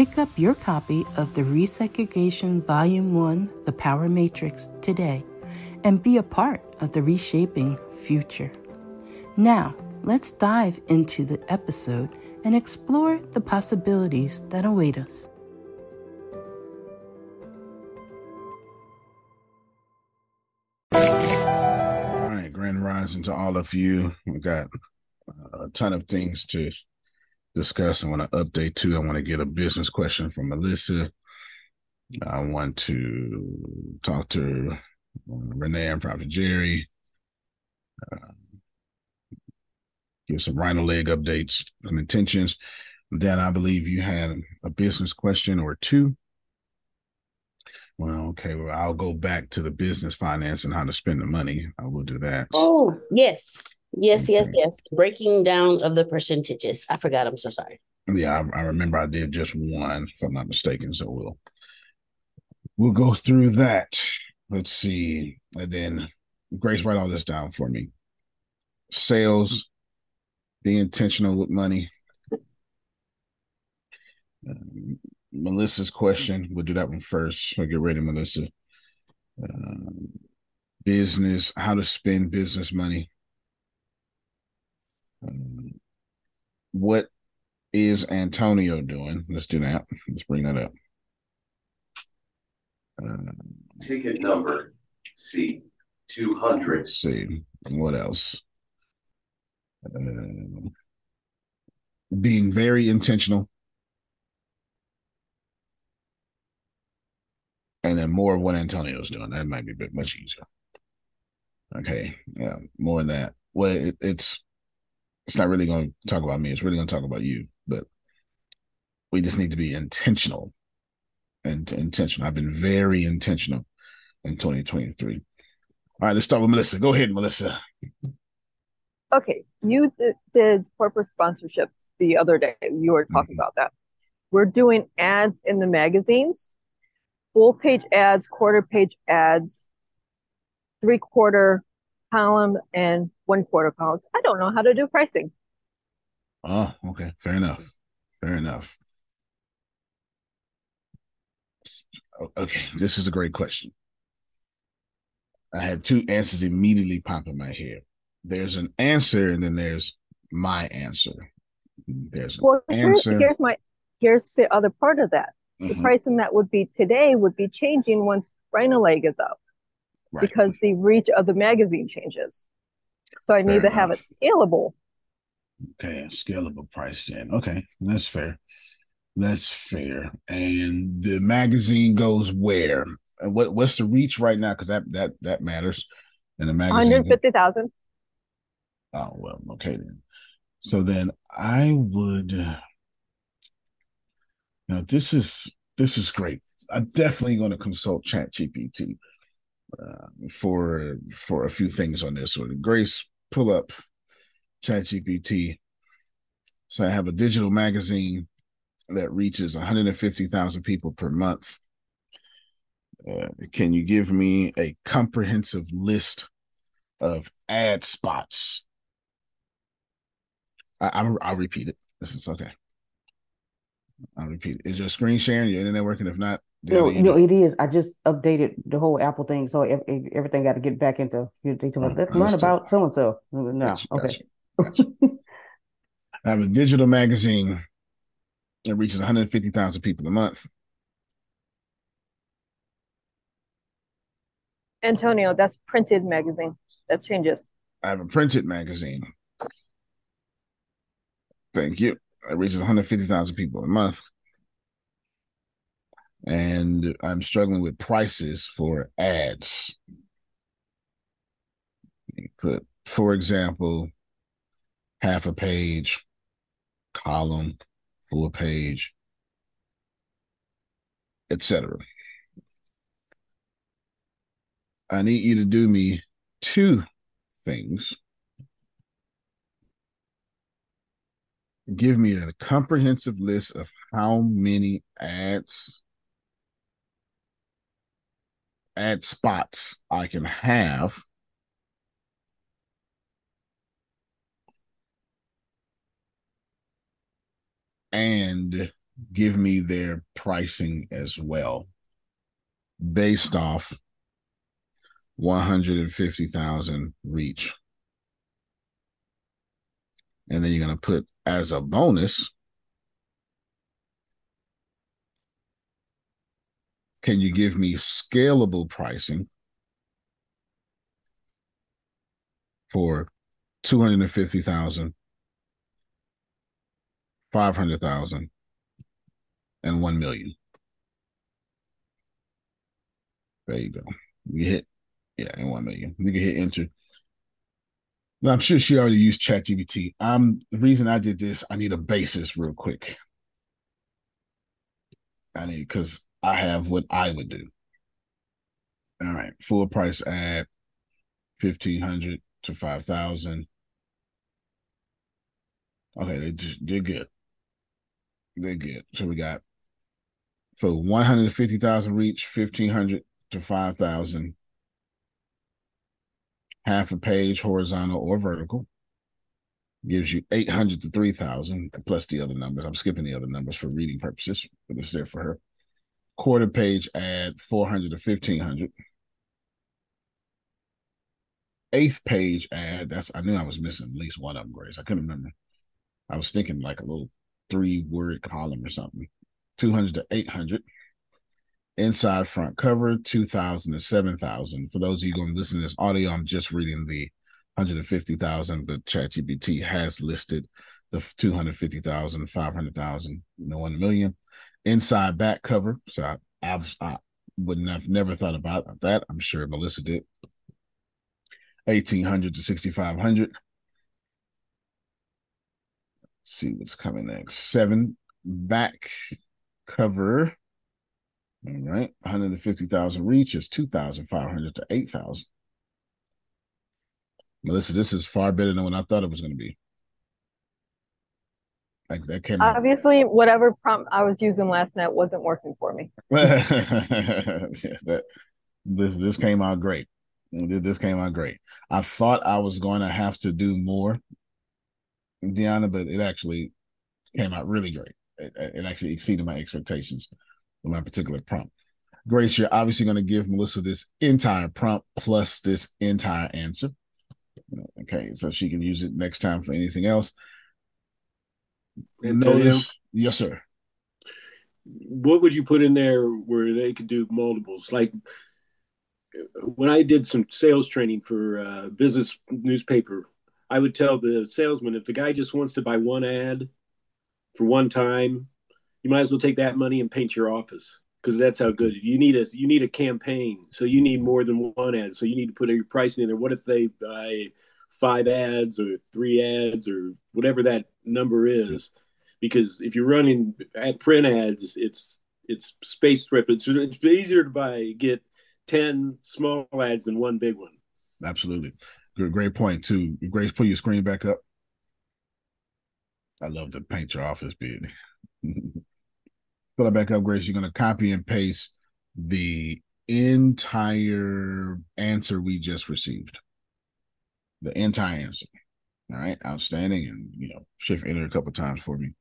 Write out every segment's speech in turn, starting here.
Pick up your copy of the Resegregation Volume 1 The Power Matrix today and be a part of the reshaping future. Now, let's dive into the episode and explore the possibilities that await us. All right, grand rising to all of you. We got a ton of things to discuss. I want to update too. I want to get a business question from Melissa. I want to talk to Renee and Prophet Jerry. Uh, give some Rhino Leg updates, some intentions. Then I believe you had a business question or two. Well, okay. Well, I'll go back to the business finance and how to spend the money. I will do that. Oh, yes. Yes, yes, yes. Breaking down of the percentages. I forgot. I'm so sorry. Yeah, I, I, remember I did just one, if I'm not mistaken. So we'll we'll go through that. Let's see, and then Grace, write all this down for me. Sales, be intentional with money. Um, Melissa's question. We'll do that one first. So get ready, Melissa. Uh, business, how to spend business money. Um, what is Antonio doing? Let's do that. Let's bring that up. Uh, Ticket number C two hundred. See what else? Uh, being very intentional, and then more of what Antonio's doing. That might be a bit much easier. Okay, yeah, more of that. Well, it, it's it's not really going to talk about me. It's really going to talk about you. But we just need to be intentional and intentional. I've been very intentional in 2023. All right, let's start with Melissa. Go ahead, Melissa. Okay, you did, did corporate sponsorships the other day. You were talking mm-hmm. about that. We're doing ads in the magazines, full page ads, quarter page ads, three quarter column, and one quarter columns. I don't know how to do pricing. Oh, okay. Fair enough. Fair enough. Okay, this is a great question. I had two answers immediately pop in my head. There's an answer, and then there's my answer. There's an Well, here's, answer. here's my here's the other part of that. The Mhm, pricing that would be today would be changing once Rhino Leg is out right. because the reach of the magazine changes. So I need Fair to have it scalable. Okay, scalable price then. Okay, that's fair. That's fair. And the magazine goes where? And what what's the reach right now? Because that that that matters. And the magazine. 150,000. Oh well, okay then. So then I would. Now this is this is great. I'm definitely going to consult ChatGPT uh, for for a few things on this one. Grace, pull up ChatGPT. So I have a digital magazine that reaches 150,000 people per month. Uh, can you give me a comprehensive list of ad spots? I, I'm, I'll repeat it. This is okay. I'll repeat it. Is your screen sharing? Your internet working? If not, No, you no, it is. I just updated the whole Apple thing, so ev- ev- everything got to get back into. You think about mm, let's learn about so and so. No, Gotcha, okay. gotcha, gotcha. I have a digital magazine that reaches 150,000 people a month. Antonio, that's printed magazine. That changes. I have a printed magazine. Thank you. It reaches 150,000 people a month. And I'm struggling with prices for ads. Put, for example, half a page, column, full page, etc. I need you to do me two things. Give me a comprehensive list of how many ads, ad spots I can have. And give me their pricing as well based off 150,000 reach. And then you're going to put as a bonus, can you give me scalable pricing for 250,000, 500,000, and 1 million? There you go. You hit, yeah, and 1 million. You can hit enter. Now, I'm sure she already used ChatGPT. Um, the reason I did this, I need a basis real quick. I need because I have what I would do. All right, full price ad, fifteen hundred to five thousand. Okay, they just they're good. They're good. So we got for one hundred fifty thousand reach, fifteen hundred to five thousand half a page horizontal or vertical gives you 800 to 3000 plus the other numbers i'm skipping the other numbers for reading purposes but it's there for her quarter page ad 400 to 1500 eighth page ad that's i knew i was missing at least one of them grace. I couldn't remember. I was thinking like a little three word column or something. 200 to 800 inside front cover 2000 to 7000 for those of you going to listen to this audio i'm just reading the 150000 but ChatGPT has listed the 250000 500000 you know 1 million inside back cover. So I, I've, I wouldn't have never thought about that. I'm sure melissa did. 1800 to 6500 Let's see what's coming next. Seven back cover. All right, 150,000 reach is 2,500 to 8,000. Melissa, this is far better than what I thought it was going to be. Like that came out. Obviously, whatever prompt I was using last night wasn't working for me. yeah, that this this came out great. This came out great. I thought I was going to have to do more, Deanna, but it actually came out really great. It, it actually exceeded my expectations with my particular prompt. Grace, you're obviously going to give Melissa this entire prompt plus this entire answer. Okay, so she can use it next time for anything else. Antonio, Notice, yes, sir. what would you put in there where they could do multiples? Like when I did some sales training for uh, business newspaper, I would tell the salesman if the guy just wants to buy one ad for one time, you might as well take that money and paint your office because that's how good you need a you need a campaign. So you need more than one ad. So you need to put your pricing in there. What if they buy five ads or three ads or whatever that number is? Because if you're running at print ads, it's it's space threat. So it's easier to buy get ten small ads than one big one. Absolutely. Great point too. Grace, put your screen back up. I love to paint your office big. Pull it back up, Grace. You're gonna copy and paste the entire answer we just received. The entire answer. All right, outstanding. And you know, shift enter a couple times for me.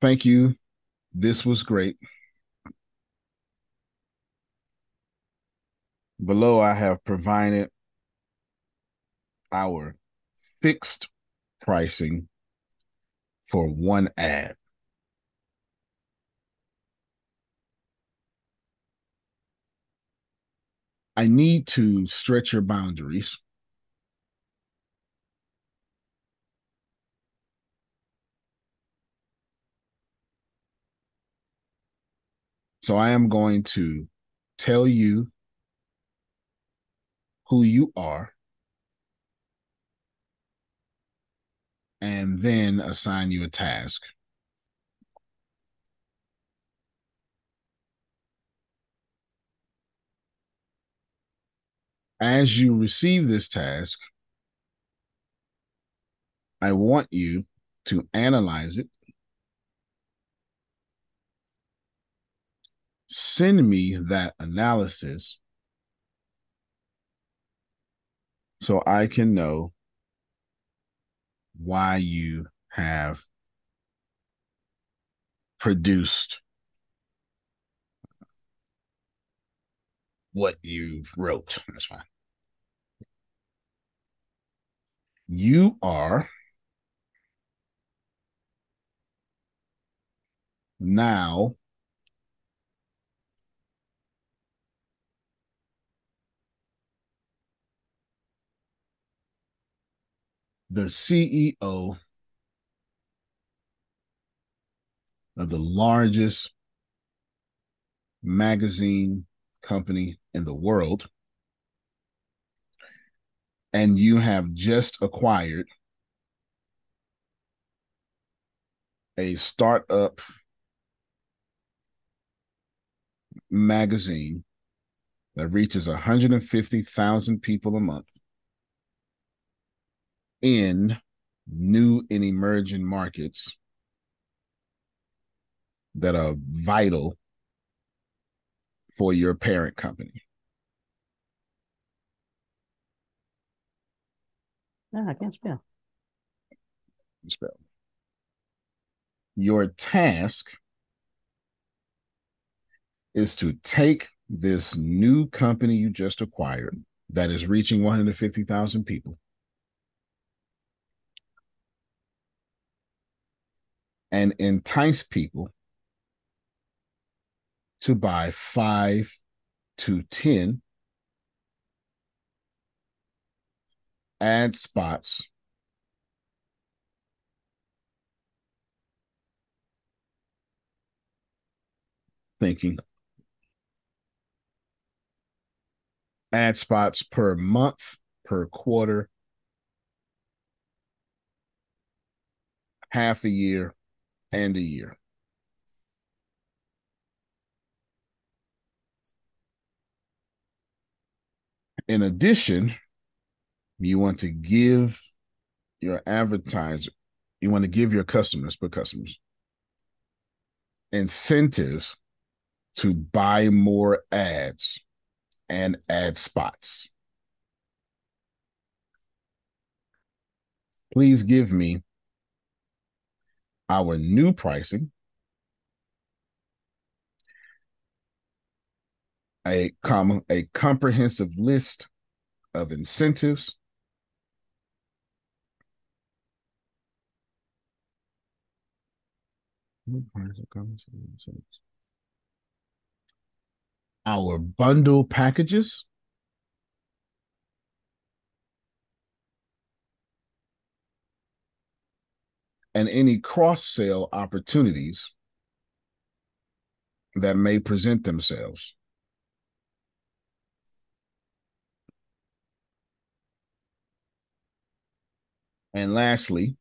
Thank you. This was great. Below, I have provided our fixed pricing for one ad. I need to stretch your boundaries. So I am going to tell you who you are and then assign you a task. As you receive this task, I want you to analyze it, send me that analysis so I can know why you have produced what you wrote. That's fine. You are now the CEO of the largest magazine company in the world, and you have just acquired a startup magazine that reaches 150,000 people a month in new and emerging markets that are vital for your parent company. No, I can't spell. Spell. Your task is to take this new company you just acquired that is reaching 150,000 people and entice people to buy five to 10 ad spots thinking ad spots per month, per quarter, half a year, and a year. In addition, you want to give your advertiser, you want to give your customers, but customers, incentives to buy more ads and ad spots. Please give me our new pricing, a comma a comprehensive list of incentives. Our bundle packages. And any cross sale opportunities that may present themselves. And lastly,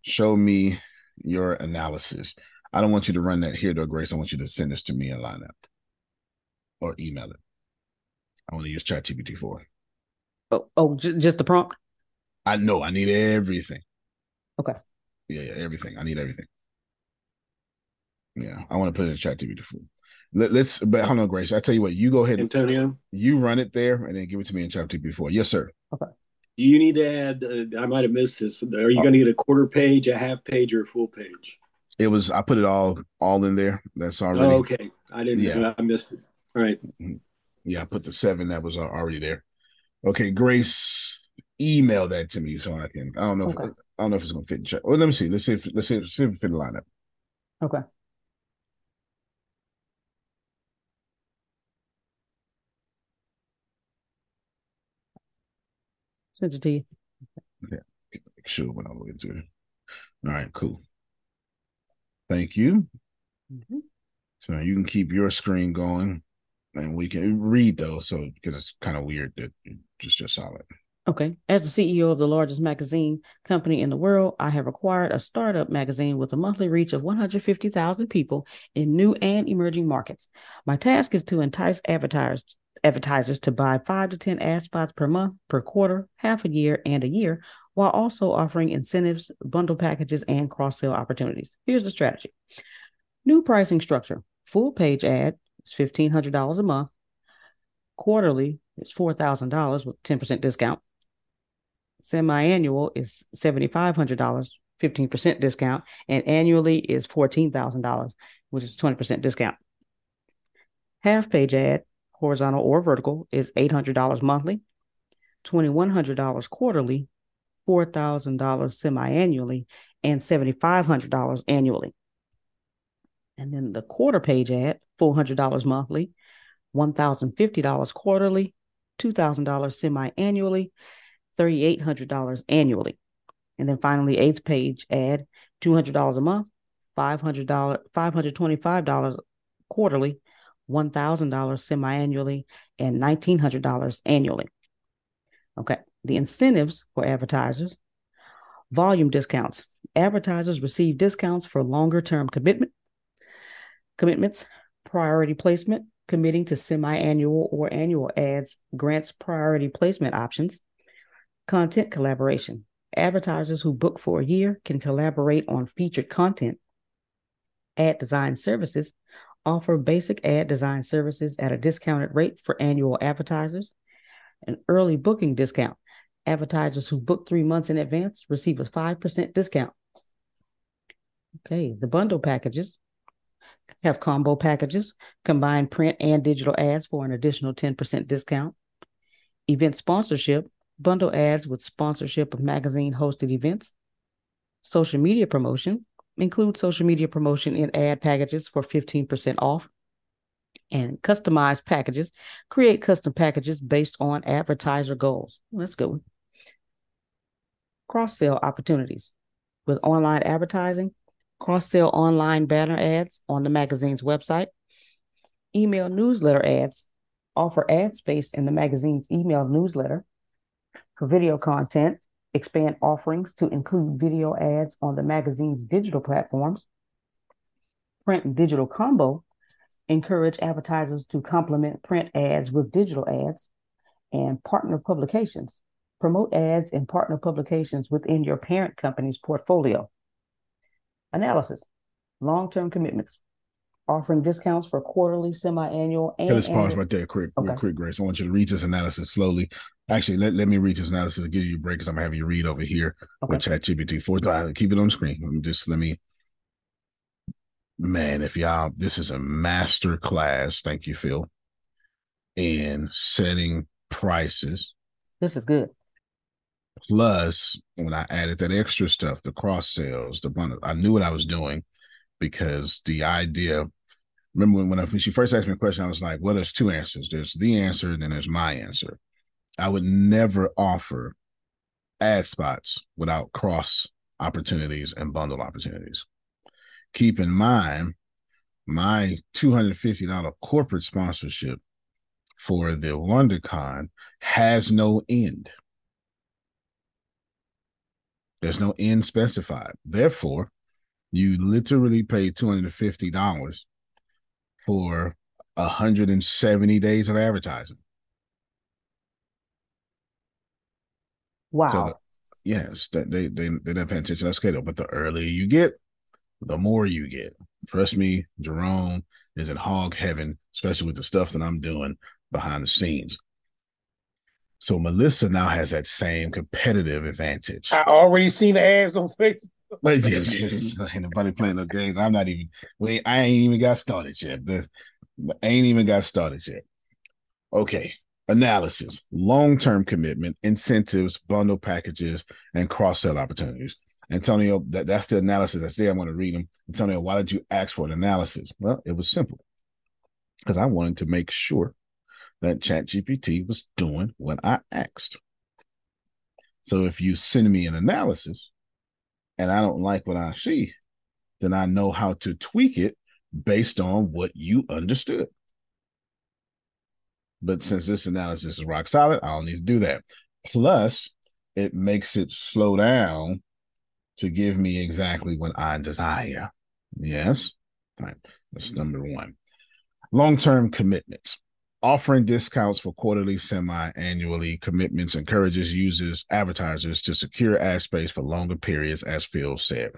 show me your analysis. I don't want you to run that here though, Grace. I want you to send this to me in lineup or email it. I want to use ChatGPT four. Oh, oh, j- just the prompt. I know I need everything. Okay. Yeah, yeah, everything. I need everything. Yeah, I want to put it in ChatGPT four. Let, us but hold on, Grace. I tell you what, you go ahead, Antonio. You run it there, and then give it to me in ChatGPT four. Yes, sir. Okay. Do you need to add? Uh, I might have missed this. Are you going to get a quarter page, a half page, or a full page? It was. I put it all all in there. That's already. Oh, okay. I didn't. Yeah. I missed it. All right. Yeah, I put the seven that was already there. Okay, Grace, email that to me so I can. I don't know. Okay. If, I don't know if it's gonna fit in check. Well, let me see. Let's see if let's see if, see if it fit in the lineup. Okay. Send it to you. Make sure when I look into it. All right, cool. Thank you. Mhm. So you can keep your screen going, and we can read though. So because it's kind of weird that it's just just solid. Okay. As the CEO of the largest magazine company in the world, I have acquired a startup magazine with a monthly reach of 150,000 people in new and emerging markets. My task is to entice advertisers advertisers to buy 5 to 10 ad spots per month, per quarter, half a year, and a year, while also offering incentives, bundle packages, and cross-sell opportunities. Here's the strategy. New pricing structure. Full page ad is $1500 a month. Quarterly is $4,000 with 10% discount semi-annual is $7,500, 15% discount, and annually is $14,000, which is 20% discount. Half page ad, horizontal or vertical, is $800 monthly, $2,100 quarterly, $4,000 semi-annually, and $7,500 annually. And then the quarter page ad, $400 monthly, $1,050 quarterly, $2,000 semi-annually, $3,800 annually. And then finally, eighth page ad, $200 a month, $500, $525 quarterly, $1,000 semi-annually, and $1,900 annually. Okay, the incentives for advertisers, volume discounts. Advertisers receive discounts for longer term commitment, commitments, priority placement, committing to semi-annual or annual ads grants priority placement options, Content collaboration. Advertisers who book for a year can collaborate on featured content. Ad design services offer basic ad design services at a discounted rate for annual advertisers. An early booking discount. Advertisers who book three months in advance receive a 5% discount. Okay, the bundle packages have combo packages, combine print and digital ads for an additional 10% discount. Event sponsorship bundle ads with sponsorship of magazine hosted events, social media promotion, include social media promotion in ad packages for 15% off, and customized packages, create custom packages based on advertiser goals. Let's go. Cross sell opportunities with online advertising, cross sell online banner ads on the magazine's website, email newsletter ads, offer ad space in the magazine's email newsletter, for video content, expand offerings to include video ads on the magazine's digital platforms. Print and digital combo, encourage advertisers to complement print ads with digital ads. And partner publications, promote ads and partner publications within your parent company's portfolio. Analysis, long term commitments, offering discounts for quarterly, semi-annual, and Let's pause right there, quick, Okay. real quick, Grace. I want you to read this analysis slowly. Actually, let, let me read this analysis to give you a break because I'm gonna have you read over here Okay. with ChatGPT four. Keep it on the screen. Let me just let me. Man, if y'all, this is a master class. Thank you, Phil. In setting prices This is good. Plus, when I added that extra stuff, the cross sales, the bundle, I knew what I was doing because the idea. Remember when, when, I, when she first asked me a question, I was like, "Well, there's two answers. There's the answer, and then there's my answer." I would never offer ad spots without cross opportunities and bundle opportunities. Keep in mind, my $250 corporate sponsorship for the WonderCon has no end. There's no end specified. Therefore, you literally pay $250 for 170 days of advertising. Wow. So, yes, they they they they didn't pay attention to that schedule. But the earlier you get, the more you get. Trust me, Jerome is in hog heaven, especially with the stuff that I'm doing behind the scenes. So Melissa now has that same competitive advantage. I already seen the ads on Facebook. Like, ain't nobody playing no games. I'm not even. We I ain't even got started yet. The, I ain't even got started yet. Okay, analysis, long term commitment, incentives, bundle packages, and cross sell opportunities. Antonio, that, that's the analysis that's there. I'm going to read them. Antonio, why did you ask for an analysis? Well, it was simple because I wanted to make sure that ChatGPT was doing what I asked. So if you send me an analysis and I don't like what I see, then I know how to tweak it based on what you understood. But mm-hmm. since this analysis is rock solid, I don't need to do that. Plus, it makes it slow down to give me exactly what I desire. Yes. Right. That's number one. Long term commitments. Offering discounts for quarterly, semi annually commitments encourages users, advertisers to secure ad space for longer periods, as Phil said,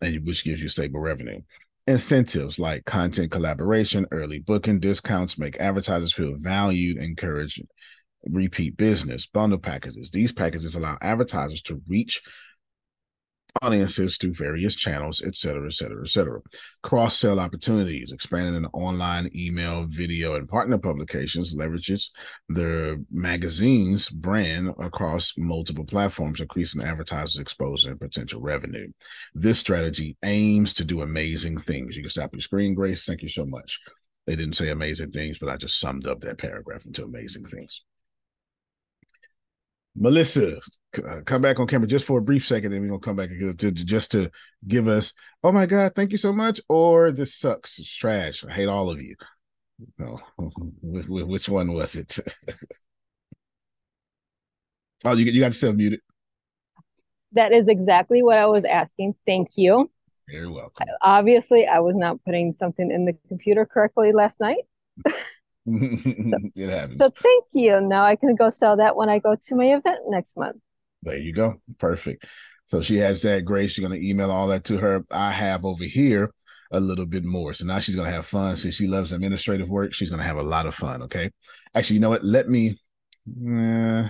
and which gives you stable revenue. Incentives like content collaboration, early booking, discounts make advertisers feel valued, encourage repeat business, bundle packages. These packages allow advertisers to reach audiences through various channels, et cetera, et cetera, et cetera. Cross sell opportunities, expanding in online, email, video, and partner publications leverages the magazine's brand across multiple platforms, increasing advertisers' exposure and potential revenue. This strategy aims to do amazing things. You can stop your screen, Grace. Thank you so much. They didn't say amazing things, but I just summed up that paragraph into amazing things. Melissa, uh, come back on camera just for a brief second, and we're gonna come back to, to, just to give us, oh my god, thank you so much, or this sucks, it's trash, I hate all of you. No, which one was it? oh, you you got yourself muted. That is exactly what I was asking. Thank you. You're welcome. Obviously, I was not putting something in the computer correctly last night. it happens. So thank you. Now I can go sell that when I go to my event next month. There you go. Perfect. So she has that Grace. You're going to email all that to her. I have over here a little bit more. So now she's going to have fun. Since she loves administrative work, she's going to have a lot of fun. Okay. Actually, you know what? Let me. Uh,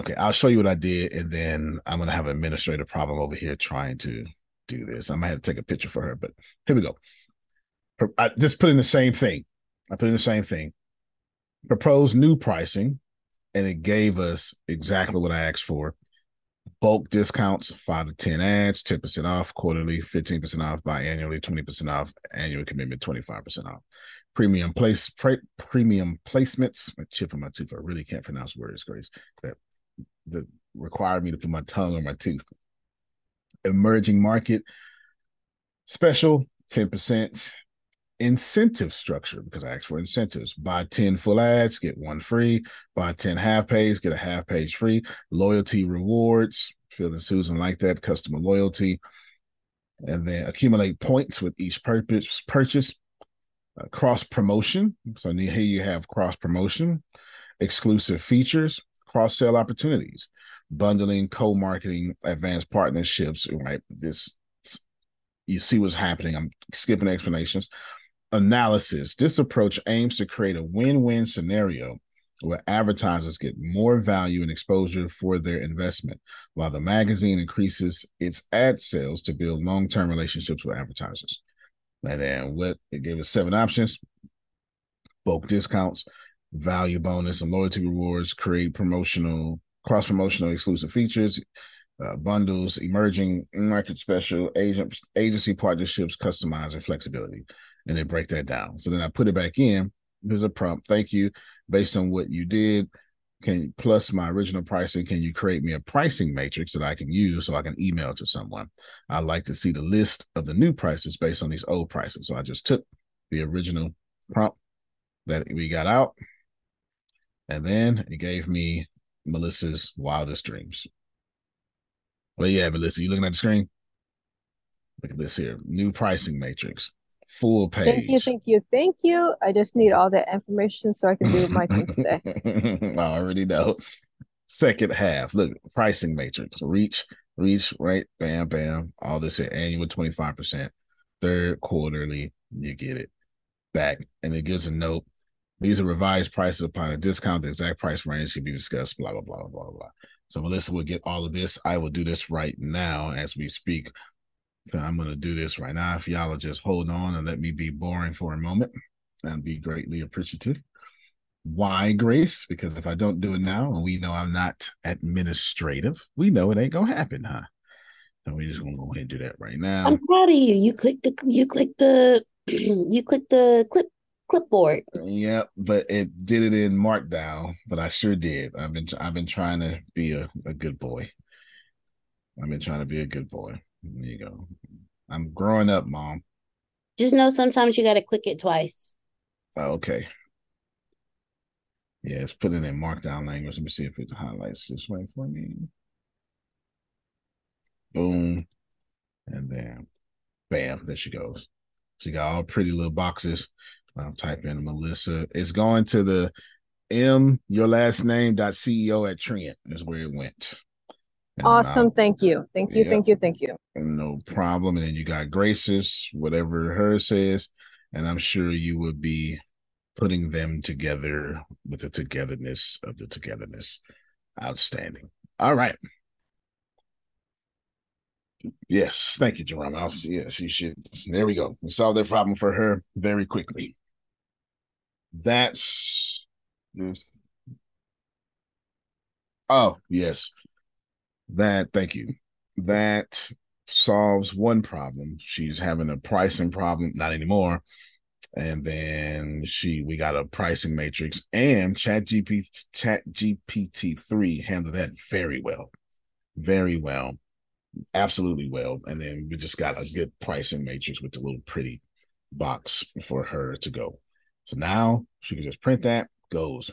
okay. I'll show you what I did. And then I'm going to have an administrative problem over here trying to do this. I might have to take a picture for her, but here we go. I just put in the same thing. I put in the same thing. Propose new pricing, and it gave us exactly what I asked for. Bulk discounts, five to 10 ads, 10% off quarterly, 15% off biannually, 20% off annual commitment, 25% off. Premium place pre, premium placements. A chip in my tooth. I really can't pronounce words, Grace. That that required me to put my tongue on my tooth. Emerging market special, 10% incentive structure because I asked for incentives. Buy 10 full ads, get one free. Buy 10 half page, get a half page free. Loyalty rewards, Phil and Susan like that, customer loyalty. And then accumulate points with each purpose purchase. Uh, cross promotion. So here you have cross promotion, exclusive features, cross sell opportunities, bundling, co marketing, advanced partnerships. Right, this you see what's happening. I'm skipping explanations analysis. This approach aims to create a win win scenario where advertisers get more value and exposure for their investment, while the magazine increases its ad sales to build long term relationships with advertisers. And then what it gave us seven options bulk discounts, value bonus and loyalty rewards, create promotional, cross promotional exclusive features, uh, bundles, emerging market special agent agency partnerships, customizer flexibility, and they break that down. So then I put it back in. There's a prompt. Thank you. Based on what you did, can plus my original pricing, can you create me a pricing matrix that I can use so I can email to someone? I like to see the list of the new prices based on these old prices. So I just took the original prompt that we got out, and then it gave me Melissa's wildest dreams. Well, yeah, Melissa, you looking at the screen? Look at this here. New pricing matrix. Full page. Thank you, thank you, thank you. I just need all that information so I can do my thing today. I already know. Second half. Look, pricing matrix. Reach, reach, right, bam, bam. All this here. Annual 25%. Third quarterly, you get it back. And it gives a note. These are revised prices upon a discount. The exact price range can be discussed, blah, blah, blah, blah, blah. So Melissa will get all of this. I will do this right now as we speak I'm going to do this right now. If y'all just hold on and let me be boring for a moment, and be greatly appreciative. Why, Grace? Because if I don't do it now, and we know I'm not administrative, we know it ain't gonna happen, huh? So we just gonna go ahead and do that right now. I'm proud of you. You click the you click the you click the clip clipboard. Yeah, but it did it in Markdown. But I sure did. I've been I've been trying to be a, a good boy. I've been trying to be a good boy. There you go. I'm growing up, mom. Just know sometimes you got to click it twice. Oh, okay. Yeah, it's put it in markdown language. Let me see if it highlights this way for me. Boom. And then bam, there she goes. She got all pretty little boxes. I'll type in Melissa. It's going to the M your last name dot CEO at Trent is where it went. Awesome. Thank you. Thank you. Thank you. Thank you. no problem. And then you got Grace's, whatever her says, and I'm sure you would be putting them together with the togetherness of the togetherness. Outstanding. All right. Yes, thank you, Jerome. I'll- Yes, you should. There we go. We solved that problem for her very quickly. That's yes. Oh, yes. That thank you. That solves one problem. She's having a pricing problem, not anymore. And then she we got a pricing matrix and chat GP chat GPT three handled that very well. Very well. Absolutely well. And then we just got a good pricing matrix with the little pretty box for her to go. So now she can just print that, goes.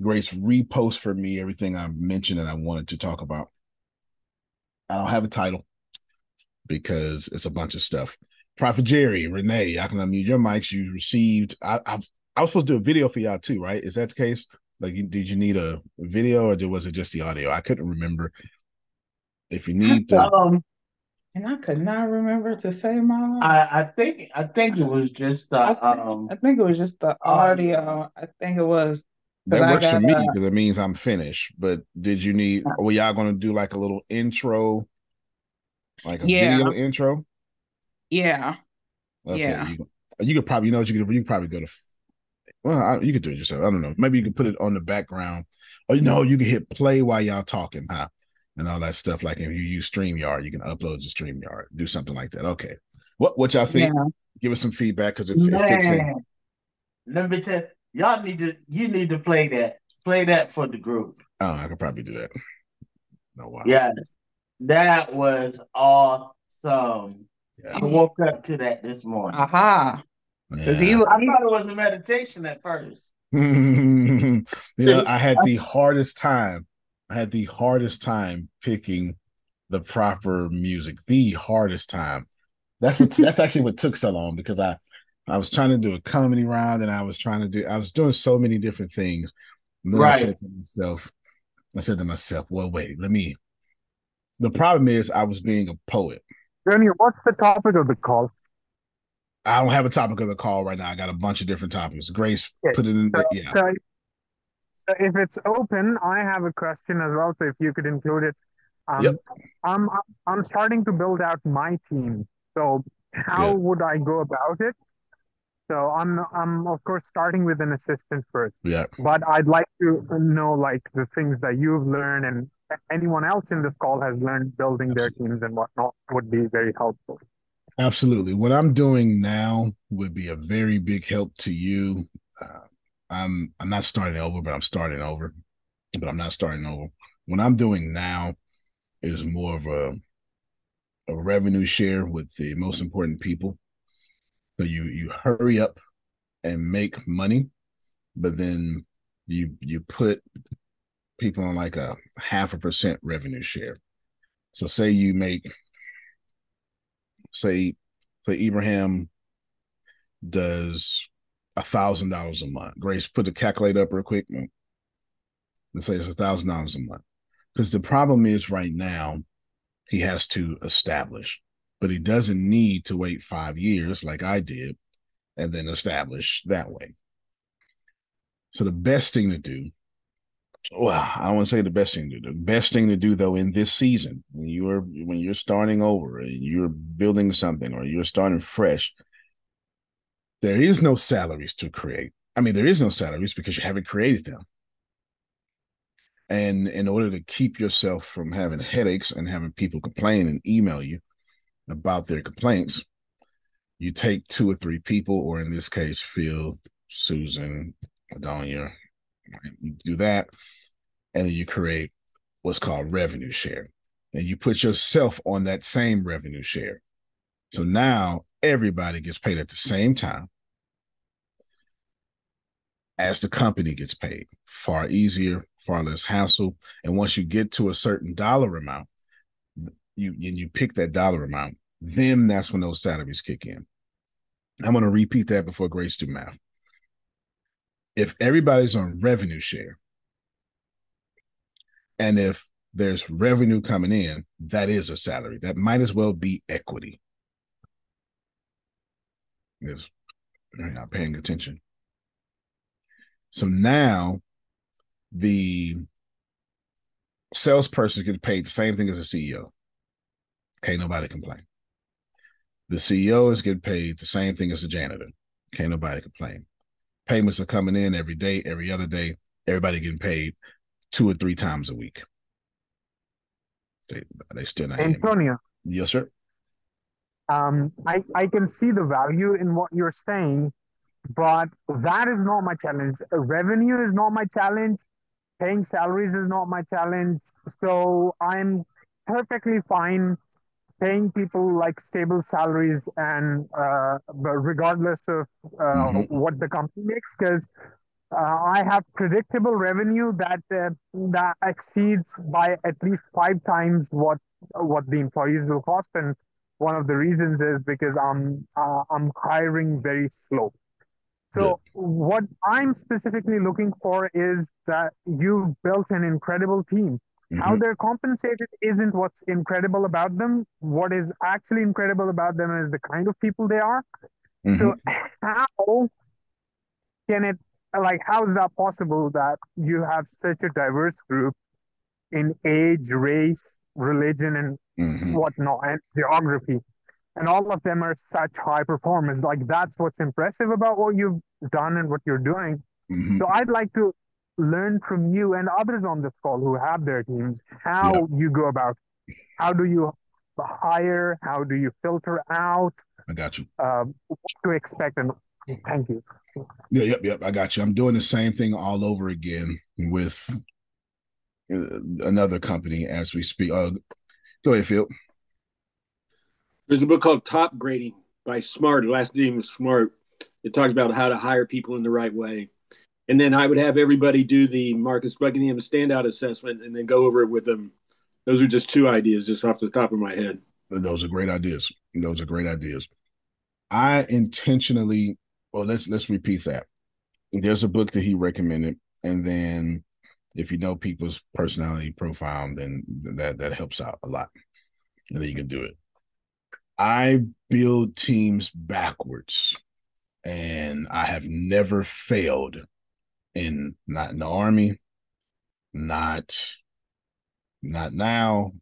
Grace, repost for me everything I mentioned that I wanted to talk about. I don't have a title because it's a bunch of stuff. Prophet Jerry, Renee, I can unmute your mics. You received. I, I I was supposed to do a video for y'all too, right? Is that the case? Like, you, did you need a video or did, was it just the audio? I couldn't remember. If you need the, Um, And I could not remember to say my. I, I think I think it was just the I think, um I think it was just the audio. I think it was. That works for got, me uh, because it means I'm finished. But did you need? Were y'all going to do like a little intro, like a Yeah. video intro? Yeah. Okay, Yeah. You, you could probably, you know, you could you could probably go to. Well, I, you could do it yourself. I don't know. Maybe you could put it on the background, or you know, you can hit play while y'all talking, huh? And all that stuff. Like if you use Streamyard, you can upload to Streamyard. Do something like that. Okay. What what y'all think? Yeah. Give us some feedback because it, it fits in. Let me tell y'all need to you need to play that. Play that for the group. Oh, I could probably do that. No, wow. Yes. That was awesome. Yeah. I woke up to that this morning. Aha. Because he, Yeah. I thought it was a meditation at first. you know, I had the hardest time. I had the hardest time picking the proper music. The hardest time. That's what. that's actually what took so long because I, I was trying to do a comedy round and I was trying to do. I was doing so many different things. And then I Right. said to myself, I said to myself, "Well, wait, let me." The problem is, I was being a poet. Junior, what's the topic of the call? I don't have a topic of the call right now. I got a bunch of different topics. Grace, Okay, put it in. So, yeah. so, so if it's open, I have a question as well. So if you could include it. Um, Yep. I'm I'm starting to build out my team. So how Good. would I go about it? So I'm I'm of course starting with an assistant first, Yeah. but I'd like to know like the things that you've learned and anyone else in this call has learned building their teams and whatnot would be very helpful. Absolutely. What I'm doing now would be a very big help to you. Uh, I'm I'm not starting over, but I'm starting over. But I'm not starting over. What I'm doing now is more of a a revenue share with the most important people. So you you hurry up and make money, but then you you put people on like a half a percent revenue share. So say you make say say Ibrahim does a thousand dollars a month. Grace, put the calculator up real quick. Let's say it's a thousand dollars a month. Because the problem is right now, he has to establish, but he doesn't need to wait five years like I did and then establish that way. So the best thing to do, well, I don't want to say the best thing to do. The best thing to do though in this season, when you're when you're starting over and you're building something or you're starting fresh, there is no salaries to create. I mean, there is no salaries because you haven't created them. And in order to keep yourself from having headaches and having people complain and email you about their complaints, you take two or three people, or in this case, Phil, Susan, Adonia, you do that, and then you create what's called revenue share. And you put yourself on that same revenue share. So now everybody gets paid at the same time as the company gets paid. Far easier, far less hassle. And once you get to a certain dollar amount, you and you pick that dollar amount, then that's when those salaries kick in. I'm going to repeat that before Grace do math. If everybody's on revenue share, and if there's revenue coming in, that is a salary. That might as well be equity. Is not paying attention. So now the salesperson gets paid the same thing as a CEO. Can't nobody complain. The CEO is getting paid the same thing as the janitor. Can't nobody complain. Payments are coming in every day, every other day. Everybody getting paid two or three times a week. They they still not. Antonio. Yes, sir. Um, I I can see the value in what you're saying, but that is not my challenge. Revenue is not my challenge. Paying salaries is not my challenge. So I'm perfectly fine paying people like stable salaries and uh, regardless of uh, mm-hmm. what the company makes, because uh, I have predictable revenue that uh, that exceeds by at least five times what what the employees will cost, and one of the reasons is because I'm uh, I'm hiring very slow. So what I'm specifically looking for is that you've built an incredible team. Mm-hmm. How they're compensated isn't what's incredible about them. What is actually incredible about them is the kind of people they are. Mm-hmm. So how can it like how is that possible that you have such a diverse group in age, race, religion, and mm-hmm. whatnot, and geography? And all of them are such high performers. Like that's what's impressive about what you've done and what you're doing. Mm-hmm. So I'd like to learn from you and others on this call who have their teams how yeah. you go about how do you hire how do you filter out i got you. uh, what to expect and thank you. Yeah yep yep i got you. I'm doing the same thing all over again with uh, another company as we speak. Uh, go ahead phil. There's a book called top grading by smart. Last name is smart. It talks about how to hire people in the right way and then I would have everybody do the Marcus Buckingham standout assessment and then go over it with them. Those are just two ideas, just off the top of my head. Those are great ideas. Those are great ideas. I intentionally, well, let's let's repeat that. There's a book that he recommended, and then if you know people's personality profile, then that that helps out a lot, and then you can do it. I build teams backwards, and I have never failed in not in the army, not not now,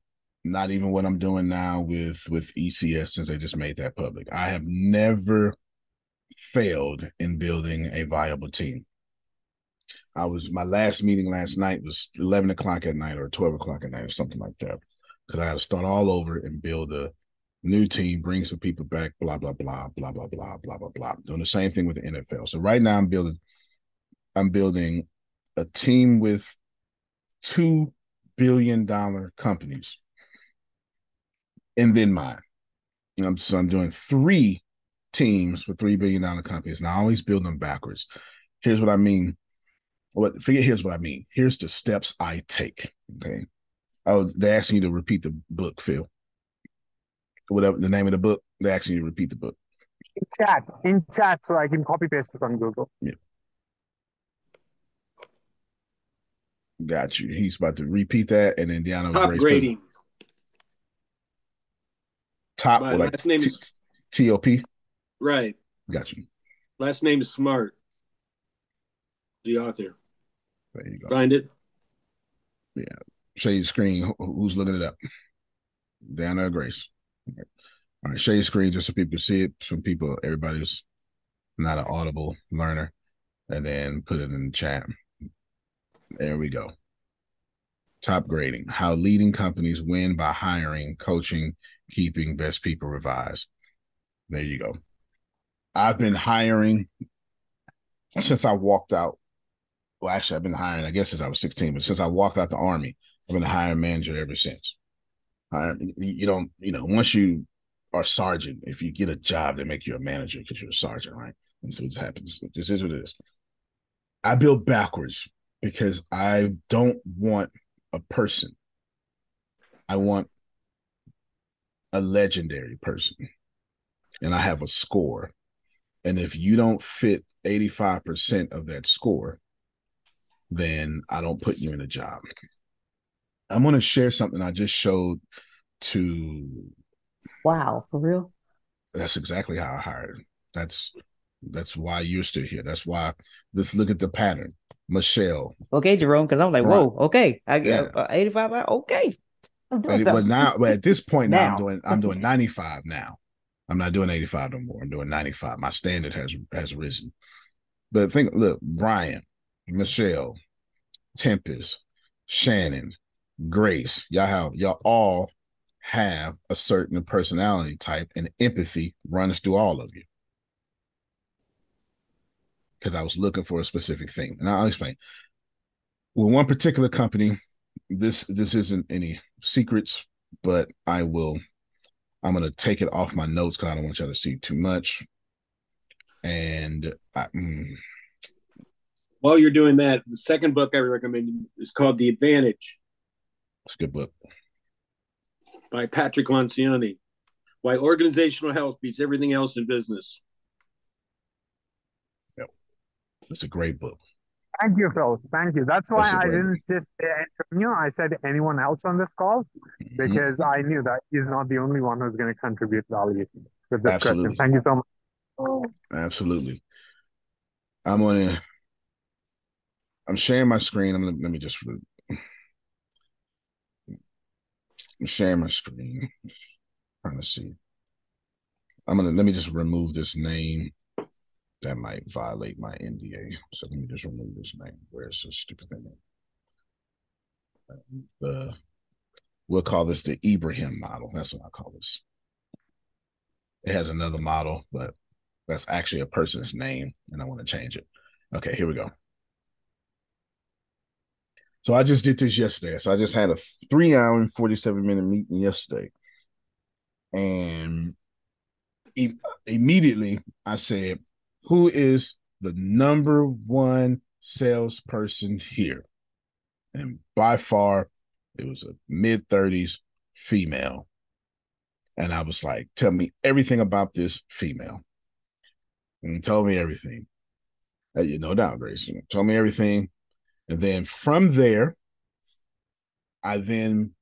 not even what I'm doing now with with ECS since they just made that public. I have never failed in building a viable team. I was my last meeting last night was 11 o'clock at night or 12 o'clock at night or something like that. Because I had to start all over and build a new team, bring some people back, blah, blah, blah, blah, blah, blah, blah, blah, blah. Doing the same thing with the NFL. So right now I'm building, I'm building a team with two billion dollar companies. And then mine. I'm, so I'm doing three teams with three billion dollar companies. And I always build them backwards. Here's what I mean. What forget here's what I mean. Here's the steps I take. Okay. Oh, they're asking you to repeat the book, Phil. Whatever the name of the book, they're asking you to repeat the book. In chat, in chat, so I can copy paste it on Google. Yeah. Got you. He's about to repeat that, and then Deanna Top Grace- grading. Top My like last name T- is TOP. right. Got you. Last name is Smart. The author. There you go. Find it. Yeah. Share your screen. Who's looking it up? Deanna or Grace? All right. Share your screen just so people can see it. Some people, everybody's not an audible learner. And then put it in the chat. There we go. Top grading. How leading companies win by hiring, coaching, keeping best people revised. There you go. I've been hiring since I walked out. Well, actually, I've been hiring, I guess, since I was 16, but since I walked out the army, I've been a hiring manager ever since. Hire- You don't, you know, once you are sergeant, if you get a job, they make you a manager because you're a sergeant, right? And so it happens. This is what it is. I build backwards because I don't want a person. I want a legendary person. And I have a score. And if you don't fit 85% of that score, then I don't put you in a job. I'm going to share something I just showed to Wow, for real? that's exactly how I hired. That's that's why you're still here. That's why let's look at the pattern. Michelle. Okay, Jerome, because I'm like, Right. whoa, okay. I Yeah. get uh, 85 okay. I'm But, but now but at this point now, I'm Now. doing I'm doing 95 now. I'm not doing 85 no more. I'm doing 95. My standard has has risen. But think look, Brian, Michelle, Tempest, Shannon, Grace, y'all have y'all all have a certain personality type and empathy runs through all of you. Because I was looking for a specific thing. And I'll explain. With one particular company, this this isn't any secrets, but I will I'm gonna take it off my notes because I don't want y'all to see too much. And I, mm, While you're doing that, the second book I recommend is called The Advantage it's a good book. by Patrick Lencioni. Why organizational health beats everything else in business. It's a great book. Thank you, Phil. Thank you. That's why That's a I didn't just say Antonio. I said anyone else on this call Mm-hmm. because I knew that he's not the only one who's going to contribute value with this Absolutely. question. Thank you so much. Absolutely. I'm gonna I'm sharing my screen. I'm gonna let me just I'm sharing my screen. Trying to see. I'm gonna let me just remove this name. That might violate my NDA. So let me just remove this name. Where's this stupid thing? Um, the we'll call this the Ibrahim model. That's what I call this. It has another model, but that's actually a person's name, and I want to change it. Okay, here we go. So I just did this yesterday. So I just had a three hour and 47 minute meeting yesterday. And immediately I said, Who is the number one salesperson here? And by far, it was a mid 30s female. And I was like, Tell me everything about this female. And told me everything. Uh, you no doubt, Grace. Told me everything. And then from there, I then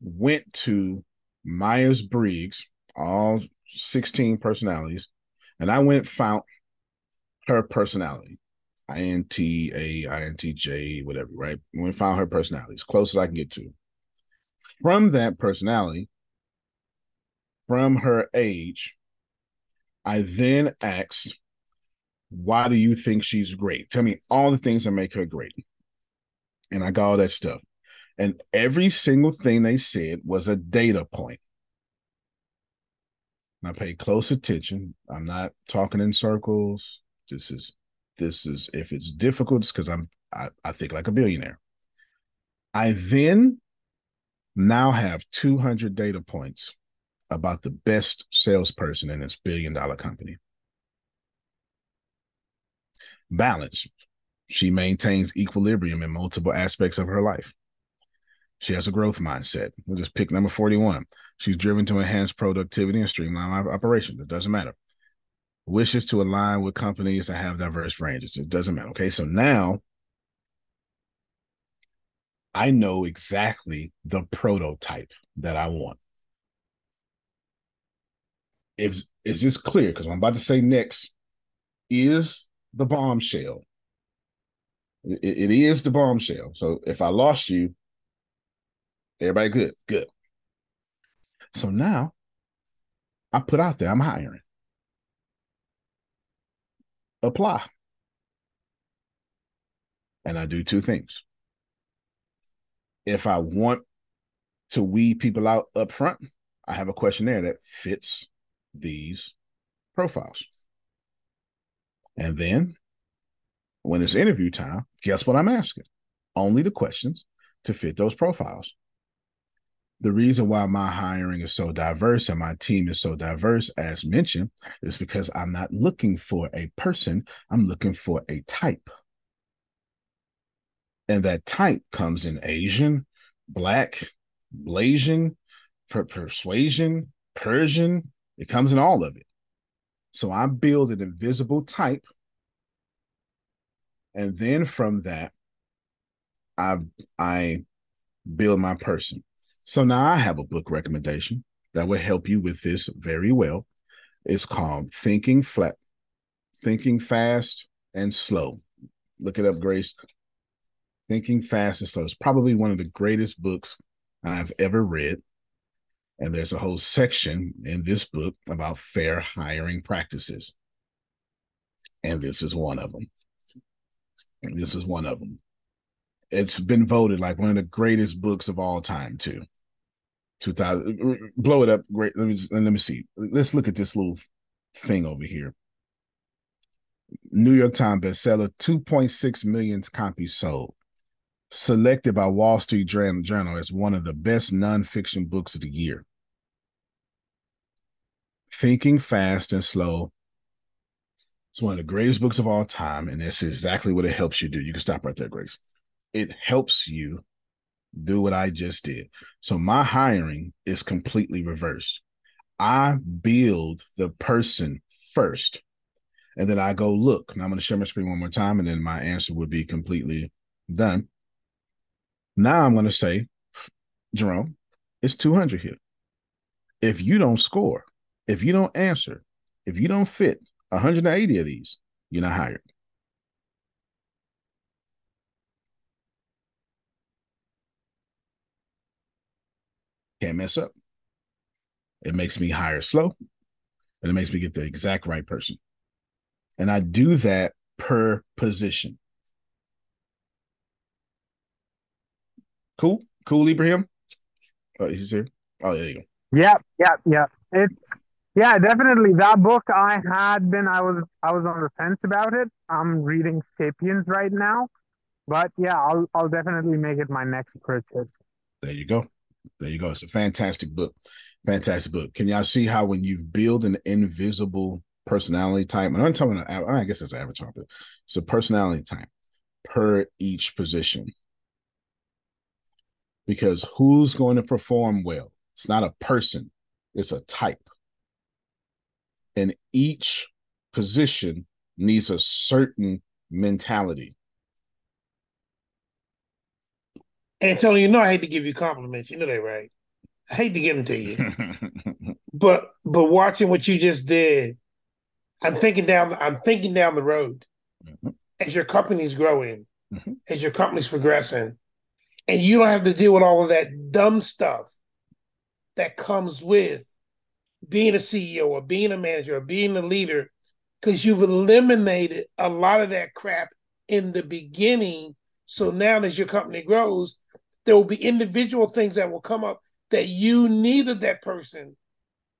went to Myers Briggs, all 16 personalities, and I went found her personality. INT-A, INTJ, whatever, right? Went and found her personality as close as I can get to. From that personality, from her age, I then asked Why do you think she's great? Tell me all the things that make her great. And I got all that stuff. And every single thing they said was a data point. I pay close attention. I'm not talking in circles. This is this is if it's difficult, it's because I'm I, I think like a billionaire. I then now have 200 data points about the best salesperson in this billion dollar company. Balance. She maintains equilibrium in multiple aspects of her life. She has a growth mindset. We'll just pick number 41. She's driven to enhance productivity and streamline operations. It doesn't matter. Wishes to align with companies that have diverse ranges. It doesn't matter. Okay. So now I know exactly the prototype that I want. Is is this clear? Because I'm about to say next is the bombshell. It, it is the bombshell. So if I lost you, everybody good, good. So now I put out there, I'm hiring. Apply. And I do two things. If I want to weed people out up front, I have a questionnaire that fits these profiles. And then when it's interview time, guess what I'm asking? Only the questions to fit those profiles the reason why my hiring is so diverse and my team is so diverse, as mentioned, is because I'm not looking for a person, I'm looking for a type. And that type comes in Asian, Black, Blasian, per- persuasion, Persian, it comes in all of it. So I build an invisible type. And then from that, I I build my person. So now I have a book recommendation that will help you with this very well. It's called Thinking Flat, Thinking Fast and Slow. Look it up, Grace. Thinking Fast and Slow. It's probably one of the greatest books I've ever read. And there's a whole section in this book about fair hiring practices. And this is one of them. And this is one of them. It's been voted like one of the greatest books of all time, too. 2000 blow it up great let me just, let me see let's look at this little thing over here. New york times bestseller 2.6 million copies sold. Selected by wall street journal as one of the best nonfiction books of the year. Thinking fast and slow. It's one of the greatest books of all time and that's exactly what it helps you do. You can stop right there grace. It helps you do what I just did. So my hiring is completely reversed. I build the person first, and then I go look. Now I'm going to share my screen one more time, and then my answer would be completely done. Now I'm going to say, Jerome, it's 200 here. If you don't score, if you don't answer, if you don't fit 180 of these, you're not hired. Can't mess up. It makes me hire slow and it makes me get the exact right person. And I do that per position. Cool. Cool, Ibrahim. Oh, he's here. Oh, there you go. Yeah, yeah, yeah. It's yeah, definitely. That book I had been I was I was on the fence about it. I'm reading Sapiens right now. But yeah, I'll I'll definitely make it my next purchase. There you go. There you go. It's a fantastic book. Fantastic book. Can y'all see how when you build an invisible personality type, and I'm talking about, I guess it's avatar, but it's a personality type per each position. Because who's going to perform well? It's not a person, it's a type. And each position needs a certain mentality. Antonio, you know I hate to give you compliments. You know that, right? I hate to give them to you. but but watching what you just did, I'm thinking down I'm thinking down the road mm-hmm. as your company's growing, mm-hmm. as your company's progressing, and you don't have to deal with all of that dumb stuff that comes with being a CEO or being a manager or being a leader because you've eliminated a lot of that crap in the beginning. So now, as your company grows, there will be individual things that will come up that you neither that person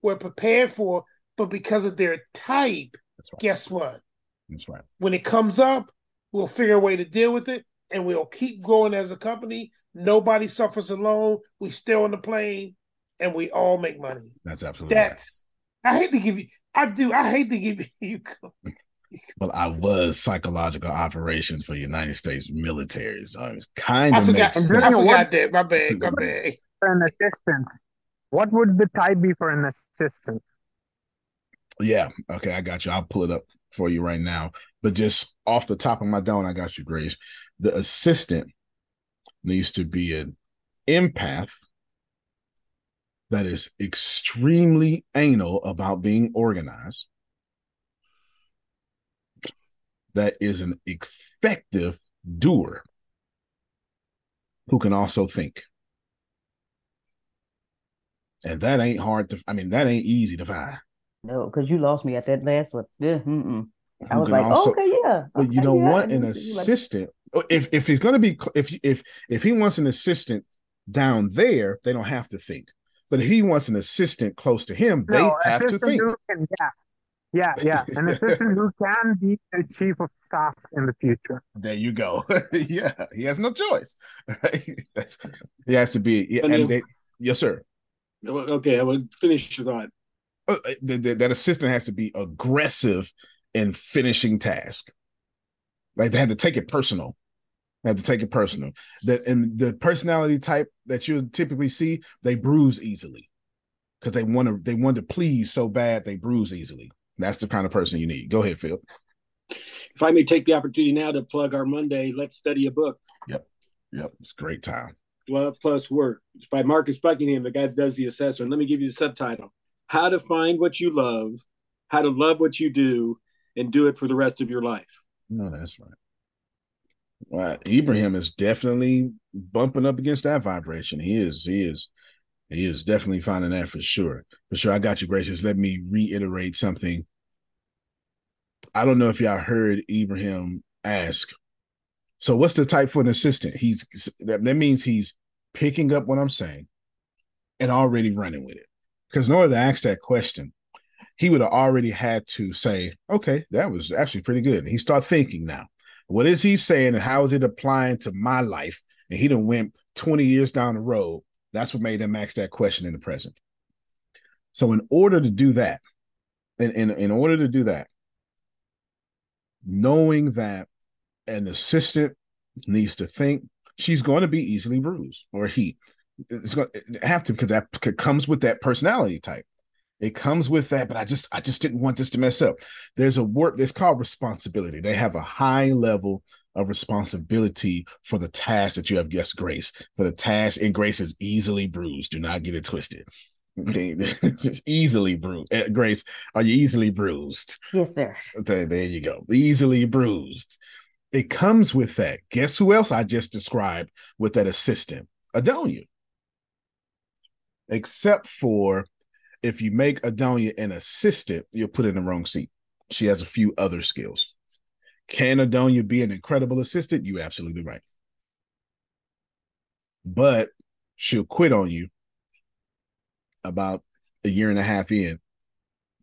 were prepared for, but because of their type, right. guess what? That's right. When it comes up, we'll figure a way to deal with it, and we'll keep growing as a company. Nobody suffers alone. We stay on the plane, and we all make money. That's absolutely right. That's. I hate to give you. I do. I hate to give you. Well, I was psychological operations for United States military, so it was kind I of forgot. makes I sense. forgot that. My bad. My bad. For an assistant, what would the type be for an assistant? Yeah. Okay, I got you. I'll pull it up for you right now. But just off the top of my dome, I got you, Grace. The assistant needs to be an empath that is extremely anal about being organized. That is an effective doer who can also think. And that ain't hard to, I mean, that ain't easy to find. No, because you lost me at that last one. Yeah. I was like, also- okay, yeah. But you okay, don't yeah. want an And like- assistant. Oh, if if he's gonna be if if if he wants an assistant down there, they don't have to think. But if he wants an assistant close to him, they No, have to think. who yeah, yeah, yeah. An assistant who can be the chief of staff in the future. There you go. yeah, he has no choice. Right? He has to be. Yeah, And and if- they, yes, sir. Okay, I would finish your thought. Uh, th- th- that assistant has to be aggressive in finishing task. Like they have to take it personal. They have to take it personal. That and the personality type that you typically see, they bruise easily because they want to. They want to please so bad they bruise easily. That's the kind of person you need. Go ahead, Phil. If I may take the opportunity now to plug our Monday Let's Study a Book, Yep, yep. It's a great time. Love Plus Work. It's by Marcus Buckingham, the guy that does the assessment. Let me give you the subtitle How to Find What You Love, How to Love What You Do, and Do It for the Rest of Your Life. No, that's right. Well, Ibrahim is definitely bumping up against that vibration. He is, he is, he is definitely finding that for sure. For sure. I got you, Gracious. Let me reiterate something. I don't know if y'all heard Ibrahim ask. So, what's the type for an assistant? He's that, that means he's picking up what I'm saying and already running with it. Because in order to ask that question, he would have already had to say, okay, that was actually pretty good. And he start thinking now. What is he saying and how is it applying to my life? And he done went 20 years down the road. That's what made him ask that question in the present. So in order to do that, in, in, in order to do that, knowing that an assistant needs to think she's going to be easily bruised or he it's going to have to because that comes with that personality type. It comes with that but i just i just didn't want this to mess up. There's a work that's called responsibility. They have a high level of responsibility for the task that you have guessed grace. For the task and grace is easily bruised. Do not get it twisted. Just easily bruised. Eh, grace are you easily bruised? Yes, sir. there, there you go. Easily bruised. It comes with that. Guess who else i just described with that assistant? Adonia. Except for if you make Adonia an assistant, you'll put in the wrong seat. She has a few other skills. Can Adonia be an incredible assistant? You absolutely right. But she'll quit on you about a year and a half in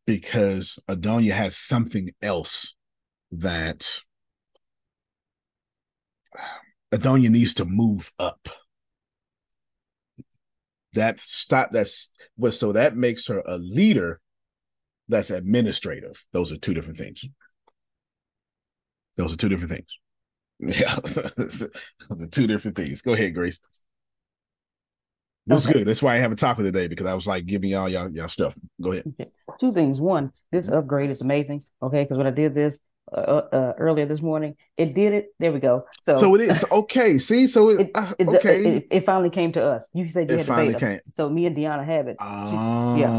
because Adonia has something else that Adonia needs to move up that stop that's what so that makes her a leader that's administrative those are two different things those are two different things yeah those are two different things go ahead grace That's Okay. good that's why i have a topic today because i was like giving y'all y'all, y'all stuff go ahead Two things. One, this upgrade is amazing. Okay, because when I did this uh, uh, earlier this morning, it did it. There we go. So, so it is okay see so it, it, uh, okay it, it finally came to us. You said you It had to finally beta. came. So me and Deanna have it. oh yeah,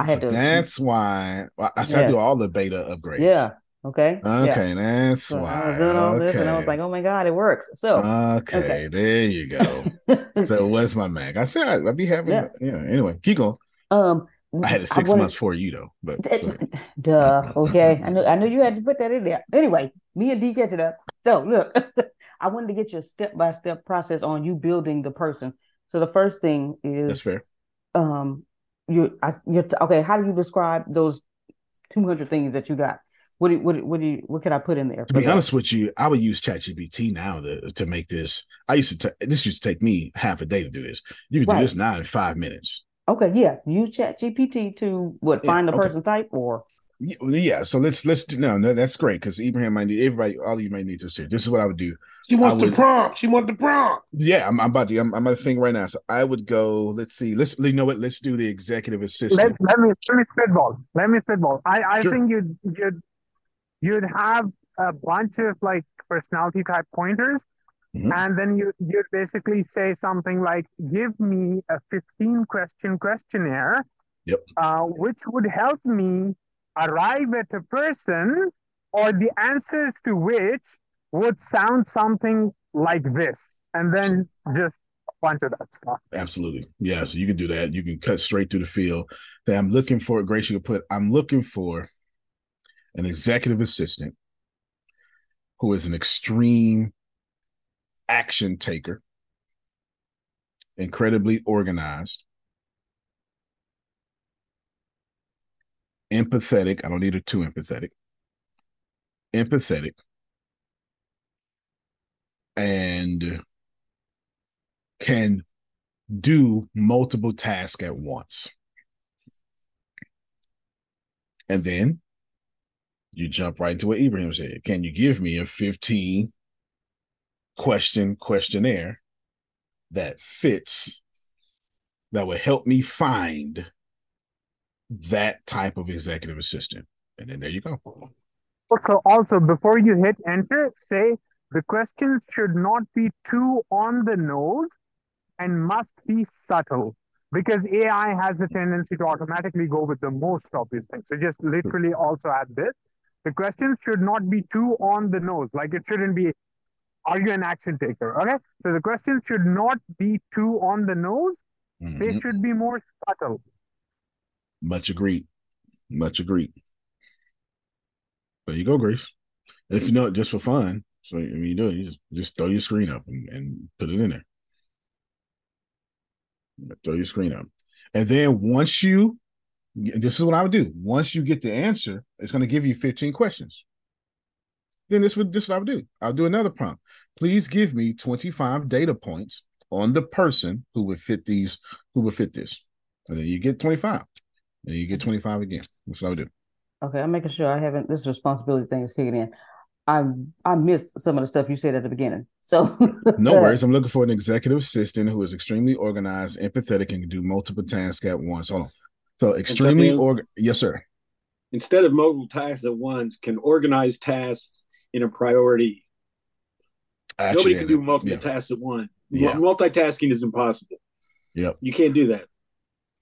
I had so to- that's why well, i said I do all the beta upgrades Yeah. Okay. okay Yeah. that's So why I was doing all okay this, and I was like, "Oh my god, it works!" So Okay, okay. there you go. so where's my Mac? I said I'd be having Yeah. yeah. Anyway, keep going. Um, I had it six wanted- months for you though, but ahead. Duh. Okay. I knew I knew you had to put that in there. Anyway, me and D catch it up. So look, I wanted to get your step by step process on you building the person. So the first thing is that's fair. um you I you're okay, how do you describe those 200 things that you got? What do what do- what do you what can I put in there? To be that? honest with you, I would use ChatGPT now to, to make this. I used to ta- this used to take me half a day to do this. You can Right. do this now in five minutes. Okay, yeah. Use ChatGPT to what Yeah, find the okay. person type or Yeah, so let's let's do no, no that's great because Ibrahim might need everybody, all of you might need to see. This is what I would do. She wants I the prompt. She wants the prompt. Yeah, I'm, I'm about to. I'm, I'm about to think right now. So I would go. Let's see. Let's you know what? Let's do the executive let, assistant. let me let me spitball. Let me spitball. I, I Sure. think you'd you'd you'd have a bunch of like personality type pointers, Mhm. and then you you'd basically say something like, "Give me a 15 question questionnaire, Yep. uh, which would help me arrive at a person, or the answers to which would sound something like this," and then just a bunch of that stuff. Absolutely. Yeah. So you can do that. You can cut straight through the field. That I'm looking for. Grace, you can put. I'm looking for an executive assistant who is an extreme action taker, incredibly organized, empathetic. I don't need her too empathetic. Empathetic. And can do multiple tasks at once. And then you jump right into what Ibrahim said. Can you give me a 15 question questionnaire that fits, that would help me find that type of executive assistant? And then there you go. Also, also before you hit enter, say the questions should not be too on the nose and must be subtle because AI has the tendency to automatically go with the most obvious thing. So just literally also add this. The questions should not be too on the nose. Like it shouldn't be, are you an action taker? Okay. So the questions should not be too on the nose. They Mhm. should be more subtle. Much agreed. Much agreed. There you go, Grace. If you know it just for fun, so I mean, you do it, you just, just throw your screen up and, and put it in there. Throw your screen up, and then once you, this is what I would do. Once you get the answer, it's going to give you 15 questions. Then this would this is what I would do. I'll do another prompt. Please give me 25 data points on the person who would fit these, who would fit this, and then you get 25. And you get 25 again. That's what I would do. Okay, I'm making sure I haven't this responsibility thing is kicking in. I I missed some of the stuff you said at the beginning. So No worries. I'm looking for an executive assistant who is extremely organized, empathetic, and can do multiple tasks at once. Hold on. So extremely org. Yes, sir. Instead of multiple tasks at once, can organize tasks in a priority. Actually, Nobody can do yeah. tasks at once. Yeah. Multitasking is impossible. Yep. You can't do that.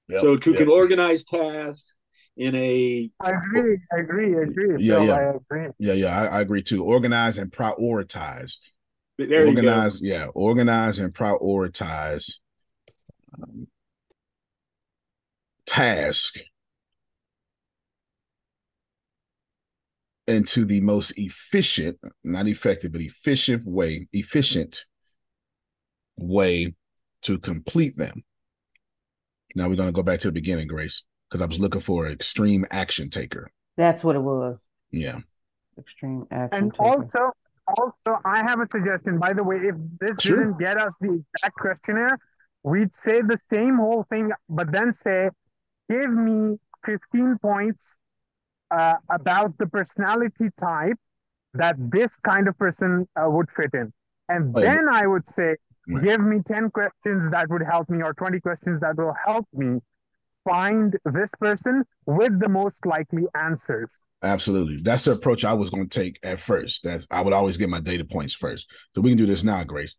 Yep. so who yep. can organize tasks in a I agree, I agree, I agree. Yeah, Phil, yeah. I agree. Yeah, yeah, I, I agree too. Organize and prioritize. there you go. organize, yeah, organize and prioritize um, task into the most efficient, not effective, but efficient way, efficient way to complete them. Now we're going to go back to the beginning, Grace, because I was looking for an extreme action taker. that's what it was. Yeah. Extreme action. And taker. also, also, I have a suggestion. By the way, if this Sure. didn't get us the exact questionnaire, we'd say the same whole thing, but then say, "Give me 15 points uh, about the personality type that this kind of person uh, would fit in," and then I would say, Right. "Give me 10 questions that would help me, or 20 questions that will help me find this person with the most likely answers." Absolutely. That's the approach I was going to take at first. That's I would always get my data points first. So we can do this now, Grace.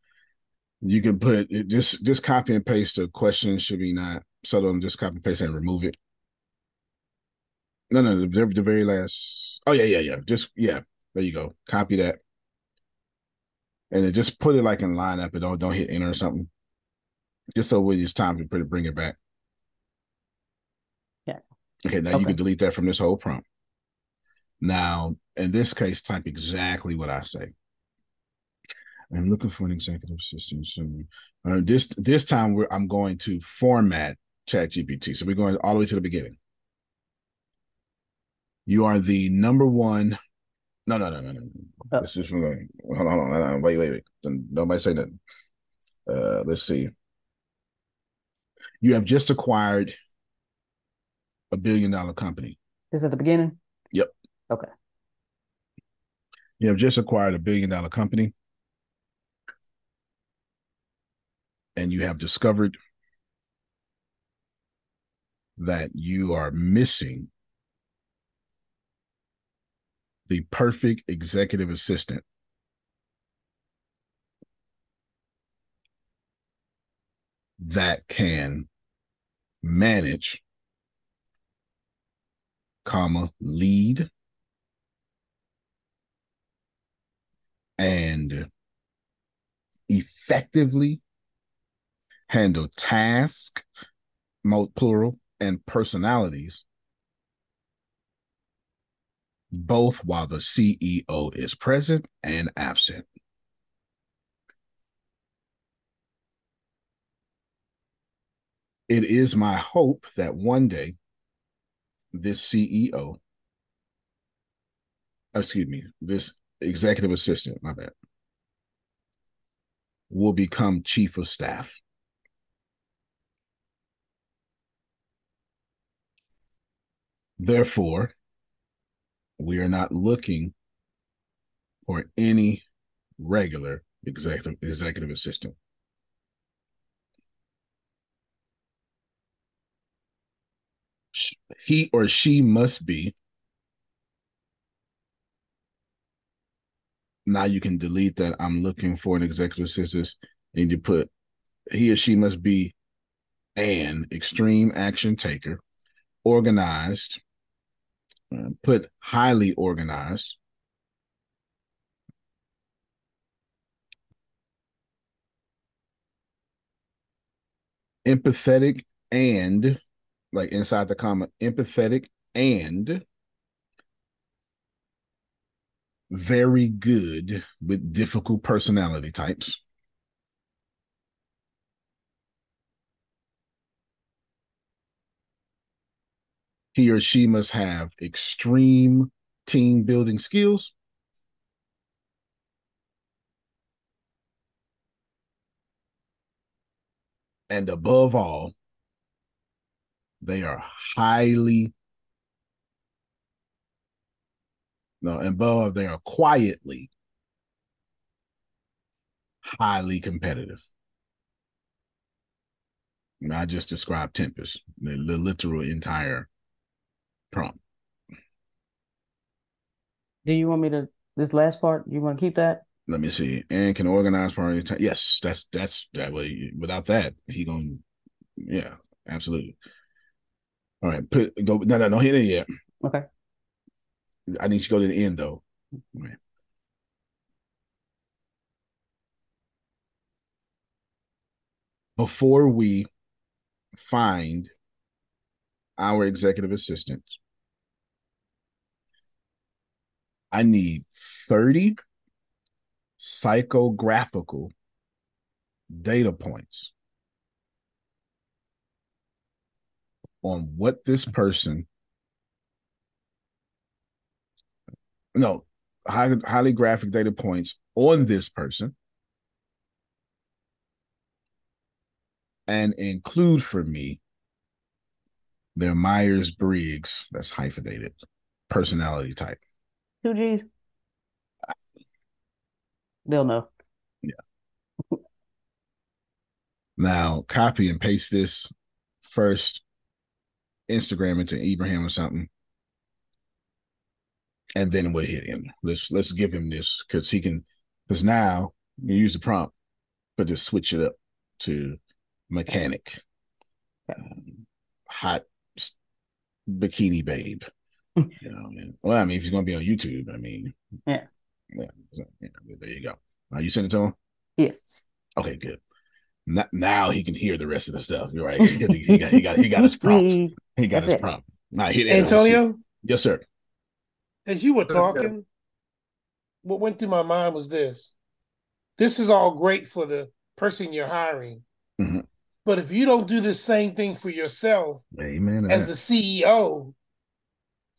You can put it- just just copy and paste the question should be not settle and just copy and paste and remove it. No, no, the, the very last. Oh yeah, yeah, yeah. Just yeah. There you go. Copy that, and then just put it like in line up and don't don't hit enter or something. Just so when it's time to put it, bring it back. Yeah, Okay, now you can delete that from this whole prompt. Now, in this case, type exactly what I say. I'm looking for an executive assistant. So, uh, this this time, we're, I'm going to format ChatGPT. So we're going all the way to the beginning. You are the number one. No, no, no, no, no. Oh. Just hold on, hold on, hold on. Wait, wait, wait. Nobody say nothing. Uh, let's see. You have just acquired a billion dollar company. Is at the beginning? Yep. Okay. You have just acquired a billion dollar company. And you have discovered that you are missing the perfect executive assistant. That can manage comma lead and effectively handle task plural and personalities both while the CEO is present and absent. It is my hope that one day this CEO, excuse me, this executive assistant, my bad, will become chief of staff. Therefore, we are not looking for any regular executive executive assistant. He or she must be. Now you can delete that. I'm looking for an executive assistant, and you put he or she must be an extreme action taker, organized, put highly organized, empathetic, and like inside the comma, empathetic and very good with difficult personality types. He or she must have extreme team building skills. And above all, they are highly no, and above they are quietly highly competitive. And I just described Tempest, the, the literal entire prompt. Do you want me to this last part? You want to keep that? Let me see. And can organize priority time. Yes, that's that's that way. Without that, he gonna yeah, absolutely. All right, put go no no no hit it yet. Okay. I need to go to the end though. Right. Before we find our executive assistant, I need 30 psychographical data points on what this person no high, highly graphic data points on this person and include for me their myers-briggs that's hyphenated personality type Two G's. They'll know. Yeah. Now, copy and paste this first, Instagram into Ibrahim or something, and then we'll hit him. Let's let's give him this because he can. Because now you use the prompt, but just switch it up to mechanic, um, hot bikini babe. You know, and- well, I mean, if he's gonna be on YouTube, I mean, Yeah. yeah, yeah, there you go. Are you sending it to him. Yes. Okay, good. Now, now he can hear the rest of the stuff. You're right. He, he got he got he got his prompt. He got That's his it. prompt. I hit. Antonio, Yes, sir. as you were talking, what went through my mind was this. This is all great for the person you're hiring. Mhm. But if you don't do the same thing for yourself Amen. as that. the CEO,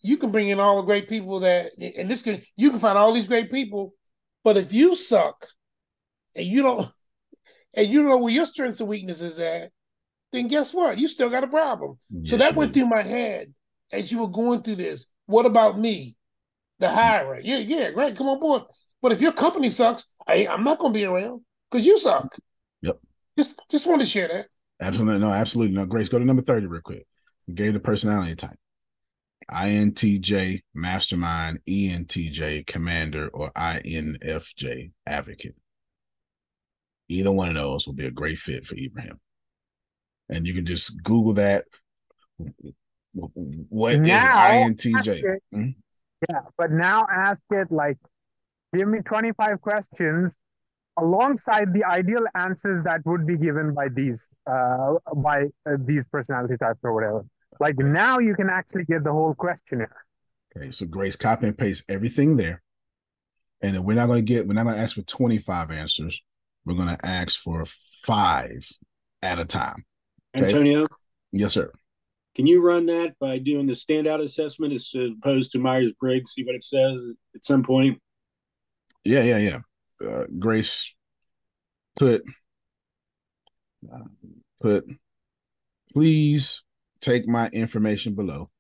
you can bring in all the great people that and this can you can find all these great people, but if you suck and you don't and you don't know where your strengths and weaknesses at, then guess what? You still got a problem. so that went through my head as you were going through this. What about me, the mm-hmm. hirer? Yeah, yeah, great, come on board. But if your company sucks, I, I'm not going to be around because you suck. Yep. Just, just want to share that. Absolutely. No, absolutely. No, Grace, go to number 30 real quick. You gave the personality type. INTJ, mastermind, ENTJ, commander, or INFJ, advocate. Either one of those will be a great fit for Ibrahim. And you can just Google that. What is Now, INTJ? ask it- Hmm? Yeah, but now ask it like, give me 25 questions alongside the ideal answers that would be given by these uh by uh, these personality types or whatever. Like now you can actually get the whole questionnaire. Okay, so Grace, copy and paste everything there. And then we're not going to get, we're not going to ask for 25 answers. We're going to ask for five at a time. Okay? Antonio, Yes, sir. can you run that by doing the standout assessment as opposed to Myers Briggs? See what it says at some point. Yeah, yeah, yeah. Uh, Grace put uh, put please take my information below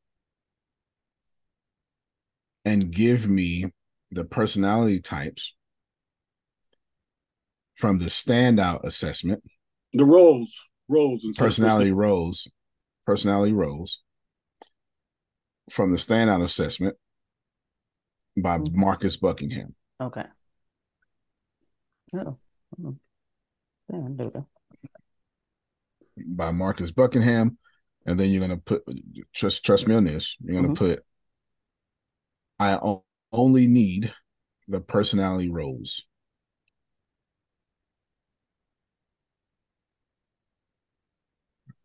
and give me the personality types from the standout assessment The roles, roles, and personality roles personality roles from the standout assessment by mm-hmm. Marcus Buckingham. Okay. Oh. oh. Yeah, there we go. by Marcus Buckingham, and then you're gonna put trust trust me on this. You're gonna Mhm. put I o- only need the personality roles.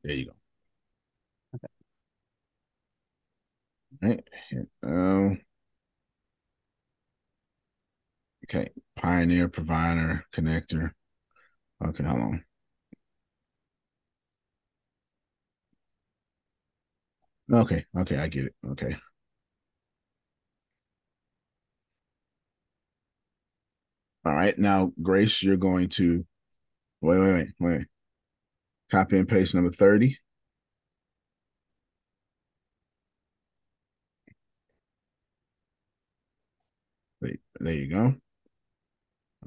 There you go. Right. here, Um, okay. Pioneer, provider, connector. Okay, hold on. Okay, okay, I get it. Okay. All right, now Grace, you're going to wait, wait, wait, wait. Copy and paste number 30. There, you go. All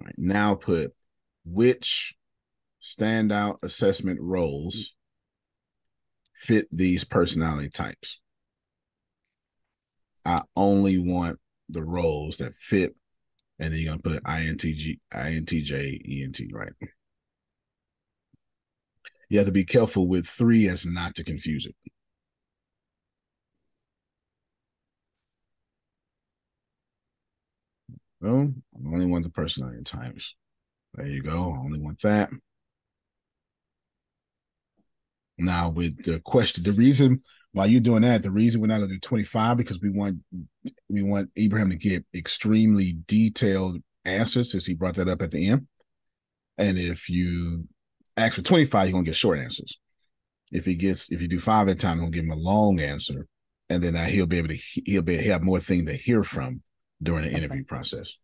right, now put which standout assessment roles fit these personality types. I only want the roles that fit, and then you're gonna put INTG, INTJ, ENT, right? You have to be careful with three as not to confuse it. Well, I only want the personality types. There you go. I only want that. Now with the question, the reason why you're doing that, the reason we're not going to do 25 because we want we want Abraham to get extremely detailed answers, since he brought that up at the end. And if you ask for 25, you're gonna get short answers. If he gets if you do five at a time, you're gonna give him a long answer, and then he'll be able to he'll be he'll have more thing to hear from during the interview process.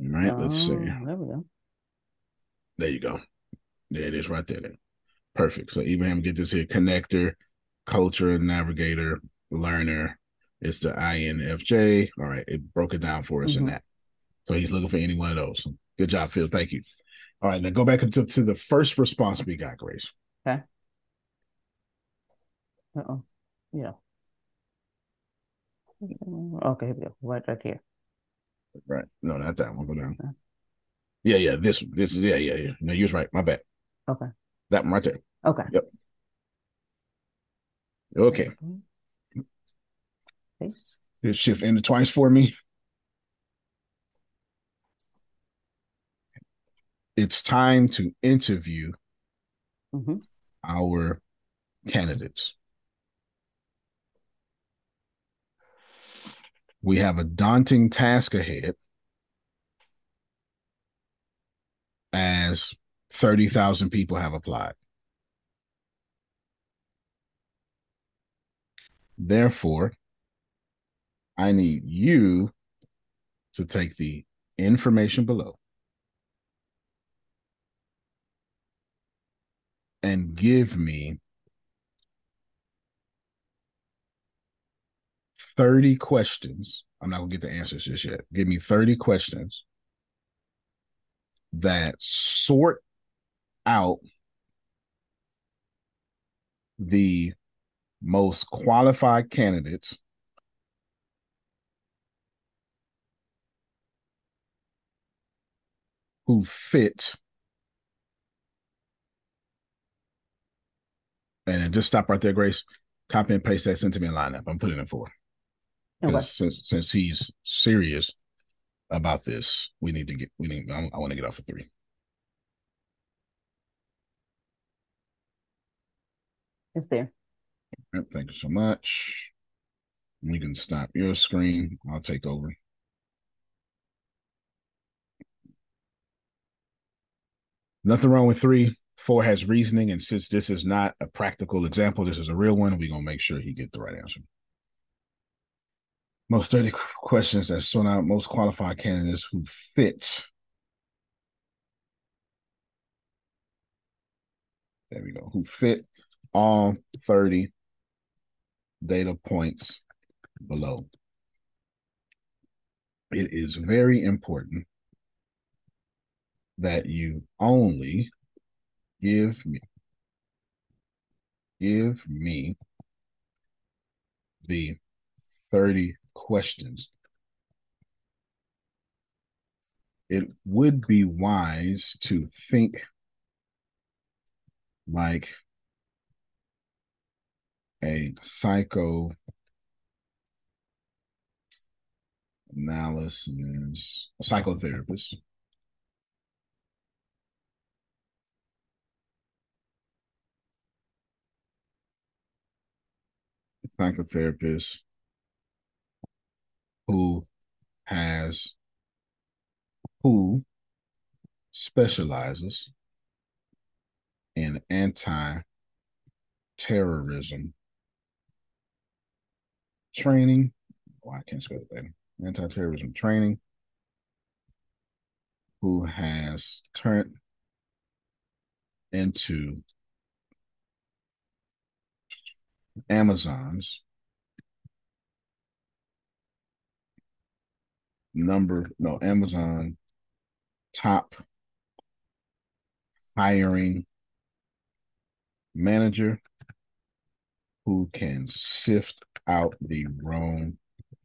All right, let's see. Oh, There we go. There you go. There it is right there. Then. Perfect. So Ibrahim get this here connector, culture, navigator, learner. It's the INFJ. All right. It broke it down for us in Mhm. that. So he's looking for any one of those. Good job, Phil. Thank you. All right. Now go back into to the first response we got, Grace. Okay. Uh-oh. Yeah. Okay, here we go. Right, right here. Right. No, not that one. Go down. Yeah, yeah. This. This is yeah, yeah, yeah. No, you was right. My bad. Okay. That market. Okay. Yep. Okay. okay. Shift into twice for me. It's time to interview mm-hmm. our candidates. We have a daunting task ahead as 30,000 people have applied. Therefore, I need you to take the information below and give me 30 questions. I'm not going to get the answers just yet. Give me 30 questions that sort out the most qualified candidates who fit and just stop right there, Grace. Copy and paste that sentiment lineup. I'm putting it for. Okay. Since since he's serious about this, we need to get we need I, I want to get off of three. It's there. Thank you so much. We can stop your screen. I'll take over. Nothing wrong with three. Four has reasoning, and since this is not a practical example, this is a real one. We're gonna make sure he get the right answer. Most 30 questions that sort out most qualified candidates who fit. There we go. Who fit all 30 data points below. It is very important that you only give me give me the 30 questions. It would be wise to think like a psycho analysis, psychotherapist. Psychotherapist who has who specializes in anti-terrorism training. Oh, I can't spell that. Anti-terrorism training. Who has turned into Amazon's number, no, Amazon top hiring manager who can sift out the wrong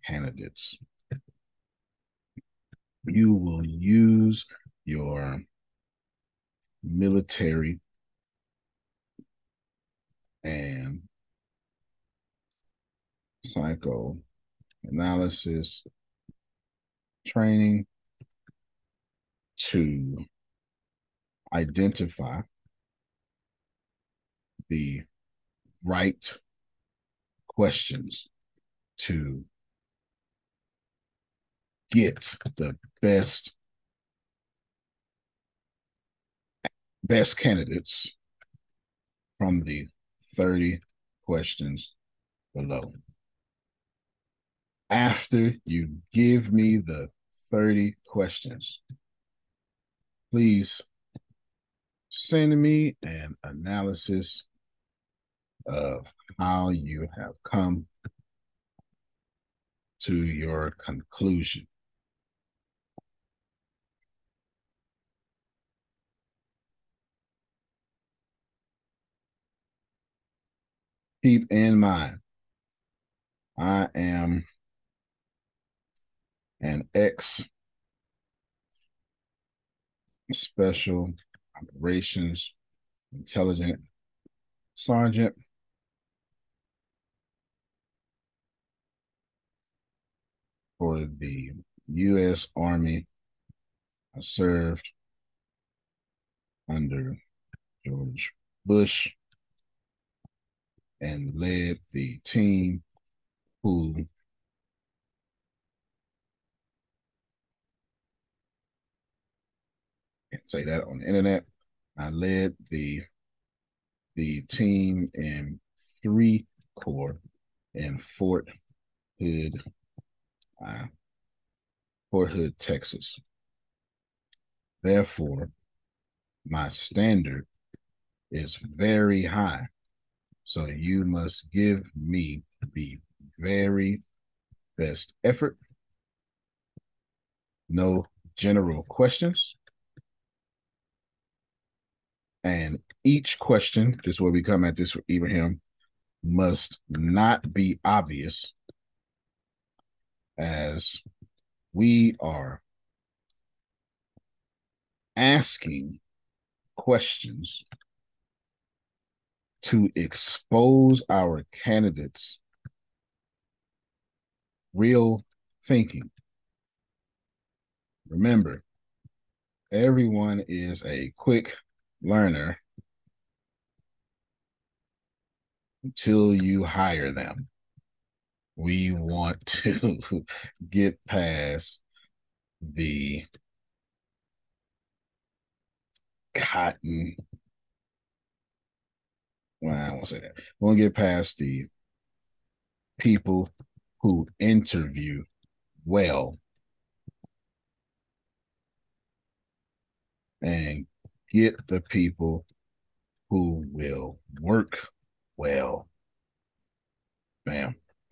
candidates. You will use your military and psychoanalysis training to identify the right questions to get the best best candidates from the 30 questions below. After you give me the 30 questions, please send me an analysis of how you have come to your conclusion. Keep in mind, I am an ex special operations intelligent sergeant for the U.S. Army. I served under George Bush and led the team who can't say that on the internet. I led the the team in three corps in Fort Hood, uh, Fort Hood, Texas. Therefore, my standard is very high. So you must give me the very best effort. No general questions. And each question, this is where we come at this with Ibrahim, must not be obvious as we are asking questions to expose our candidates real thinking remember everyone is a quick learner until you hire them. We want to get past the cotton. Well, I won't say that. We want to get past the people who interview well and get the people who will work well. Bam.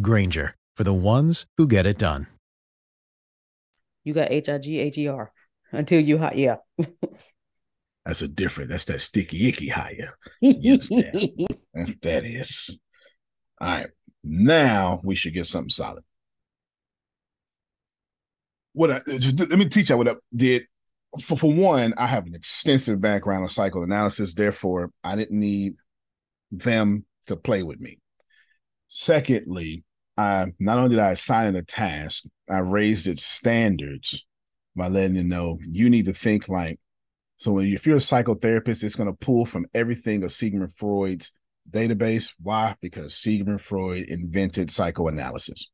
Grainger, for the ones who get it done. You got H I G H E R until you hire. Yeah. That's a different, that's that sticky icky hire. Yes, that, that is. All right. Now we should get something solid what I, let me teach you what I did. For, for one, I have an extensive background in psychoanalysis. Therefore, I didn't need them to play with me. Secondly, I not only did I assign it a task, I raised its standards by letting them know you need to think like. So if you're a psychotherapist, it's going to pull from everything of Sigmund Freud's database. Why? Because Sigmund Freud invented psychoanalysis.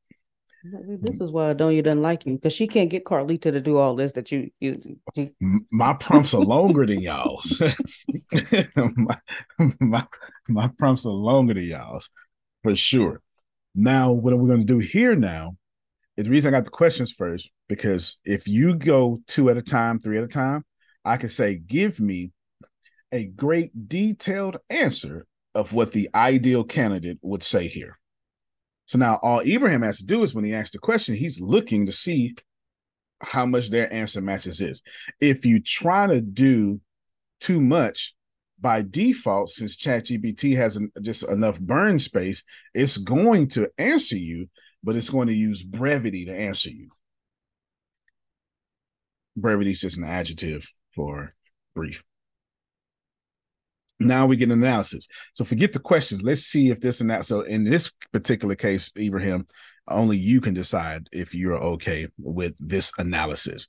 This is why Adonia doesn't like you because she can't get Carlita to do all this that you you. you... My prompts are longer than y'all's. my, my my prompts are longer than y'all's for sure. Now, what are we going to do here? Now, is the reason I got the questions first because if you go two at a time, three at a time, I can say, give me a great detailed answer of what the ideal candidate would say here. So now all Ibrahim has to do is when he asks the question, he's looking to see how much their answer matches is. If you try to do too much by default, since ChatGPT has an, just enough burn space, it's going to answer you, but it's going to use brevity to answer you. Brevity is just an adjective for brief. Now we get an analysis. So forget the questions. Let's see if this and that. So in this particular case, Ibrahim, only you can decide if you're okay with this analysis.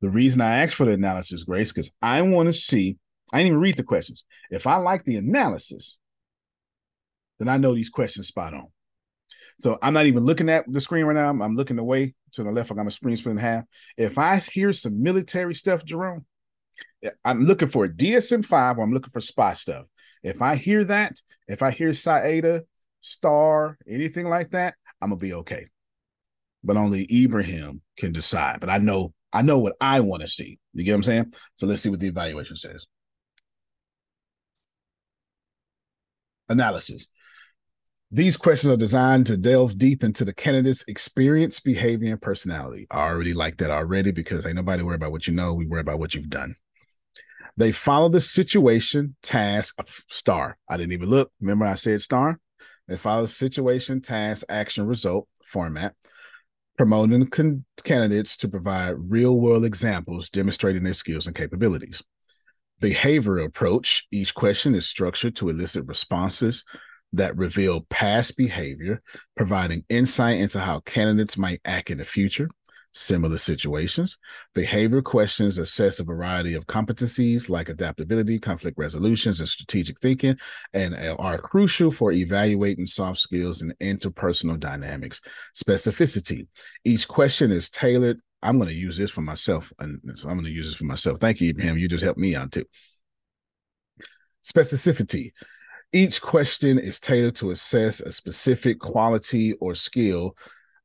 The reason I asked for the analysis, Grace, because I want to see. I didn't even read the questions. If I like the analysis, then I know these questions spot on. So I'm not even looking at the screen right now. I'm, looking away to the left. I'm a screen split in half. If I hear some military stuff, Jerome, I'm looking for DSM five or I'm looking for spy stuff. If I hear that, if I hear Saida, Star, anything like that, I'm gonna be okay. But only Ibrahim can decide. But I know I know what I want to see. You get what I'm saying? So let's see what the evaluation says. Analysis. These questions are designed to delve deep into the candidate's experience, behavior, and personality. I already like that already because ain't nobody worry about what you know. We worry about what you've done. They follow the situation, task, star. I didn't even look. Remember, I said star? They follow the situation, task, action, result format, promoting con- candidates to provide real world examples demonstrating their skills and capabilities. Behavioral approach each question is structured to elicit responses that reveal past behavior, providing insight into how candidates might act in the future similar situations. Behavior questions assess a variety of competencies like adaptability, conflict resolutions, and strategic thinking, and are crucial for evaluating soft skills and interpersonal dynamics. Specificity. Each question is tailored. I'm going to use this for myself, and so I'm going to use this for myself. Thank you, Ibrahim. You just helped me out too. Specificity. Each question is tailored to assess a specific quality or skill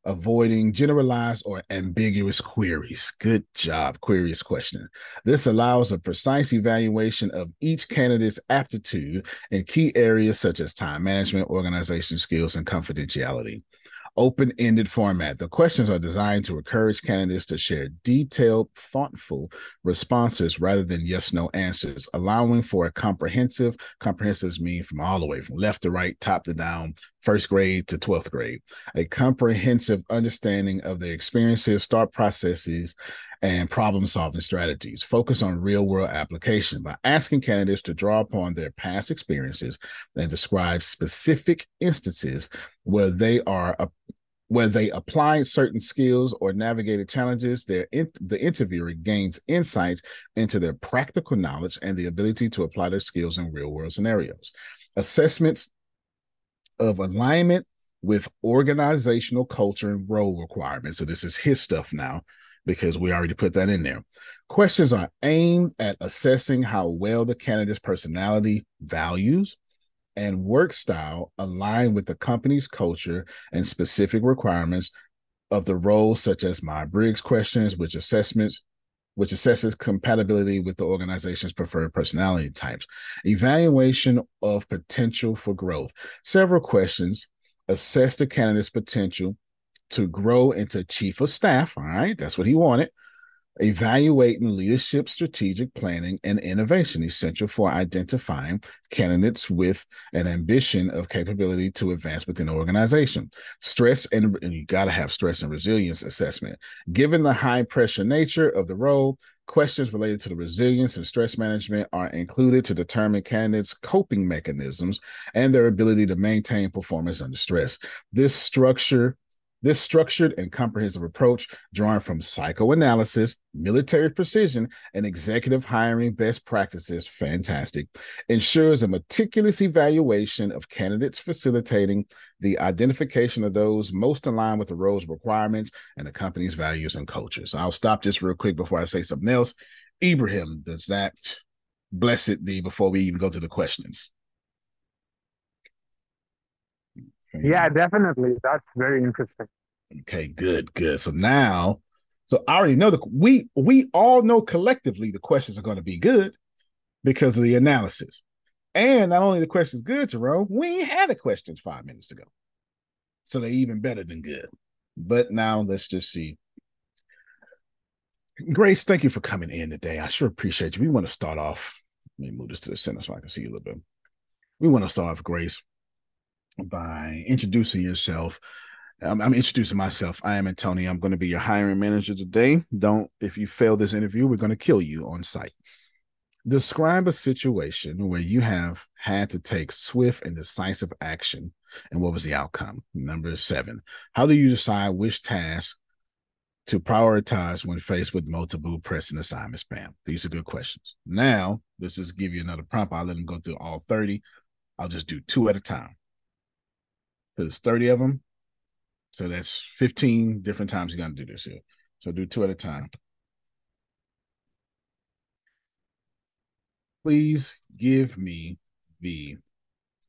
avoiding generalized or ambiguous queries. Good job, queries question. This allows a precise evaluation of each candidate's aptitude in key areas such as time management, organization skills, and confidentiality open ended format. The questions are designed to encourage candidates to share detailed, thoughtful responses rather than yes no answers, allowing for a comprehensive, comprehensive mean from all the way from left to right, top to down, first grade to 12th grade, a comprehensive understanding of their experiences, thought processes, and problem solving strategies. Focus on real world application by asking candidates to draw upon their past experiences and describe specific instances where they are where they applied certain skills or navigated challenges, their in, the interviewer gains insights into their practical knowledge and the ability to apply their skills in real world scenarios. Assessments of alignment with organizational culture and role requirements. So this is his stuff now because we already put that in there. Questions are aimed at assessing how well the candidate's personality, values, and work style align with the company's culture and specific requirements of the role, such as Myers-Briggs questions, which assessments which assesses compatibility with the organization's preferred personality types. Evaluation of potential for growth. Several questions assess the candidate's potential to grow into chief of staff. All right, that's what he wanted. Evaluating leadership, strategic planning, and innovation essential for identifying candidates with an ambition of capability to advance within the organization. Stress and, and you got to have stress and resilience assessment. Given the high pressure nature of the role, questions related to the resilience and stress management are included to determine candidates' coping mechanisms and their ability to maintain performance under stress. This structure this structured and comprehensive approach, drawing from psychoanalysis, military precision, and executive hiring best practices, fantastic, ensures a meticulous evaluation of candidates, facilitating the identification of those most aligned with the role's requirements and the company's values and cultures. I'll stop just real quick before I say something else. Ibrahim, does that bless it thee before we even go to the questions? Yeah, definitely. That's very interesting. Okay, good, good. So now, so I already know the we we all know collectively the questions are going to be good because of the analysis. And not only the questions good, Jerome, we had a questions five minutes ago. So they're even better than good. But now let's just see. Grace, thank you for coming in today. I sure appreciate you. We want to start off. Let me move this to the center so I can see you a little bit. We want to start off, Grace, by introducing yourself. Um, I'm introducing myself. I am Antonio. I'm going to be your hiring manager today. Don't, if you fail this interview, we're going to kill you on site. Describe a situation where you have had to take swift and decisive action, and what was the outcome? Number seven. How do you decide which task to prioritize when faced with multiple pressing assignments? Bam. These are good questions. Now, let's just give you another prompt. I'll let them go through all 30. I'll just do two at a time. There's 30 of them. So that's 15 different times you're going to do this here. So do two at a time. Please give me the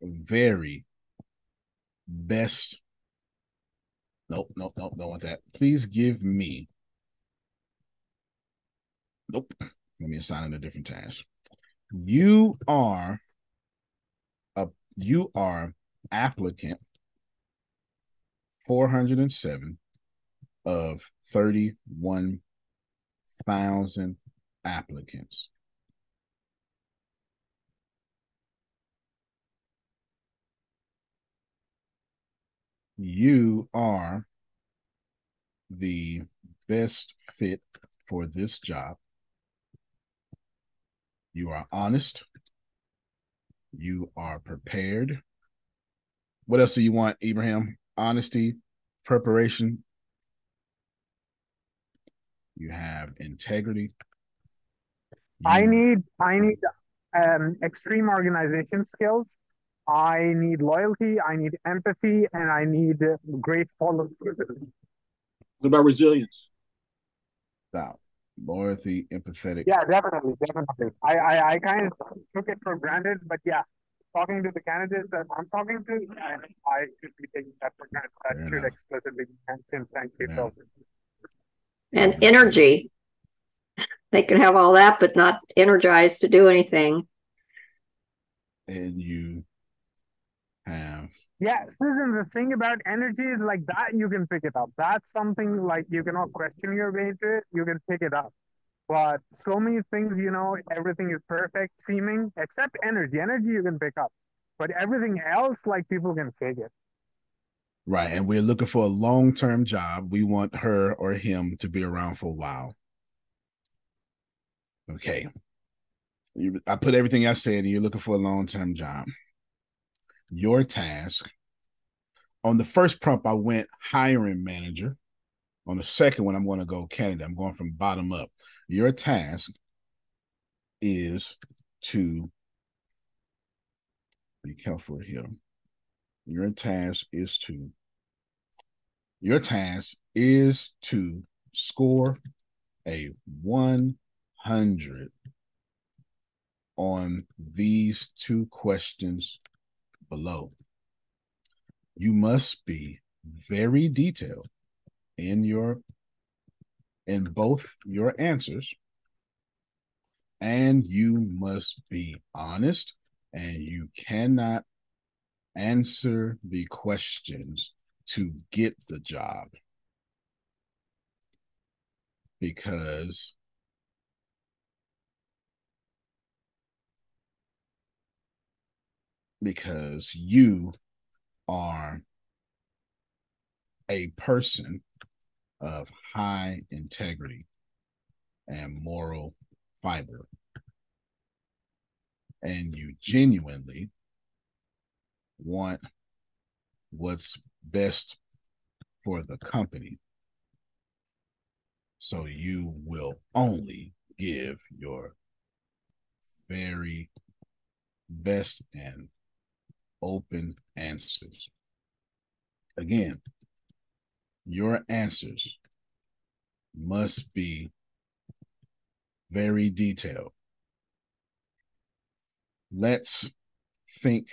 very best. Nope, nope, nope, don't want that. Please give me Nope. Let me assign it a different task. You are a you are applicant 407 of 31,000 applicants. You are the best fit for this job. You are honest. You are prepared. What else do you want, Ibrahim? Honesty, preparation. You have integrity. I need I need um, extreme organization skills. I need loyalty. I need empathy, and I need uh, great follow through. What about resilience? About loyalty, empathetic. Yeah, definitely, definitely. I, I, I kind of took it for granted, but yeah, talking to the candidates that I'm talking to, I, I should be taking that for granted. That Fair should enough. explicitly be mentioned. Thank you, Yeah. And energy. They can have all that, but not energized to do anything. And you have Yeah, Susan, the thing about energy is like that you can pick it up. That's something like you cannot question your way to it. You can pick it up. But so many things, you know, everything is perfect seeming, except energy. Energy you can pick up. But everything else, like people can fake it. right, and we're looking for a long-term job. We want her or him to be around for a while. Okay. You, I put everything I said, and you're looking for a long-term job. Your task on the first prompt, I went hiring manager. On the second one, I'm going to go candidate. I'm going from bottom up. Your task is to be careful here. Your task is to your task is to score a 100 on these two questions below. You must be very detailed in your in both your answers. And you must be honest and you cannot answer the questions to get the job. Because because you are a person of high integrity and moral fiber and you genuinely want what's best for the company. So you will only give your very best and open answers. Again, your answers must be very detailed. Let's think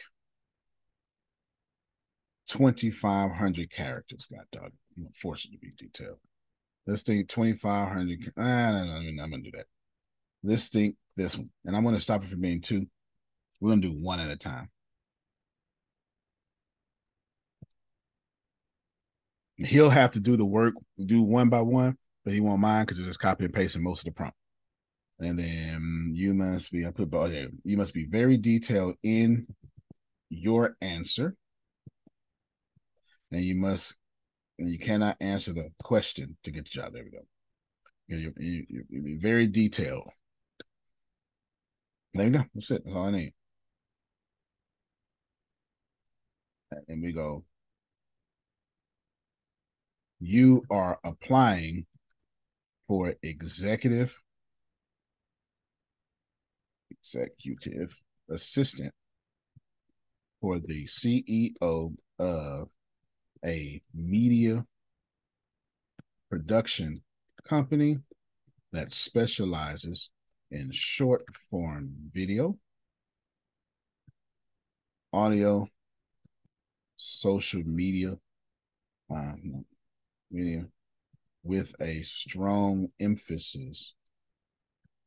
2,500 characters. God dog, I'm gonna force it to be detailed. Let's think 2,500. Ah, no, no, I'm gonna do that. Let's think this one, and I'm gonna stop it from being two. We're gonna do one at a time. He'll have to do the work, do one by one, but he won't mind because he'll just copy and pasting most of the prompt. And then you must be, I put, oh, yeah, you must be very detailed in your answer. And you must, and you cannot answer the question to get the job. There we go. You, you, you, you be very detailed. There you go. That's it. That's all I need. And we go. You are applying for executive executive assistant for the CEO of a media production company that specializes in short form video, audio, social media, um, media with a strong emphasis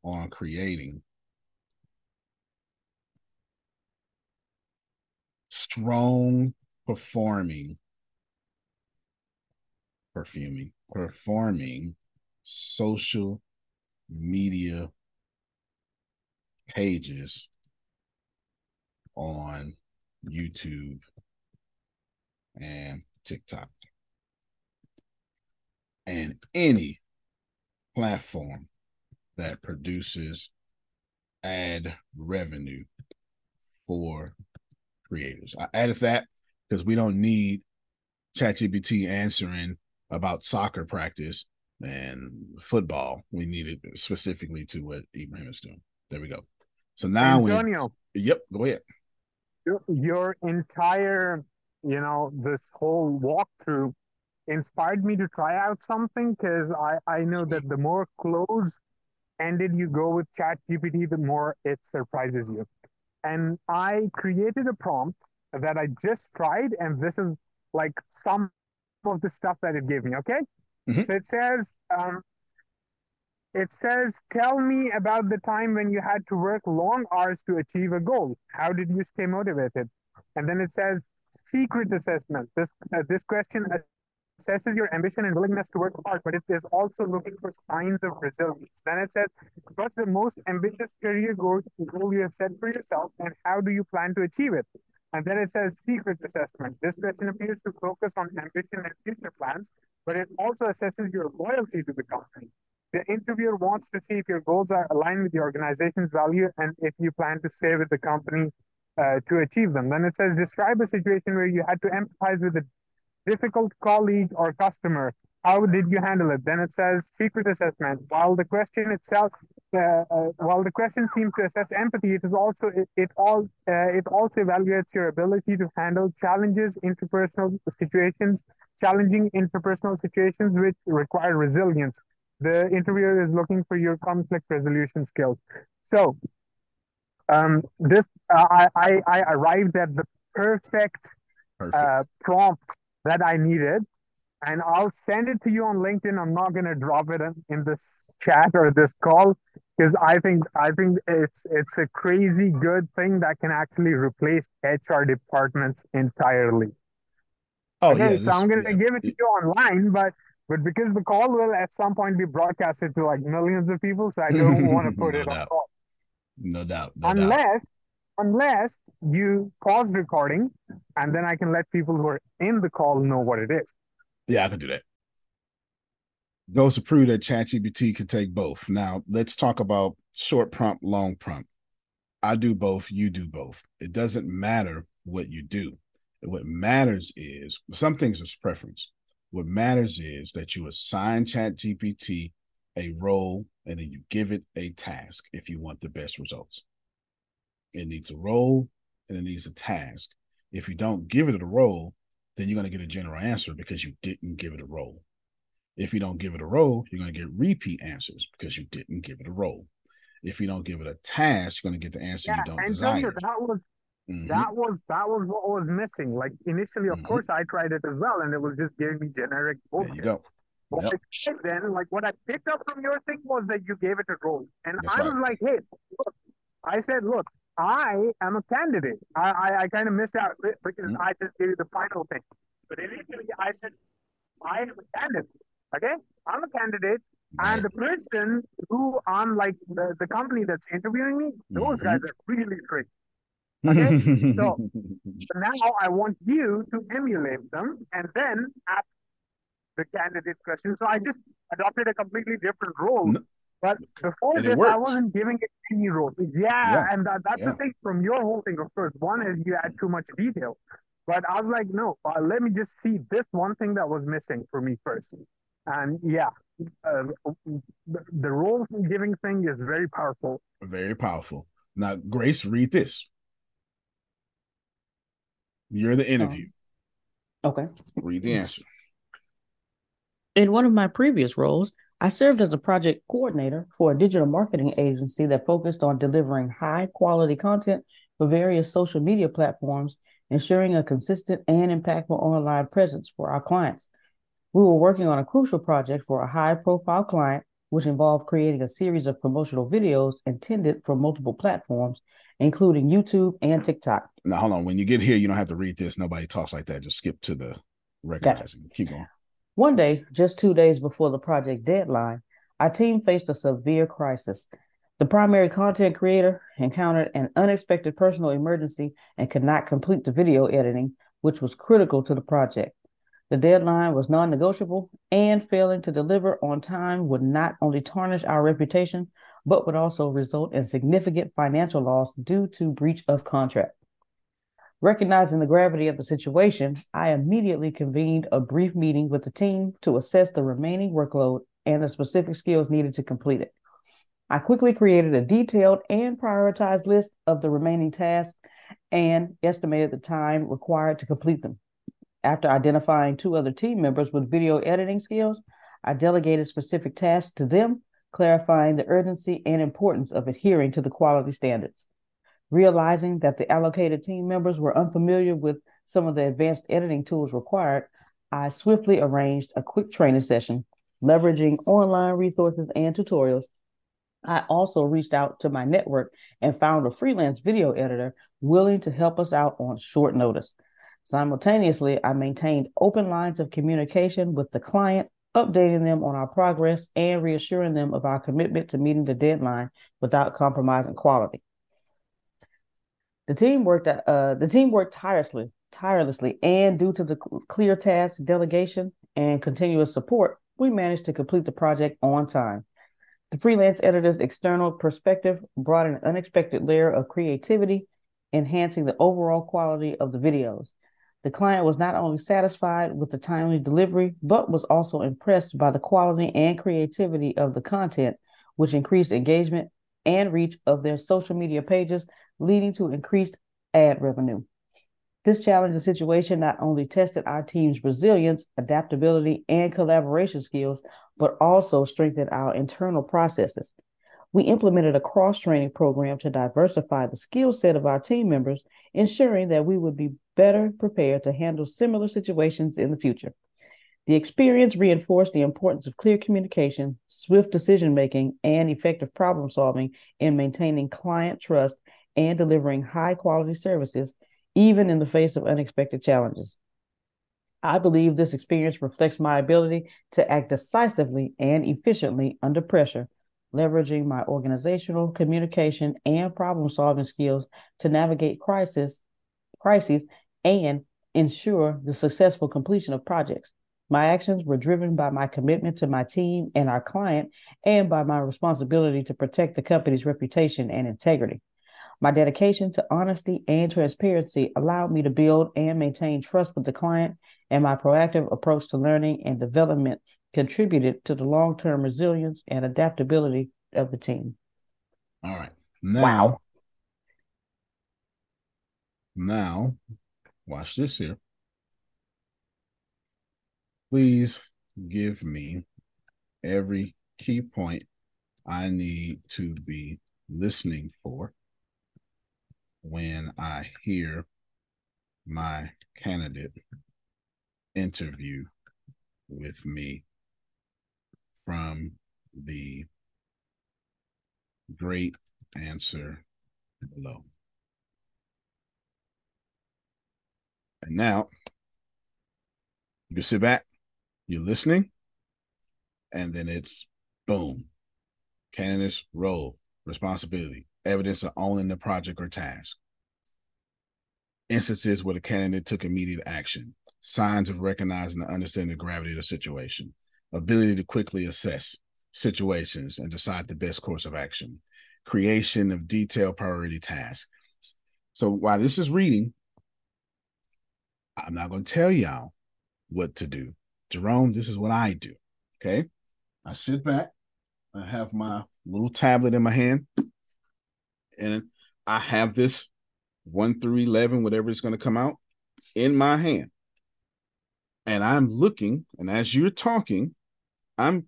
on creating strong performing perfuming performing social media pages on YouTube and TikTok and any platform that produces ad revenue for creators. I added that because we don't need ChatGPT answering about soccer practice and football. We need it specifically to what Ibrahim is doing. There we go. So now Antonio. we yep, go ahead. Your, your entire, you know, this whole walkthrough inspired me to try out something because I, I know that the more close ended you go with chat gpt the more it surprises you. And i created a prompt that i just tried and this is like some of the stuff that it gave me okay? Mm-hmm. so it says um, it says tell me about the time when you had to work long hours to achieve a goal. How did you stay motivated? And then it says secret assessment. This uh, this question assesses your ambition and willingness to work hard, but it is also looking for signs of resilience. Then it says, what's the most ambitious career goal, you have set for yourself, and how do you plan to achieve it? And then it says secret assessment. This question appears to focus on ambition and future plans, but it also assesses your loyalty to the company. The interviewer wants to see if your goals are aligned with the organization's value and if you plan to stay with the company uh, to achieve them. Then it says describe a situation where you had to empathize with a difficult colleague or customer. How did you handle it? Then it says secret assessment. While the question itself, uh, uh, while the question seems to assess empathy, it is also it, it all uh, it also evaluates your ability to handle challenges, interpersonal situations, challenging interpersonal situations which require resilience. The interviewer is looking for your conflict resolution skills. So, um, this uh, I, I I arrived at the perfect, perfect. Uh, prompt that I needed. And I'll send it to you on LinkedIn. I'm not going to drop it in, in this chat or this call because I think I think it's it's a crazy good thing that can actually replace HR departments entirely. Oh okay, yeah, so I'm going to give it to you online, but but because the call will at some point be broadcasted to like millions of people, so I don't want to put no it on call. No doubt. No doubt. Unless you pause recording and then I can let people who are in the call know what it is. Yeah, I can do that. Goes to prove that ChatGPT can take both. Now, let's talk about short prompt, long prompt. I do both, you do both. It doesn't matter what you do. What matters is some things is preference. What matters is that you assign ChatGPT a role and then you give it a task if you want the best results. It needs a role and it needs a task. If you don't give it a role, then you're going to get a general answer because you didn't give it a role. If you don't give it a role, you're going to get repeat answers because you didn't give it a role. If you don't give it a task, you're going to get the answer Yeah, you don't and desire. that was Mhm. that was that was what was missing. Like initially, of course, I tried it as well, and it was just giving me generic There bullshit. you go. What Yep. Then, like what I picked up from your thing was that you gave it a role, and That's I right. was like, hey, look, I said, look, I am a candidate. I I, I kind of missed out because Mm-hmm. I just gave you the final thing. But initially, I said, I am a candidate. Okay, I'm a candidate, and the person who I'm like the, the company that's interviewing me, those guys Mm-hmm. are really great. Okay, so so now I want you to emulate them and then ask the candidate question. So I just adopted a completely different role. But before And it this, I wasn't giving it any role. Yeah, Yeah, and that, that's yeah. the thing from your whole thing, of course. One is you add too much detail. But I was like, no, uh, let me just see this one thing that was missing for me first. And yeah, uh, the, the role giving thing is very powerful. Very powerful. Now, Grace, read this. You're the interview. Okay. Read the answer. In one of my previous roles, I served as a project coordinator for a digital marketing agency that focused on delivering high quality content for various social media platforms, ensuring a consistent and impactful online presence for our clients. We were working on a crucial project for a high profile client which involved creating a series of promotional videos intended for multiple platforms, including YouTube and TikTok. Now, hold on. When you get here, you don't have to read this. Nobody talks like that. Just skip to the recognizing. Gotcha. Keep going. One day, just two days before the project deadline, our team faced a severe crisis. The primary content creator encountered an unexpected personal emergency and could not complete the video editing, which was critical to the project. The deadline was non negotiable, and failing to deliver on time would not only tarnish our reputation, but would also result in significant financial loss due to breach of contract. Recognizing the gravity of the situation, I immediately convened a brief meeting with the team to assess the remaining workload and the specific skills needed to complete it. I quickly created a detailed and prioritized list of the remaining tasks and estimated the time required to complete them. After identifying two other team members with video editing skills, I delegated specific tasks to them, clarifying the urgency and importance of adhering to the quality standards. Realizing that the allocated team members were unfamiliar with some of the advanced editing tools required, I swiftly arranged a quick training session, leveraging online resources and tutorials. I also reached out to my network and found a freelance video editor willing to help us out on short notice. Simultaneously, I maintained open lines of communication with the client, updating them on our progress and reassuring them of our commitment to meeting the deadline without compromising quality. The team worked uh, the team worked tirelessly, tirelessly, and due to the clear task delegation and continuous support, we managed to complete the project on time. The freelance editor's external perspective brought an unexpected layer of creativity, enhancing the overall quality of the videos. The client was not only satisfied with the timely delivery, but was also impressed by the quality and creativity of the content, which increased engagement and reach of their social media pages, leading to increased ad revenue. This challenging situation not only tested our team's resilience, adaptability, and collaboration skills, but also strengthened our internal processes. We implemented a cross training program to diversify the skill set of our team members, ensuring that we would be better prepared to handle similar situations in the future. The experience reinforced the importance of clear communication, swift decision making, and effective problem solving in maintaining client trust and delivering high quality services, even in the face of unexpected challenges. I believe this experience reflects my ability to act decisively and efficiently under pressure, leveraging my organizational communication and problem solving skills to navigate crisis, crises and ensure the successful completion of projects. My actions were driven by my commitment to my team and our client, and by my responsibility to protect the company's reputation and integrity. My dedication to honesty and transparency allowed me to build and maintain trust with the client, and my proactive approach to learning and development contributed to the long term resilience and adaptability of the team. All right. Now, wow. now, watch this here please give me every key point I need to be listening for when I hear my candidate interview with me from the great answer below. And now you sit back you're listening, and then it's boom. Candidate's role, responsibility, evidence of owning the project or task. Instances where the candidate took immediate action, signs of recognizing and understanding the gravity of the situation, ability to quickly assess situations and decide the best course of action, creation of detailed priority tasks. So while this is reading, I'm not going to tell y'all what to do. Jerome, this is what I do. Okay. I sit back, I have my little tablet in my hand, and I have this one through 11, whatever is going to come out in my hand. And I'm looking, and as you're talking, I'm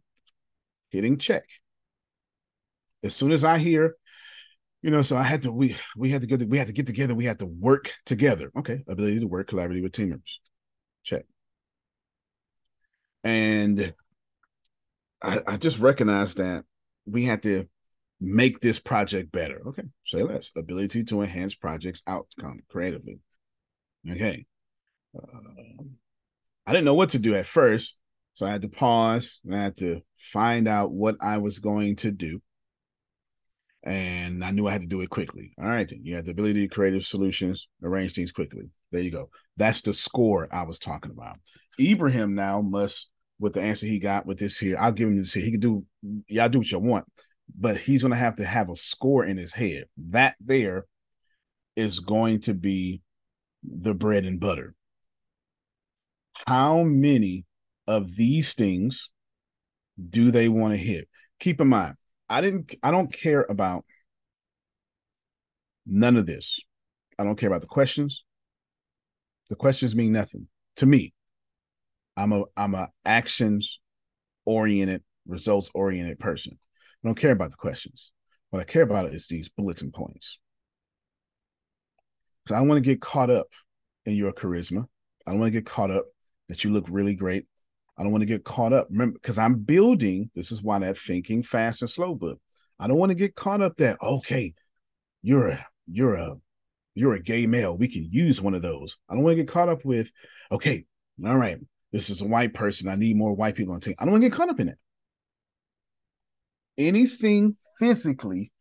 hitting check. As soon as I hear, you know, so I had to, we we had to go, to, we had to get together, we had to work together. Okay, ability to work collaboratively with team members. Check. And I, I just recognize that we had to make this project better. Okay, say less. Ability to enhance projects outcome creatively. Okay. Uh, I didn't know what to do at first, so I had to pause and I had to find out what I was going to do. And I knew I had to do it quickly. All right, then you have the ability to creative solutions, arrange things quickly. There you go. That's the score I was talking about. Ibrahim now must, with the answer he got with this here, I'll give him this here. He can do, y'all do what you want, but he's going to have to have a score in his head. That there is going to be the bread and butter. How many of these things do they want to hit? Keep in mind, I didn't I don't care about none of this. I don't care about the questions. The questions mean nothing to me. I'm a I'm a actions oriented, results oriented person. I don't care about the questions. What I care about is these bulletin points. Because I don't want to get caught up in your charisma. I don't want to get caught up that you look really great. I don't want to get caught up. Remember, because I'm building, this is why that thinking fast and slow book. I don't want to get caught up that, okay, you're a you're a you're a gay male. We can use one of those. I don't want to get caught up with, okay, all right, this is a white person. I need more white people on the team. I don't want to get caught up in it. Anything physically,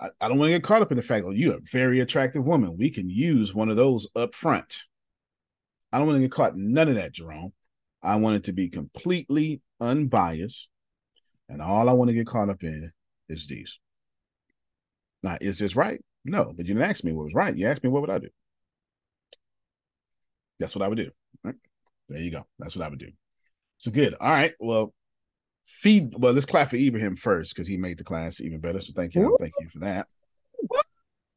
I, I don't want to get caught up in the fact that you're a very attractive woman. We can use one of those up front. I don't want to get caught none of that, Jerome. I want it to be completely unbiased. And all I want to get caught up in is these. Now, is this right? No, but you didn't ask me what was right. You asked me what would I do. That's what I would do. Right? There you go. That's what I would do. So good. All right. Well, feed. Well, let's clap for Ibrahim first because he made the class even better. So thank you. Thank you for that.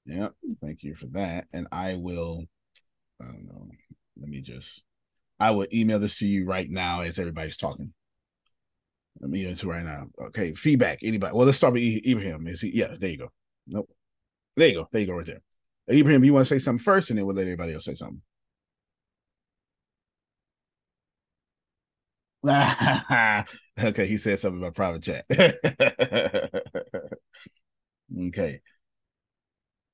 Yeah. Thank you for that. And I will. I don't know. Let me just, I will email this to you right now as everybody's talking. Let me into right now. Okay, feedback. Anybody? Well, let's start with Ibrahim. Is he? Yeah, there you go. Nope. There you go. There you go. Right there. Ibrahim, you want to say something first, and then we'll let everybody else say something. okay, he said something about private chat. okay.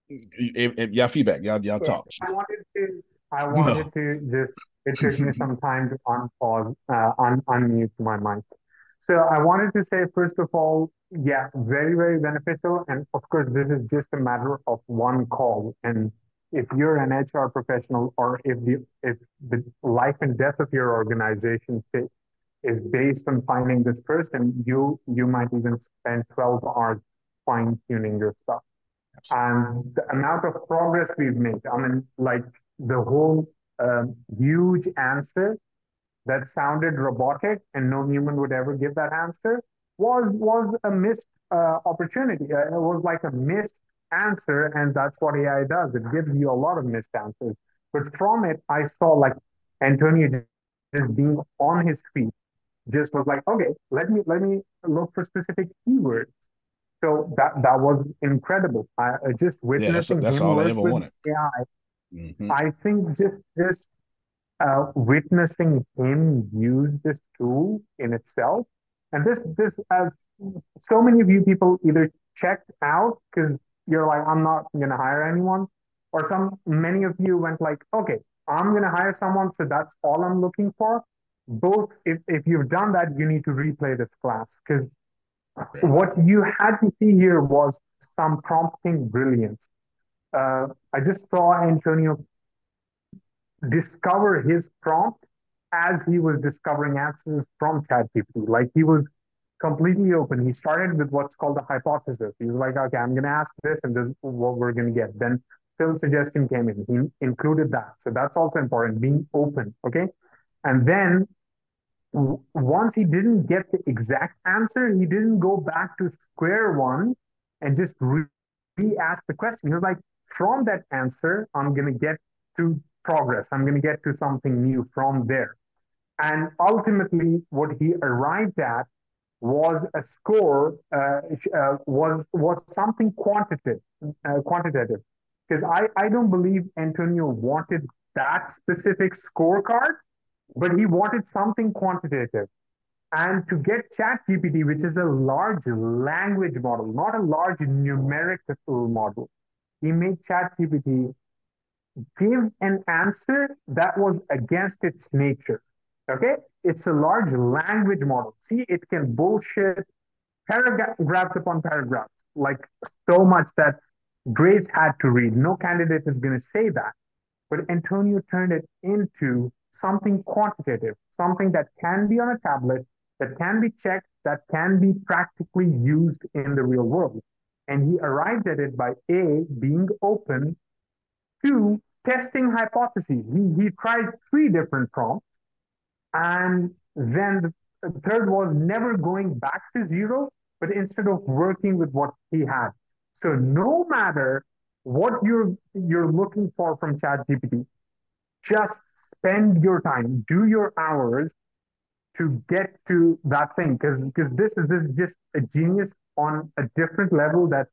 If, if, y'all feedback, y'all y'all talk. I wanted to I wanted to just, it took me some time to unpause, uh, un- unmute my mic. So I wanted to say, first of all, yeah, very, very beneficial. And of course, this is just a matter of one call. And if you're an HR professional or if the, if the life and death of your organization is based on finding this person, you, you might even spend 12 hours fine tuning your stuff. And the amount of progress we've made, I mean, like the whole um, huge answer that sounded robotic and no human would ever give that answer was was a missed uh, opportunity. Uh, it was like a missed answer, and that's what AI does. It gives you a lot of missed answers. But from it, I saw like Antonio just being on his feet, just was like, okay, let me let me look for specific keywords. So that that was incredible. I just witnessing yeah, that's, that's him all I ever wanted. AI Mm-hmm. I think just just uh, witnessing him use this tool in itself, and this this as so many of you people either checked out because you're like I'm not gonna hire anyone, or some many of you went like okay I'm gonna hire someone so that's all I'm looking for. Both if if you've done that you need to replay this class because what you had to see here was some prompting brilliance. Uh, I just saw Antonio discover his prompt as he was discovering answers from ChatGPT. Like he was completely open. He started with what's called a hypothesis. He was like, okay, I'm going to ask this and this is what we're going to get. Then Phil's suggestion came in. He included that. So that's also important, being open. Okay. And then once he didn't get the exact answer, he didn't go back to square one and just re ask the question. He was like, from that answer, I'm going to get to progress. I'm going to get to something new from there. And ultimately, what he arrived at was a score, uh, uh, was was something quantitative, uh, quantitative. Because I, I don't believe Antonio wanted that specific scorecard, but he wanted something quantitative. And to get ChatGPT, which is a large language model, not a large numerical model, he made ChatGPT give an answer that was against its nature. Okay? It's a large language model. See, it can bullshit paragraphs upon paragraphs, like so much that Grace had to read. No candidate is going to say that. But Antonio turned it into something quantitative, something that can be on a tablet, that can be checked, that can be practically used in the real world. And he arrived at it by A, being open, two, testing hypotheses. He, he tried three different prompts. And then the third was never going back to zero, but instead of working with what he had. So no matter what you're you're looking for from ChatGPT, just spend your time, do your hours to get to that thing. Because because this is this is just a genius on a different level that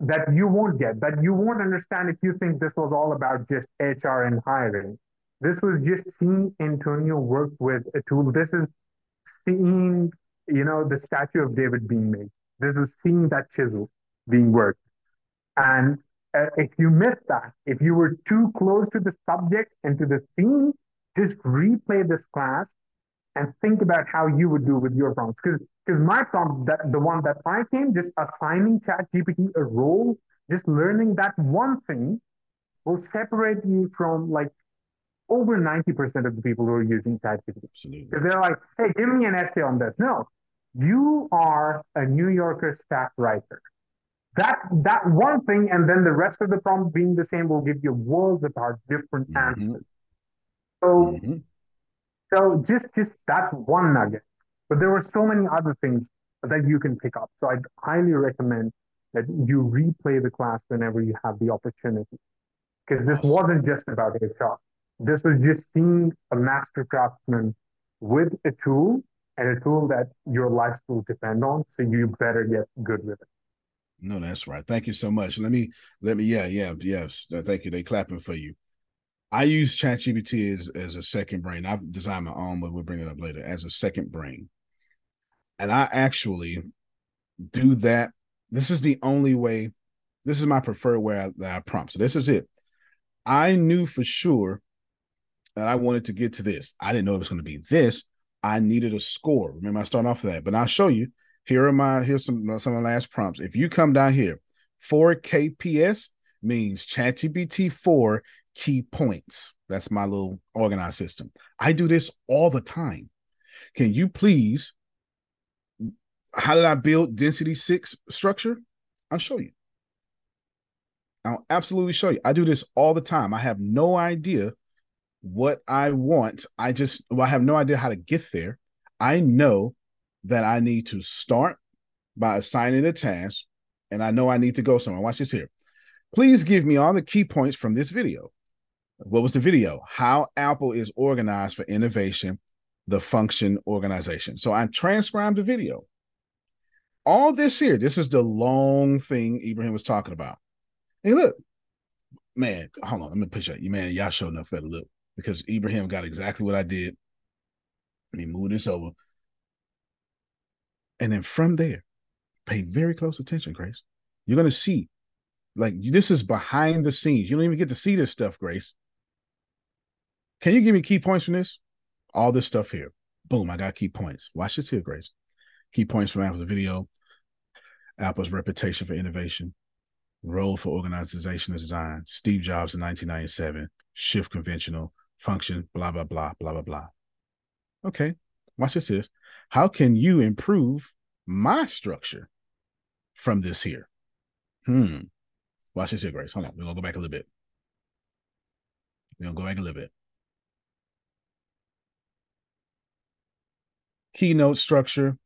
that you won't get, that you won't understand if you think this was all about just HR and hiring. This was just seeing Antonio work with a tool. This is seeing, you know, the statue of David being made. This is seeing that chisel being worked. And uh, if you missed that, if you were too close to the subject and to the theme, just replay this class and think about how you would do with your prompts. Because because my prompt, that the one that I came, just assigning ChatGPT a role, just learning that one thing will separate you from like over 90% of the people who are using ChatGPT. Because they're like, hey, give me an essay on this. No, you are a New Yorker staff writer. That that one thing, and then the rest of the prompt being the same will give you worlds apart different Mm-hmm. answers. So so just just that one nugget. But there were so many other things that you can pick up. So I'd highly recommend that you replay the class whenever you have the opportunity. Because this wasn't just about HR. This was just seeing a master craftsman with a tool and a tool that your life will depend on. So you better get good with it. No, that's right. Thank you so much. Let me let me yeah, yeah, yes. Uh, Thank you. They clapping for you. I use ChatGPT as as a second brain. I've designed my own, but we'll bring it up later as a second brain. And I actually do that. This is the only way. This is my preferred way I, that I prompt. So this is it. I knew for sure that I wanted to get to this. I didn't know it was going to be this. I needed a score. Remember, I started off with that. But I'll show you. Here are my here's some some of the last prompts. If you come down here, 4 KPS means ChatGPT 4 key points. That's my little organized system. I do this all the time. Can you please? How did I build density six structure? I'll show you. I'll absolutely show you. I do this all the time. I have no idea what I want. I just, well, I have no idea how to get there. I know that I need to start by assigning a task, and I know I need to go somewhere. Watch this here. Please give me all the key points from this video. What was the video? How Apple is organized for innovation, the function organization. So I transcribed the video. All this here, this is the long thing Ibrahim was talking about. Hey, look, man, hold on. Let me push that. You man, y'all showing enough better look because Ibrahim got exactly what I did. Let me move this over. And then from there, pay very close attention, Grace. You're gonna see, like this is behind the scenes. You don't even get to see this stuff, Grace. Can you give me key points from this? All this stuff here. Boom, I got key points. Watch this here, Grace. Key points from Apple's video. Apple's reputation for innovation, role for organization and design, Steve Jobs in 1997, shift conventional, function, blah, blah, blah, blah, blah, blah. Okay, watch this is. How can you improve my structure from this here? Hmm. Watch this here, Grace. Hold on. We're gonna go back a little bit. We're gonna go back a little bit. Keynote structure.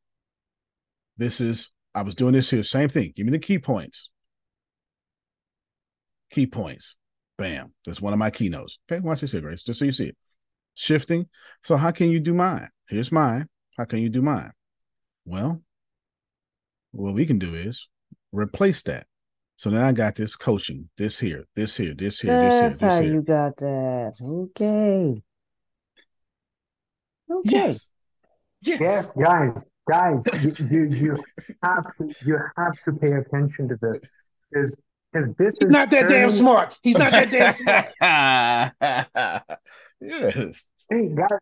This is, I was doing this here, same thing. Give me the key points. Key points. Bam. That's one of my keynotes. Okay, watch this here, Grace, just so you see it. Shifting. So, how can you do mine? Here's mine. How can you do mine? Well, what we can do is replace that. So now I got this coaching, this here, this here, this here, this here, That's how here. you got that. Okay. Okay. Yes. Yes. Yes, guys, guys, you, you, you have to you have to pay attention to this because because this He's is not that damn smart. He's not that damn smart. yes. Hey guys,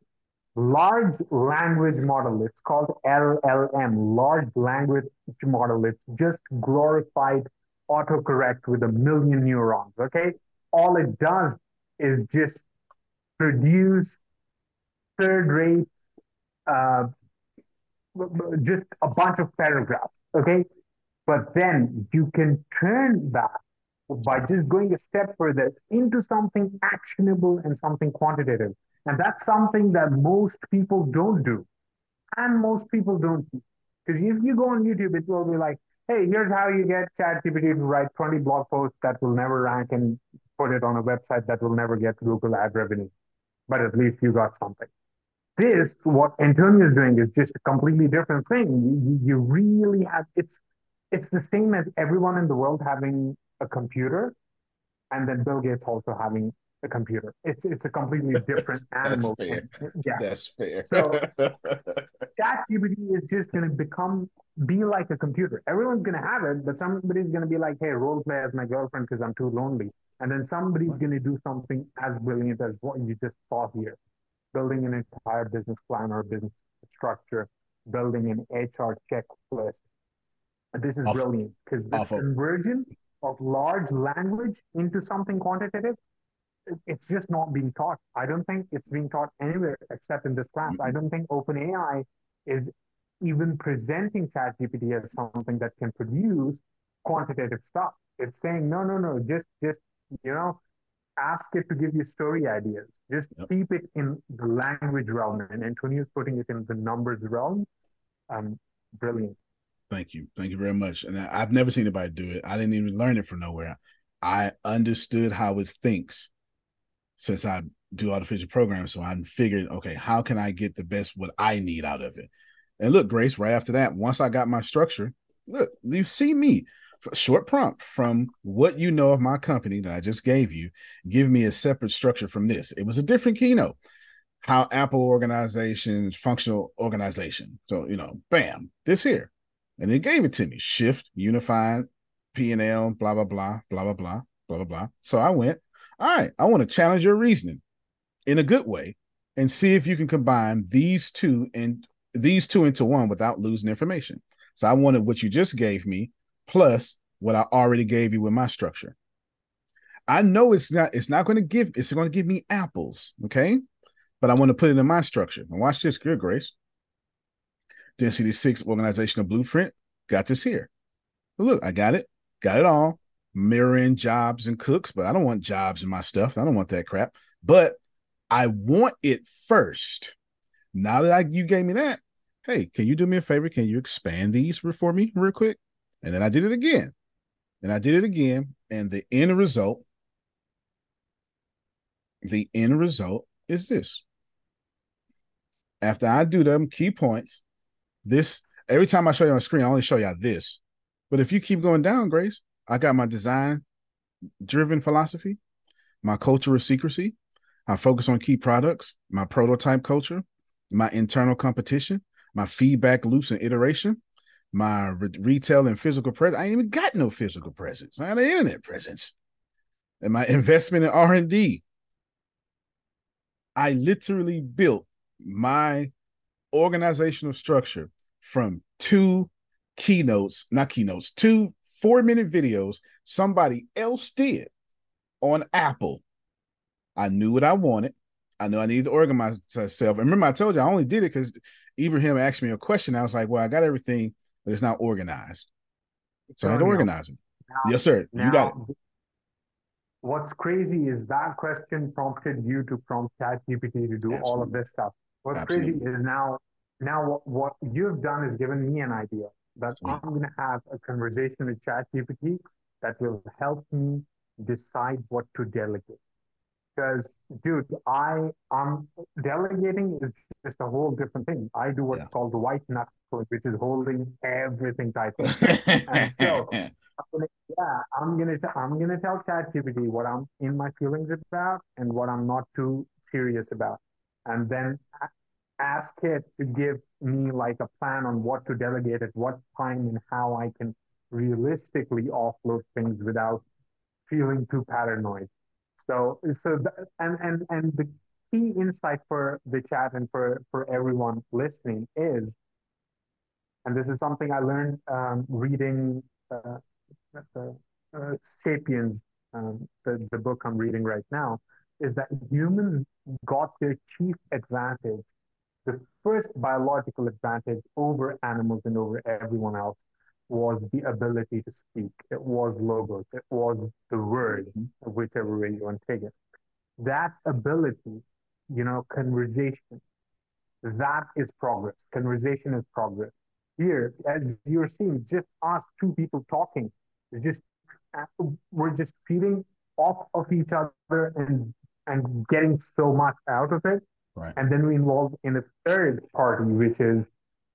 large language model. It's called LLM, large language model. It's just glorified autocorrect with a million neurons. Okay, all it does is just produce third-rate, uh, b- b- just a bunch of paragraphs. Okay, but then you can turn that by just going a step further into something actionable and something quantitative. And that's something that most people don't do. And most people don't do. Because if you go on YouTube, it will be like, hey, here's how you get ChatGPT to write 20 blog posts that will never rank and put it on a website that will never get Google ad revenue. But at least you got something. This, what Antonio is doing, is just a completely different thing. You, you really have, it's, it's the same as everyone in the world having a computer and then Bill Gates also having a computer. It's it's a completely different animal. That's fair. Yeah. That's fair. So ChatGPT is just going to become be like a computer. Everyone's going to have it, but somebody's going to be like, "Hey, role play as my girlfriend because I'm too lonely," and then somebody's going to do something as brilliant as what you just saw here, building an entire business plan or business structure, building an HR checklist. This is Awful. brilliant because this Awful. conversion of large language into something quantitative it's just not being taught. I don't think it's being taught anywhere except in this class. I don't think OpenAI is even presenting ChatGPT as something that can produce quantitative stuff. It's saying, no, no, no, just, just, you know, ask it to give you story ideas. Just keep it in the language realm. And Antonio's putting it in the numbers realm. Um, brilliant. Thank you. Thank you very much. And I, I've never seen anybody do it. I didn't even learn it from nowhere. I understood how it thinks since I do artificial programming. So I'm figuring, okay, how can I get the best what I need out of it? And look, Grace, right after that, once I got my structure, look, you see me. Short prompt from what you know of my company that I just gave you, give me a separate structure from this. It was a different keynote. How Apple organizations, functional organization. So, you know, bam, this here. And they gave it to me. Shift, unified, P and L, blah, blah, blah, blah, blah, blah, blah, blah, blah. So I went, all right, I want to challenge your reasoning in a good way and see if you can combine these two and these two into one without losing information. So I wanted what you just gave me plus what I already gave you with my structure. I know it's not it's not going to give it's going to give me apples, okay? But I want to put it in my structure. And watch this, good Grace. Density six organizational blueprint. Got this here. Look, I got it. Got it all. Mirroring jobs and cooks, but I don't want jobs in my stuff. I don't want that crap. But I want it first. Now that I, you gave me that, hey, can you do me a favor? Can you expand these for me real quick? And then I did it again. And I did it again. And the end result, the end result is this. After I do them key points, this every time I show you on screen, I only show you this. But if you keep going down, Grace, I got my design driven philosophy, my culture of secrecy. I focus on key products, my prototype culture, my internal competition, my feedback loops and iteration, my re- retail and physical presence. I ain't even got no physical presence. I got an internet presence. And my investment in R&D. I literally built my organizational structure from two keynotes, not keynotes, two four minute videos somebody else did on Apple. I knew what I wanted. I knew I needed to organize myself. And remember, I told you I only did it because Ibrahim asked me a question. I was like, well, I got everything, but it's not organized. So I had to organize them. now- yes, sir. you got it. What's crazy is that question prompted you to prompt ChatGPT to do all of this stuff. What's Absolutely. crazy is now, now what, what you've done is given me an idea that I'm going to have a conversation with ChatGPT that will help me decide what to delegate. Because, dude, I am delegating is just a whole different thing. I do what's called the white knuckle, which is holding everything tight. and so, I'm gonna, yeah, I'm gonna t- I'm gonna tell ChatGPT what I'm in my feelings about and what I'm not too serious about, and then ask it to give me like a plan on what to delegate at what time and how I can realistically offload things without feeling too paranoid. So, so and and and the key insight for the chat and for for everyone listening is, and this is something I learned um, reading uh, uh, uh, *Sapiens*, um, the the book I'm reading right now, is that humans got their chief advantage, the first biological advantage over animals and over everyone else was the ability to speak. It was logos. It was the word, mm-hmm. whichever way you want to take it. That ability, you know, conversation, that is progress. Conversation is progress. Here, as you're seeing, just us two people talking, just uh, we're just feeding off of each other and and getting so much out of it. Right. And then we involve in a third party, which is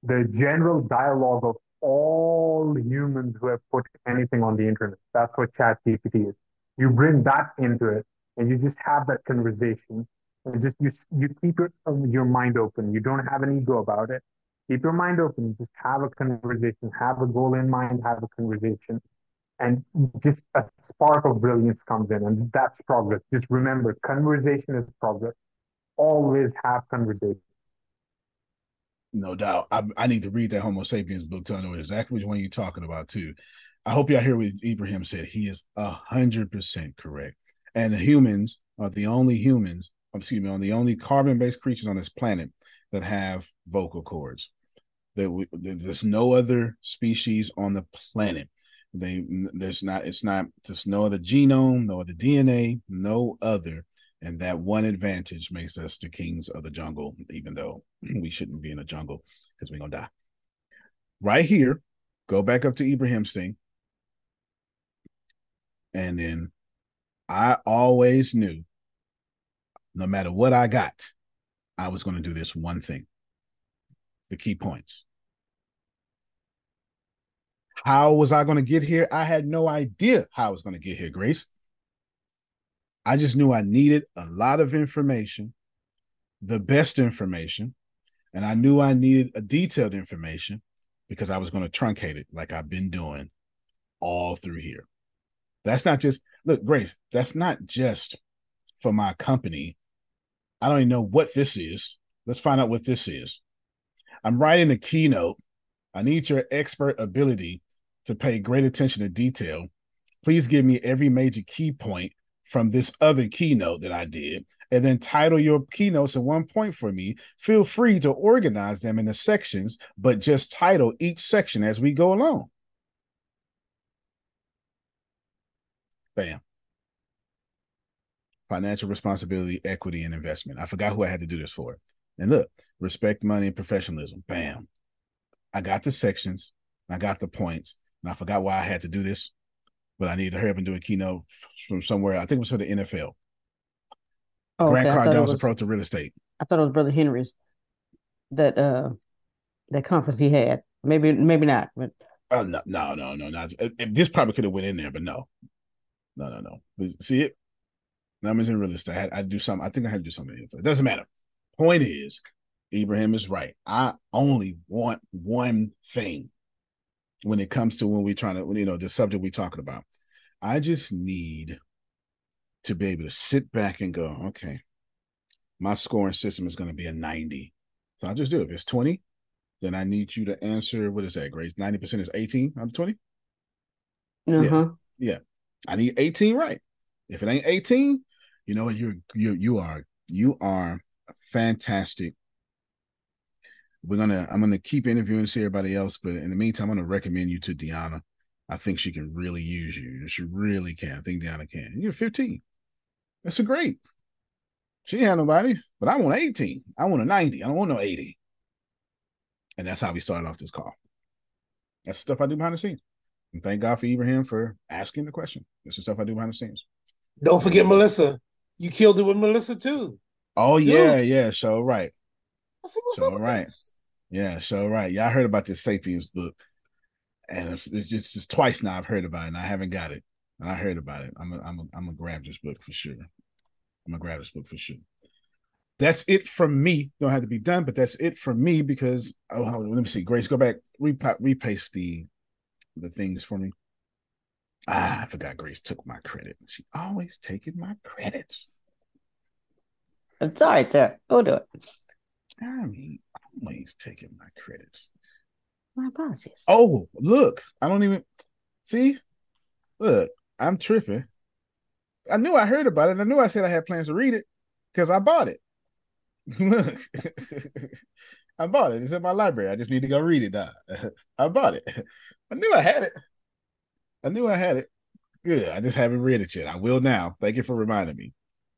the general dialogue of all humans who have put anything on the internet. That's what ChatGPT is. You bring that into it, and you just have that conversation, and just you you keep your um, your mind open. You don't have an ego about it. Keep your mind open. Just have a conversation. Have a goal in mind. Have a conversation, and just a spark of brilliance comes in, and that's progress. Just remember, conversation is progress. Always have conversation. No doubt. I, I need to read that Homo sapiens book to know exactly which one you're talking about too. I hope y'all hear what Ibrahim said. He is a hundred percent correct. And humans are the only humans, um, excuse me, on the only carbon-based creatures on this planet that have vocal cords. That there's no other species on the planet. They there's not it's not there's no other genome, no other DNA, no other and that one advantage makes us the kings of the jungle, even though we shouldn't be in a jungle because we're to die. Right here, go back up to Ibrahim's thing. And then I always knew no matter what I got, I was going to do this one thing the key points. How was I going to get here? I had no idea how I was going to get here, Grace. I just knew I needed a lot of information, the best information, and I knew I needed a detailed information because I was going to truncate it like I've been doing all through here. That's not just look, Grace, that's not just for my company. I don't even know what this is. Let's find out what this is. I'm writing a keynote. I need your expert ability to pay great attention to detail. Please give me every major key point from this other keynote that I did, and then title your keynotes at one point for me. Feel free to organize them into sections, but just title each section as we go along. Bam. Financial responsibility, equity, and investment. I forgot who I had to do this for. And look, respect, money, and professionalism. Bam. I got the sections, I got the points, and I forgot why I had to do this but I needed to hurry up and do a keynote from somewhere. I think it was for the NFL. Oh, Grant okay. Cardone's approach to real estate. I thought it was Brother Henry's that uh that conference he had. Maybe maybe not. But oh no no no no not this probably could have went in there, but no. No, no, no. See it? Numbers in real estate. I had I do something. I think I had to do something. It doesn't matter. Point is, Ibrahim is right. I only want one thing when it comes to when we're trying to, you know, the subject we're talking about. I just need to be able to sit back and go, okay, my scoring system is going to be a 90. So I'll just do it. If it's 20, then I need you to answer what is that, Grace? 90% is 18 out of 20? Uh-huh. Yeah. Yeah. I need 18 right. If it ain't 18, you know what? You're you you are you are fantastic we're gonna I'm gonna keep interviewing see everybody else, but in the meantime, I'm gonna recommend you to Deanna. I think she can really use you. She really can. I think Deanna can. You're 15. That's a great. She didn't nobody, but I want 18. I want a 90. I don't want no 80. And that's how we started off this call. That's the stuff I do behind the scenes. And thank God for Ibrahim for asking the question. That's the stuff I do behind the scenes. Don't forget Melissa. You killed it with Melissa too. Oh Dude. yeah, yeah. So right. So right. Yeah, so right. Yeah, I heard about this Sapiens book, and it's, it's, just, it's twice now I've heard about it, and I haven't got it. I heard about it. I'm a, I'm a, I'm gonna grab this book for sure. I'm gonna grab this book for sure. that's it from me. Don't have to be done, but that's it from me because oh, on, let me see. Grace, go back, repa- repaste the the things for me. Ah, I forgot Grace took my credit. She always taking my credits. I'm sorry, sir. Go do it. I mean, always taking my credits. My apologies. Oh, look, I don't even see. Look, I'm tripping. I knew I heard about it. I knew I said I had plans to read it because I bought it. Look, I bought it. It's in my library. I just need to go read it now. I bought it. I knew I had it. I knew I had it. Good. I just haven't read it yet. I will now. Thank you for reminding me.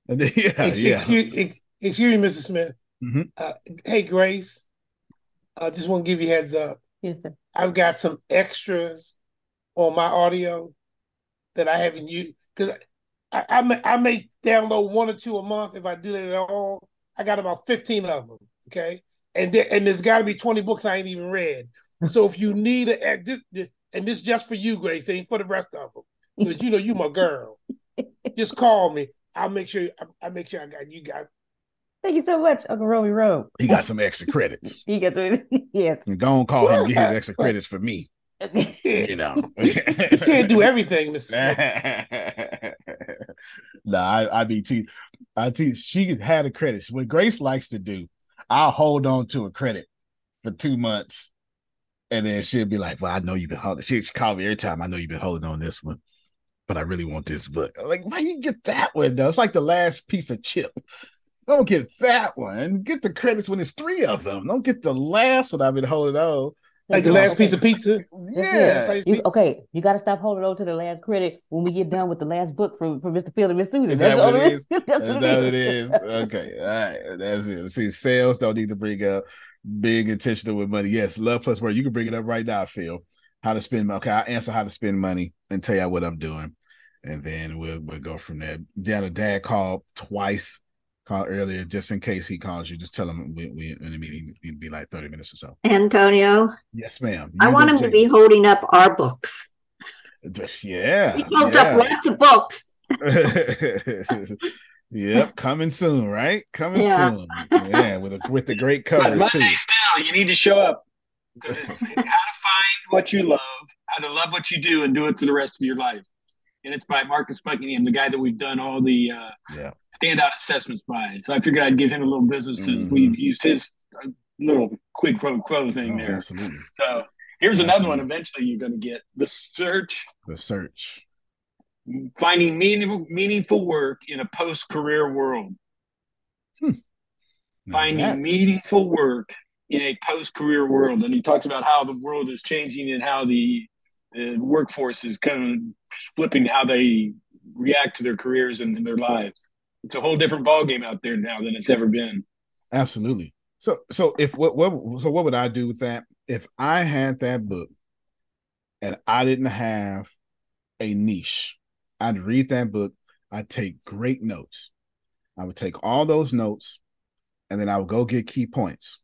And then, yeah, Ex- yeah. Excuse, excuse me, Mr. Smith. Mhm. Uh, hey, Grace. I just want to give you a heads up. Yes, sir. I've got some extras on my audio that I haven't used because I, I may I may download one or two a month if I do that at all. I got about fifteen of them. Okay, and there, and there's got to be twenty books I ain't even read. So if you need a this, this- and this just for you, Grace, ain't for the rest of them because you know you my girl. Just call me. I'll make sure I, I make sure I got you got. Thank you so much, Uncle Romy Rowe. He got some extra credits. He got the yes. And go and call him get his extra credits for me. You know. You can't do everything, Mr. Nah, I, I be te- I teach she had a credit. What Grace likes to do, I'll hold on to a credit for two months. And then she'll be like, Well, I know you've been holding. She, she call me every time. I know you've been holding on this one, but I really want this book. I'm like, why you get that one though? It's like the last piece of chip. Don't get that one. Get the credits when it's three of them. Don't get the last one I've been holding on. Like the last piece of pizza. Yeah. That's like- You- okay, you got to stop holding on to the last credit when we get done with the last book from, from Mr. Field and Miss Susan. Is that That's what all it is? That's Is what what it is? Okay. All right. That's it. See, sales don't need to bring up being intentional with money. Yes, love plus work. You can bring it up right now, Phil. How to spend money. Okay, I'll answer how to spend money and tell you what I'm doing. And then we'll we'll go from there. Dad, dad called twice, called earlier, just in case he calls you. Just tell him we we in a meeting need to be like 30 minutes or so. Antonio, Yes, ma'am. I want go, him to be holding up our books. Yeah. He holds yeah. up lots of books. yep, coming soon, right? Coming Yeah. soon. Yeah, with a with the great But cover Monday too. still, you need to show up. how to find what you love, how to love what you do, and do it for the rest of your life. And it's by Marcus Buckingham, the guy that we've done all the uh, Yeah. standout assessments by. So I figured I'd give him a little business, and we've used his uh, little quid pro quo thing Mm-hmm. Oh, there. absolutely. So here's another one. Eventually, you're going to get the search, The search. finding meaningful meaningful work in a post career world. finding that- meaningful work in a post career world. And he talks about how the world is changing and how the, the workforce is kind of flipping how they react to their careers and, and their lives. It's a whole different ballgame out there now than it's ever been. Absolutely. So so if what what so what would I do with that? If I had that book and I didn't have a niche, I'd read that book, I'd take great notes. I would take all those notes and then I would go get key points.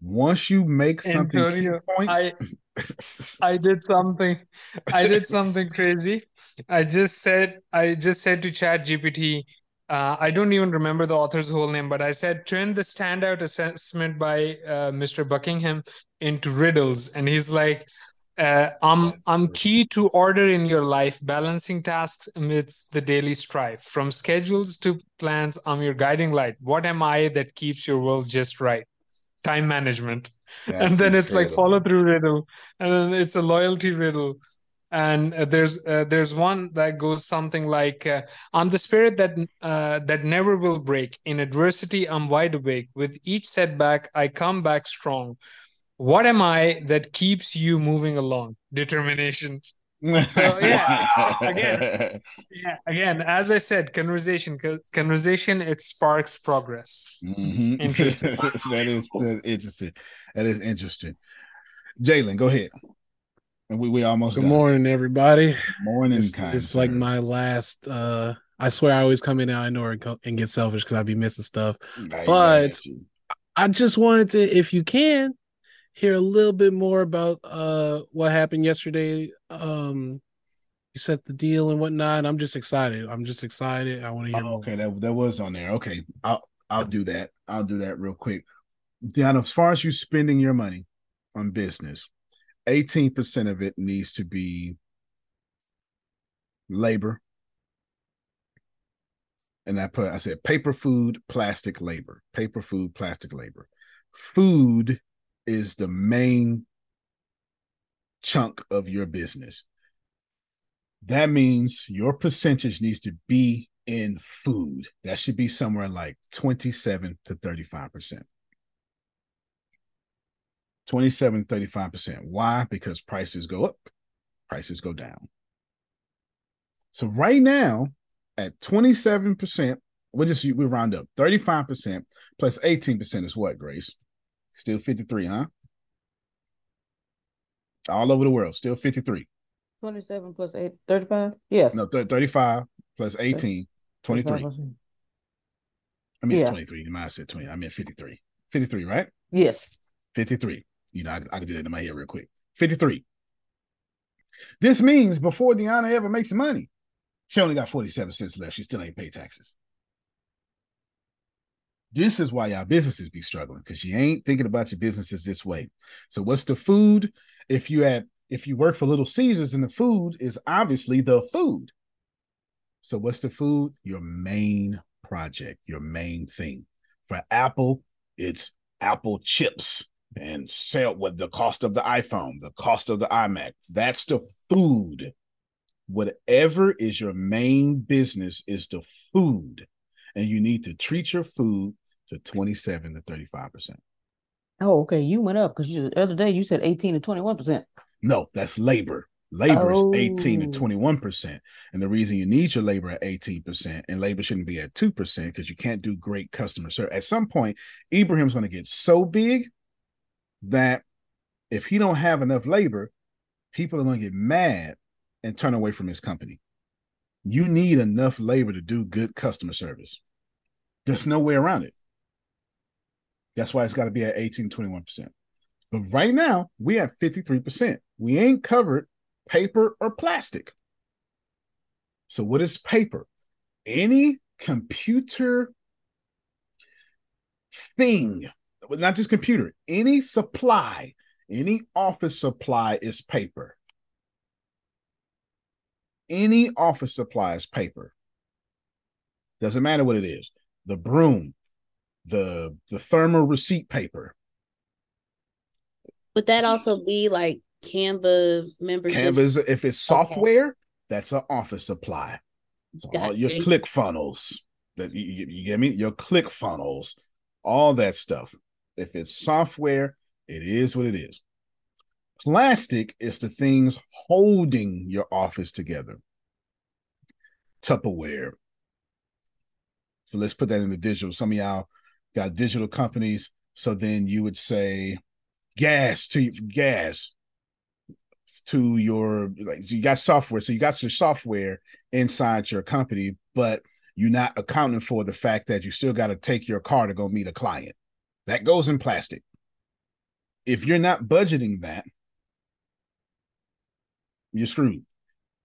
Once you make something Antonio, key points, I I did something. I did something crazy. I just said I just said to ChatGPT. Uh, I don't even remember the author's whole name, but I said turn the standout assessment by uh, Mr. Buckingham into riddles, and he's like, uh, "I'm I'm key to order in your life, balancing tasks amidst the daily strife. From schedules to plans, I'm your guiding light. What am I that keeps your world just right? Time management." and That's then it's like follow through riddle. And then it's a loyalty riddle. And uh, there's uh, there's one that goes something like uh, i'm the spirit that uh, that never will break. In adversity i'm wide awake. With each setback i come back strong. What am i that keeps you moving along? Determination so yeah again yeah again as i said conversation conversation it sparks progress Mhm. Interesting. that is that's interesting. That is interesting. Jalen, go ahead. And we we almost Good done. morning, everybody. Morning, It's, kind it's like my last. uh I swear I always come in and I know and, co- and get selfish because I'd be missing stuff. I but got. I just wanted to, if you can, hear a little bit more about uh what happened yesterday. Um, you set the deal and whatnot. I'm just excited. I'm just excited. I want to hear Oh, okay, that that was on there. Okay, I'll I'll do that. I'll do that real quick. Deanna, as far as you spending your money on business, 18% of it needs to be labor. And I put, I said paper, food, plastic, labor. Paper, food, plastic, labor. Food is the main chunk of your business. That means your percentage needs to be in food. That should be somewhere like 27 to 35%. 27, 35%. Why? Because prices go up, prices go down. So right now, at 27%, we'll just we round up 35% plus 18% is what, Grace? Still 53, huh? All over the world, still 53. 27 plus 8, 35? Yes. No, th- 35 plus 18, 23. I mean, Yeah. 23. You might have said 20. I meant 53. 53, right? Yes. 53. You know, I, I can do that in my head real quick. 53. This means before Deanna ever makes money, she only got 47 cents left. She still ain't pay taxes. This is why y'all businesses be struggling because you ain't thinking about your businesses this way. So what's the food? If you had if you work for Little Caesars and the food is obviously the food. So what's the food? Your main project, your main thing. For Apple, it's Apple chips and sell what the cost of the iPhone, the cost of the iMac. That's the food. Whatever is your main business is the food. And you need to treat your food to 27 to 35%. Oh, okay. You went up because the other day you said 18 to 21%. No, that's labor. Labor Oh. is 18 to 21%. And the reason you need your labor at 18% and labor shouldn't be at 2% because you can't do great customer service. At some point, Ibrahim's going to get so big that if he don't have enough labor, people are going to get mad and turn away from his company. You need enough labor to do good customer service. There's no way around it. That's why it's got to be at 18 21%. But right now, we have 53%. We ain't covered paper or plastic. So, what is paper? Any computer thing, not just computer, any supply, any office supply is paper. Any office supply is paper. Doesn't matter what it is. The broom, the the thermal receipt paper, Would that also be like Canva membership? Canvas, if it's software, that's an office supply. So all your click funnels, that you, you, you get me? Your click funnels, all that stuff. If it's software, it is what it is. Plastic is the things holding your office together. Tupperware. So let's put that in the digital. Some of y'all got digital companies. So then you would say gas to gas to your like you got software. So you got your software inside your company but you're not accounting for the fact that you still got to take your car to go meet a client. That goes in plastic. If you're not budgeting that you're screwed.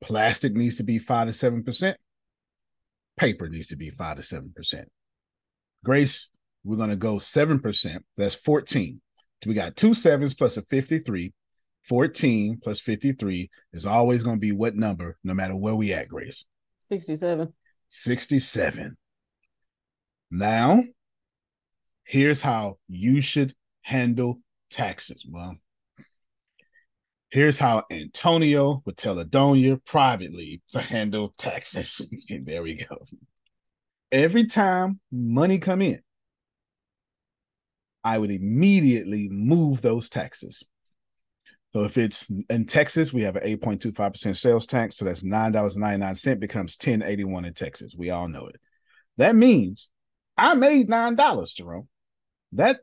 Plastic needs to be 5 to 7 percent paper needs to be 5 to 7 percent grace we're going to go 7 percent that's 14 so we got two sevens plus a 53 14 plus 53 is always going to be what number, no matter where we at, Grace? 67. 67. Now, here's how you should handle taxes. Well, here's how Antonio would tell Adonia privately to handle taxes. there we go. Every time money come in, I would immediately move those taxes. So if it's in Texas, we have an 8.25% sales tax. So that's $9.99 becomes 1081 in Texas. We all know it. That means I made nine dollars, Jerome. That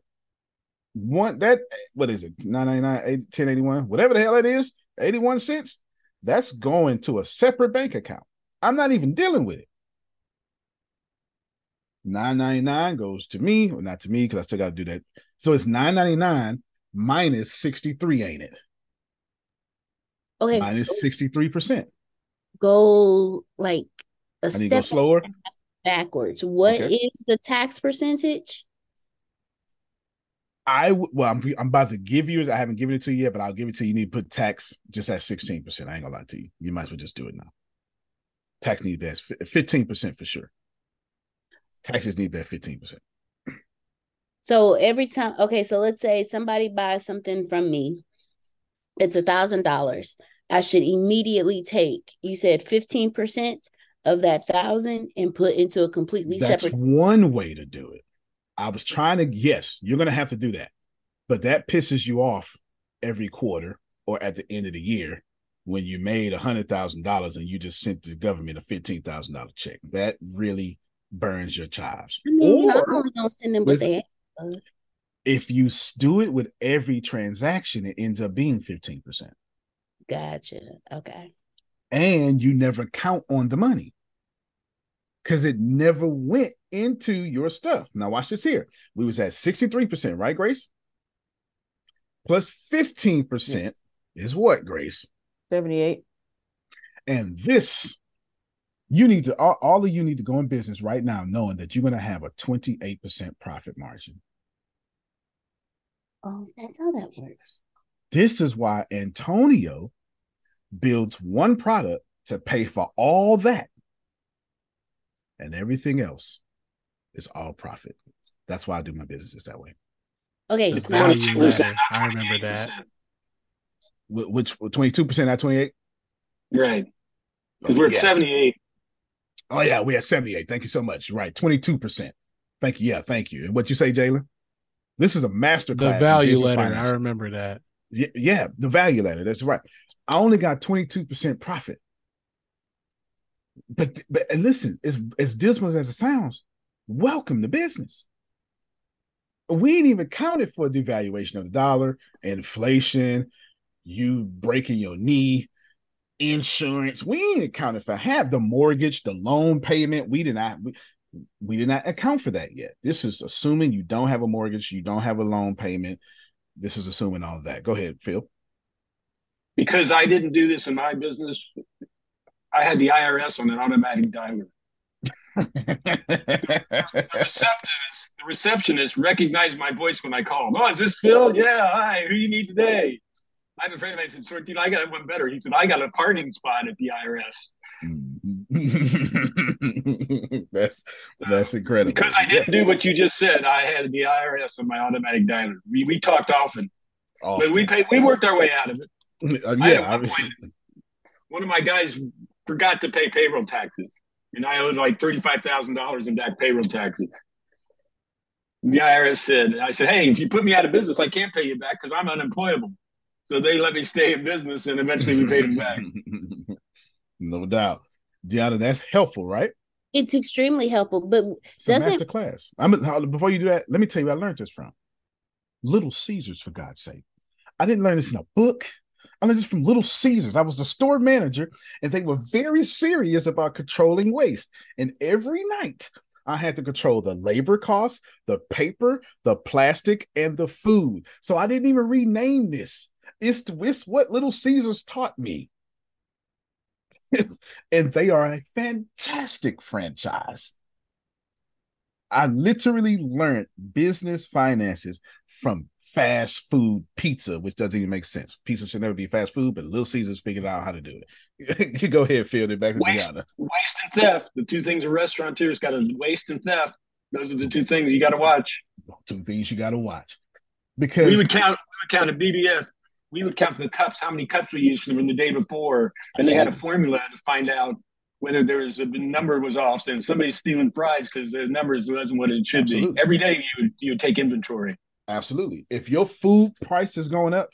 one that what is it? 999 1081, whatever the hell it is, 81 cents. That's going to a separate bank account. I'm not even dealing with it. 999 goes to me, or not to me, because I still got to do that. So it's 999 minus 63, ain't it? Okay. 63%. Go like a I to go step slower. backwards. What is Okay. the tax percentage? I well, I'm I'm about to give you. I haven't given it to you yet, but I'll give it to you. You need to put tax just at 16%. I ain't gonna lie to you. You might as well just do it now. Tax need to be at 15% for sure. Taxes need to be at 15%. So every time, okay, so let's say somebody buys something from me, it's a thousand dollars. I should immediately take, you said 15% of that thousand and put into a completely That's separate. one way to do it. I was trying to, yes, you're going to have to do that. But that pisses you off every quarter or at the end of the year when you made a $100,000 and you just sent the government a $15,000 check. That really burns your chives. I mean, know, I'm only gonna send them with- have. if you do it with every transaction, it ends up being 15%. Gotcha. Okay. and you never count on the money because it never went into your stuff. Now watch this here. We was at 63%, right, Grace? Plus 15% is what, Grace? 78. And this, you need to all, all of you need to go in business right now knowing that you're going to have a 28% profit margin. Oh, that's how that works. This is why Antonio builds one product to pay for all that. And everything else is all profit. That's why I do my businesses that way. Okay. The now- value ladder. I remember that. Wh- Which 22%, not 28? Right. Because we're at Yes. 78. Oh, yeah, we're at 78. Thank you so much. Right. 22%. Thank you. Yeah, thank you. And what you say, Jalen? This is a master The class. in value business ladder. finance. I remember that. Yeah, yeah, the value ladder. That's right. I only got 22% profit. But but listen, as as dismal as it sounds, welcome to business. We ain't even counted for devaluation of the dollar, inflation, you breaking your knee, insurance. We ain't accounted for half the mortgage, the loan payment. We did not we, we did not account for that yet. This is assuming you don't have a mortgage, you don't have a loan payment. This is assuming all of that. Go ahead, Phil. Because I didn't do this in my business, I had the IRS on an automatic dialer. the receptionist, the receptionist recognized my voice when I called. Oh, is this Phil? Yeah, hi. Who do you need today? I have a friend of mine said, Sortino, I got one better. He said, I got a parking spot at the IRS. that's that's incredible. Because I didn't do what you just said, I had the IRS on my automatic dialer. We, we talked often. But we paid, we worked our way out of it. Uh, yeah, I one point, one of my guys forgot to pay payroll taxes, and I owed like thirty-five thousand dollars in back payroll taxes. The IRS said, "I said, hey, if you put me out of business, I can't pay you back because I'm unemployable." So they let me stay in business, and eventually we paid them back. no doubt. Deanna, that's helpful, right? It's extremely helpful, but It's a doesn't master class. I'm before you do that, let me tell you where I learned this from. Little Caesars, for God's sake. I didn't learn this in a book. I learned this from Little Caesars. I was the store manager, and they were very serious about controlling waste. And every night I had to control the labor costs, the paper, the plastic, and the food. So I didn't even rename this. It's, it's what Little Caesars taught me. and they are a fantastic franchise. I literally learned business finances from fast food pizza, which doesn't even make sense. Pizza should never be fast food, but Little Caesars figured out how to do it. You go ahead, Phil. It back to Waste, Deanna. waste and theft. The two things a restaurateur's got to waste and theft. Those are the two things you got to watch. Two things you got to watch. Because we would count. We would count a BBF. We would count the cups, how many cups we used from the day before, and they had a formula to find out whether there was a number was off. And somebody's stealing fries because the numbers wasn't what it should Absolutely. be. Every day you would you would take inventory. Absolutely. If your food price is going up,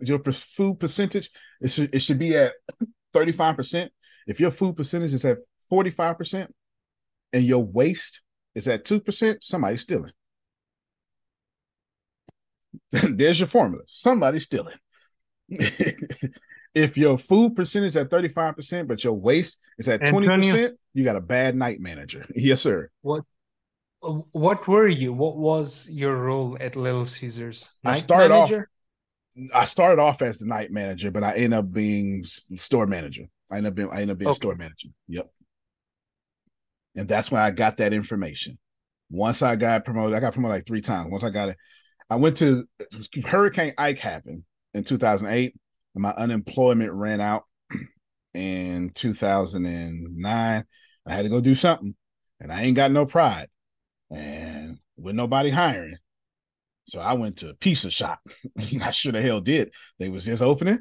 your food percentage, it should, it should be at 35%. If your food percentage is at 45% and your waste is at 2%, somebody's stealing. There's your formula. Somebody's stealing. if your food percentage is at 35%, but your waste is at 20%, you got a bad night manager. Yes, sir. What what were you? What was your role at Little Caesars? I started manager? off. I started off as the night manager, but I ended up being store manager. I ended up being I ended up being Okay. store manager. Yep. And that's when I got that information. Once I got promoted, I got promoted like three times. Once I got it, I went to Hurricane Ike happened in 2008, and my unemployment ran out in 2009. I had to go do something, and I ain't got no pride, and with nobody hiring. So I went to a pizza shop. I sure the hell did. They was just opening,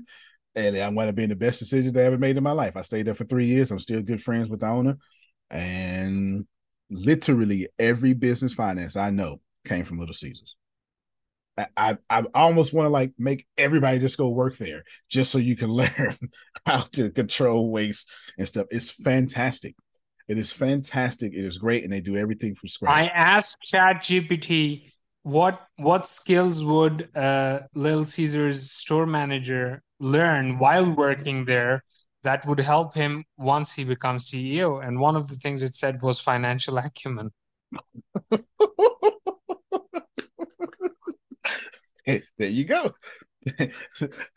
and I wound up being the best decision I ever made in my life. I stayed there for three years. I'm still good friends with the owner, and literally every business finance I know came from Little Caesars. I, I almost want to like make everybody just go work there just so you can learn how to control waste and stuff. It's fantastic. It is fantastic. It is great, and they do everything from scratch. I asked ChatGPT what what skills would uh, Little Caesars store manager learn while working there that would help him once he becomes CEO. And one of the things it said was financial acumen. there you go.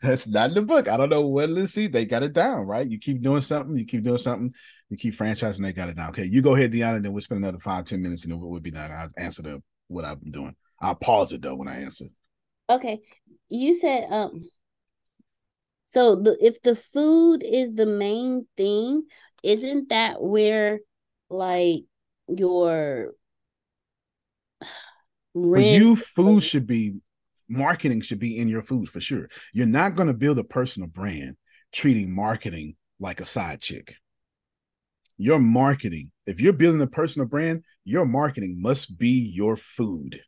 That's not in the book. I don't know what let's see. They got it down, right? You keep doing something, you keep doing something, you keep franchising, they got it down. Okay, you go ahead, Deanna, and then we'll spend another five, ten minutes and then we'll be done. I'll answer the what I've been doing. I'll pause it though when I answer. Okay. You said um so the if the food is the main thing, isn't that where like your For you, food should be marketing should be in your food for sure. You're not going to build a personal brand treating marketing like a side chick. Your marketing, if you're building a personal brand, your marketing must be your food.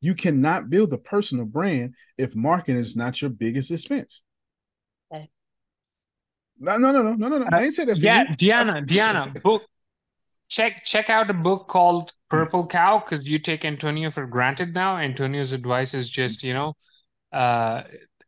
You cannot build a personal brand if marketing is not your biggest expense. Okay. No, no, no, no, no, no, no. I ain't say that. For Yeah, you. Diana, Diana, book check check out a book called Purple Cow because you take Antonio for granted now. Antonio's advice is just, you know, uh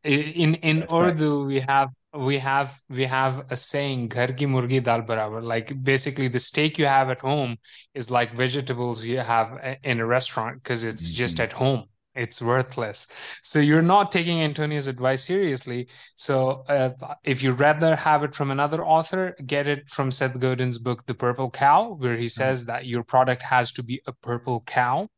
in in Urdu we have we have we have a saying ghar ki murgi dal barabar. Like basically the steak you have at home is like vegetables you have in a restaurant because it's just at home it's worthless so you're not taking Antonio's advice seriously so uh, if you'd rather have it from another author get it from Seth Godin's book The Purple Cow where he says that your product has to be a purple cow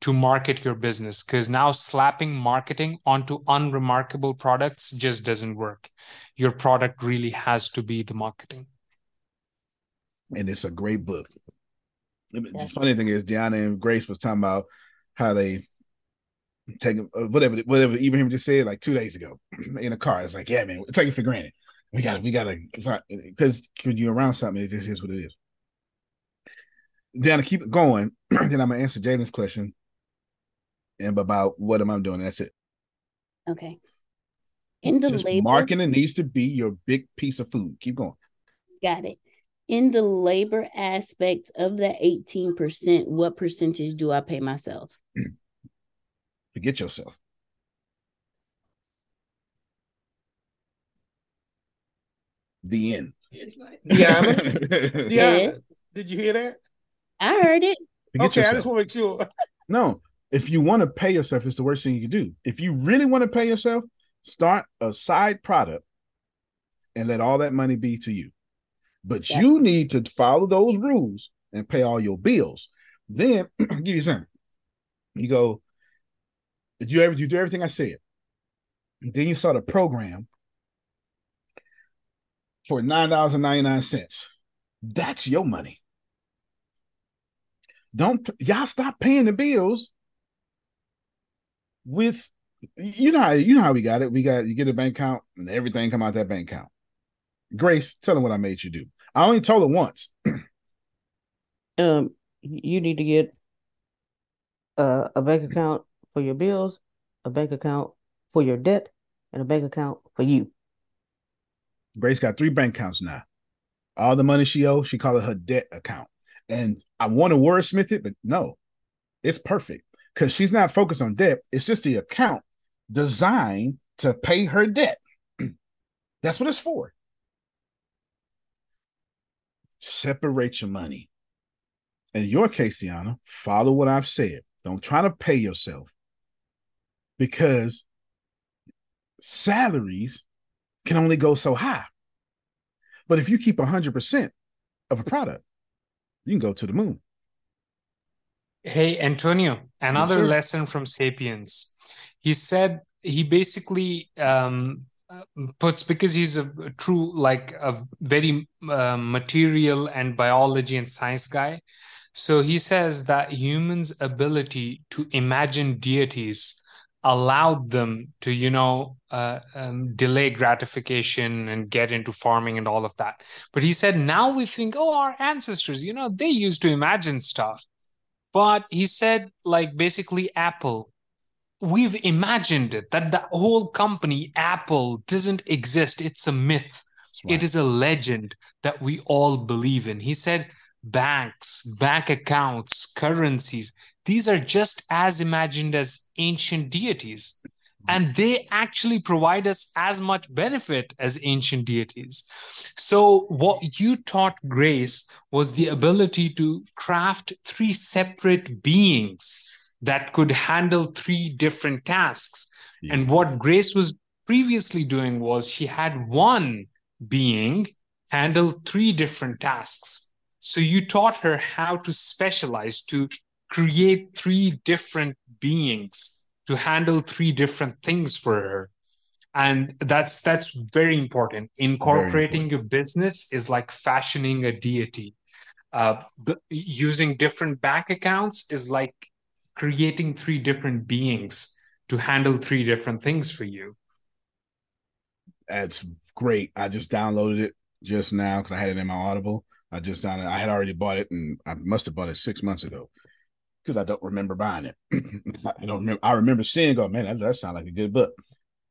to market your business because now slapping marketing onto unremarkable products just doesn't work. Your product really has to be the marketing. and it's a great book. The funny thing is, Deanna and Grace was talking about how they take uh, whatever whatever Ibrahim just said like two days ago in a car. It's like, yeah, man, take it for granted. We got to we got to because when you're around something, it just is what it is. Deanna, keep it going. then I'm gonna answer Jaden's question and about what am I doing. That's it. Okay. In the Just labor marketing needs to be your big piece of food. Keep going. got it. In the labor aspect of the 18%, what percentage do I pay myself? Forget yourself. The end. Deanna, Deanna, Yeah. did you hear that? I heard it. Forget okay, I just want to make sure. No, if you want to pay yourself, it's the worst thing you can do. If you really want to pay yourself, start a side product and let all that money be to you. But you need to follow those rules and pay all your bills. Then I'll give you something. You go, did you ever you do everything I said? Then you start a program for nine dollars and ninety nine cents. That's your money. Don't y'all stop paying the bills with you know how you know how we got it. We got you get a bank account and everything come out that bank account. Grace, tell them what I made you do. I only told her once. Um, you need to get uh, a bank account for your bills, a bank account for your debt, and a bank account for you. Grace got three bank accounts now. All the money she owes, she call it her debt account. And I want to wordsmith it, but no, it's perfect because she's not focused on debt. It's just the account designed to pay her debt. That's what it's for. Separate your money. In your case, Tiana, follow what I've said. Don't try to pay yourself because salaries can only go so high. But if you keep 100% of a product. You can go to the moon. Hey, Antonio, another sir. lesson from Sapiens. He said he basically um, puts because he's a true, like a very uh, material and biology and science guy. So he says that humans' ability to imagine deities allowed them to, you know, uh, um, delay gratification and get into farming and all of that. But he said now we think, oh, our ancestors, you know, they used to imagine stuff. But he said, like, basically, Apple, we've imagined it that the whole company, Apple, doesn't exist. It's a myth. It is a legend that we all believe in. He said, banks, bank accounts, currencies, these are just as imagined as ancient deities. Hmm. And they actually provide us as much benefit as ancient deities. So, what you taught Grace was the ability to craft three separate beings that could handle three different tasks. And what Grace was previously doing was she had one being handle three different tasks. So you taught her how to specialize, to create three different beings to handle three different things for her. And that's that's very important. Incorporating your business is like fashioning a deity. Uh, b- using different bank accounts is like creating three different beings to handle three different things for you. That's great. I just downloaded it just now because I had it in my Audible. I just downloaded. I had already bought it, and I must have bought it six months ago because I don't remember buying it. I don't remember. I remember seeing, "Oh man, that, that sounds like a good book,"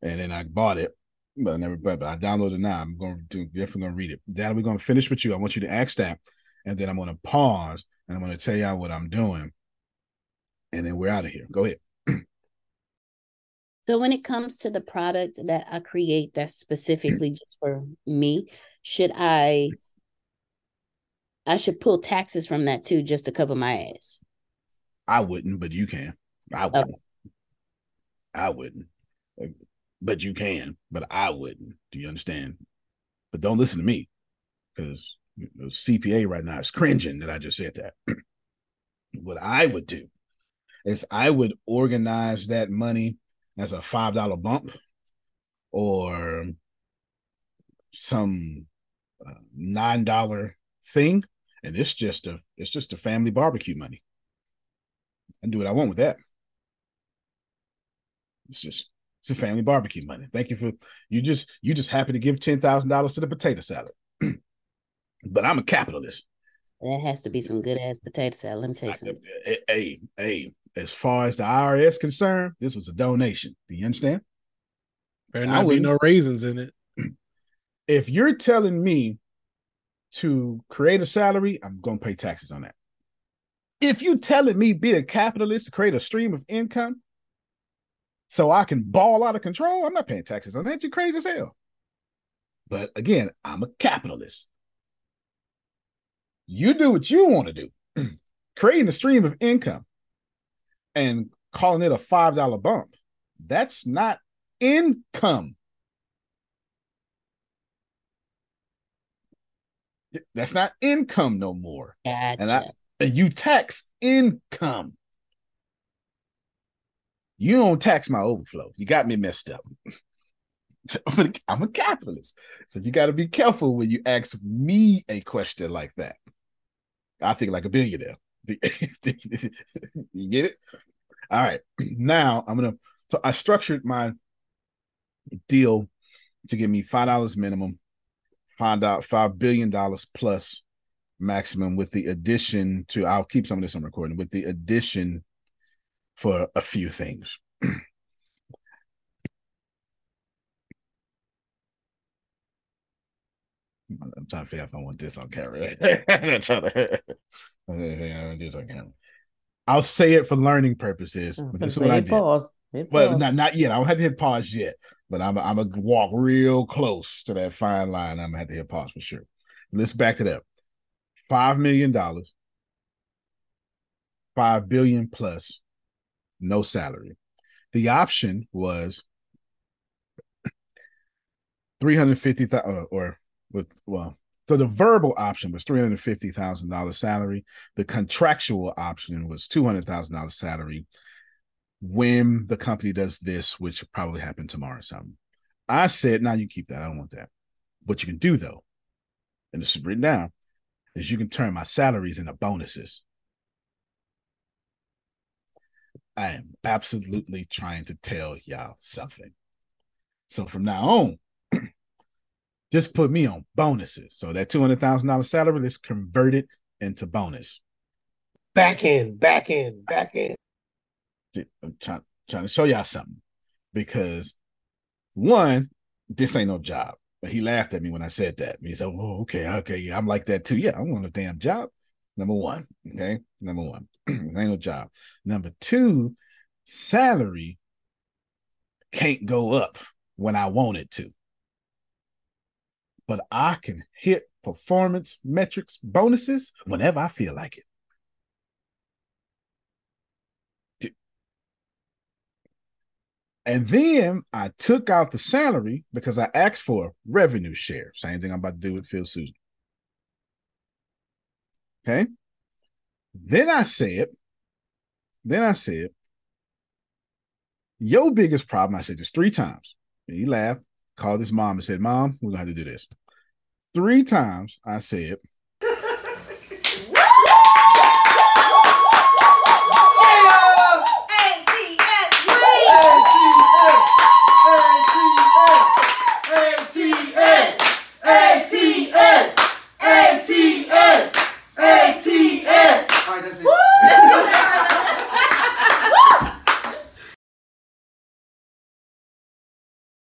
and then I bought it, but I never. But, but I downloaded it now. I'm going to do definitely going to read it. Then we're going to finish with you. I want you to ask that, and then I'm going to pause and I'm going to tell y'all what I'm doing, and then we're out of here. Go ahead. So when it comes to the product that I create that's specifically just for me, should I I should pull taxes from that too just to cover my ass? I wouldn't, but you can. I wouldn't. I wouldn't. But you can, but I wouldn't. Do you understand? But don't listen to me because you know, CPA right now is cringing that I just said that. what I would do is I would organize that money as a five dollar bump or some uh, nine dollar thing, and it's just a it's just a family barbecue money. I do what I want with that. It's just it's a family barbecue money. Thank you for you just you just happy to give ten thousand dollars to the potato salad. but I'm a capitalist. That has to be some good ass potato salad. Let me tell you something. Eh, eh, hey, hey, as far as the IRS concerned, this was a donation. Do you understand? Better I not be no raisins in it. If you're telling me to create a salary, I'm gonna pay taxes on that. If you telling me be a capitalist to create a stream of income so I can ball out of control, I'm not paying taxes on that. You're crazy as hell. But again, I'm a capitalist. You do what you want to do. Creating a stream of income and calling it a five dollar bump. That's not income. That's not income no more. And, I, You tax income. You don't tax my overflow. You got me messed up. I'm a, I'm a capitalist. So you got to be careful when you ask me a question like that. I think like a billionaire. you get it? All right. Now I'm gonna so I structured my deal to give me five dollars minimum, find out five billion dollars plus maximum with the addition to I'll keep some of this on recording with the addition for a few things. I'm trying to figure out if I want this on camera. I'm trying to- I want this on camera. I'll say it for learning purposes. Mm, but this is what I did. pause. Hit Well, pause. not not yet. I don't have to hit pause yet, but I'm I'm gonna walk real close to that fine line. I'm gonna have to hit pause for sure. Let's back it up. Five million dollars, five billion plus, no salary. The option was three hundred fifty thousand, uh, or with well So the verbal option was three hundred fifty thousand dollars salary. The contractual option was two hundred thousand dollars salary. When the company does this, which probably happen tomorrow or something, I said, "Now you keep that. I don't want that." What you can do though, and this is written down, is you can turn my salaries into bonuses. I am absolutely trying to tell y'all something. So from now on, just put me on bonuses. So that two hundred thousand dollars salary, let's convert it into bonus. Back end, back end, back end. I'm trying, trying to show y'all something because one, this ain't no job. But he laughed at me when I said that. He said, "Oh, okay, okay, yeah, I'm like that too. Yeah, I want a damn job." Number one, okay, number one, ain't no job. Number two, salary can't go up when I want it to, but I can hit performance metrics bonuses whenever I feel like it. And then I took out the salary because I asked for revenue share. Same thing I'm about to do with Phil Susan. Okay. Then I said, then I said, your biggest problem, I said this three times. And he laughed, called his mom and said, Mom, we're gonna have to do this. Three times I said,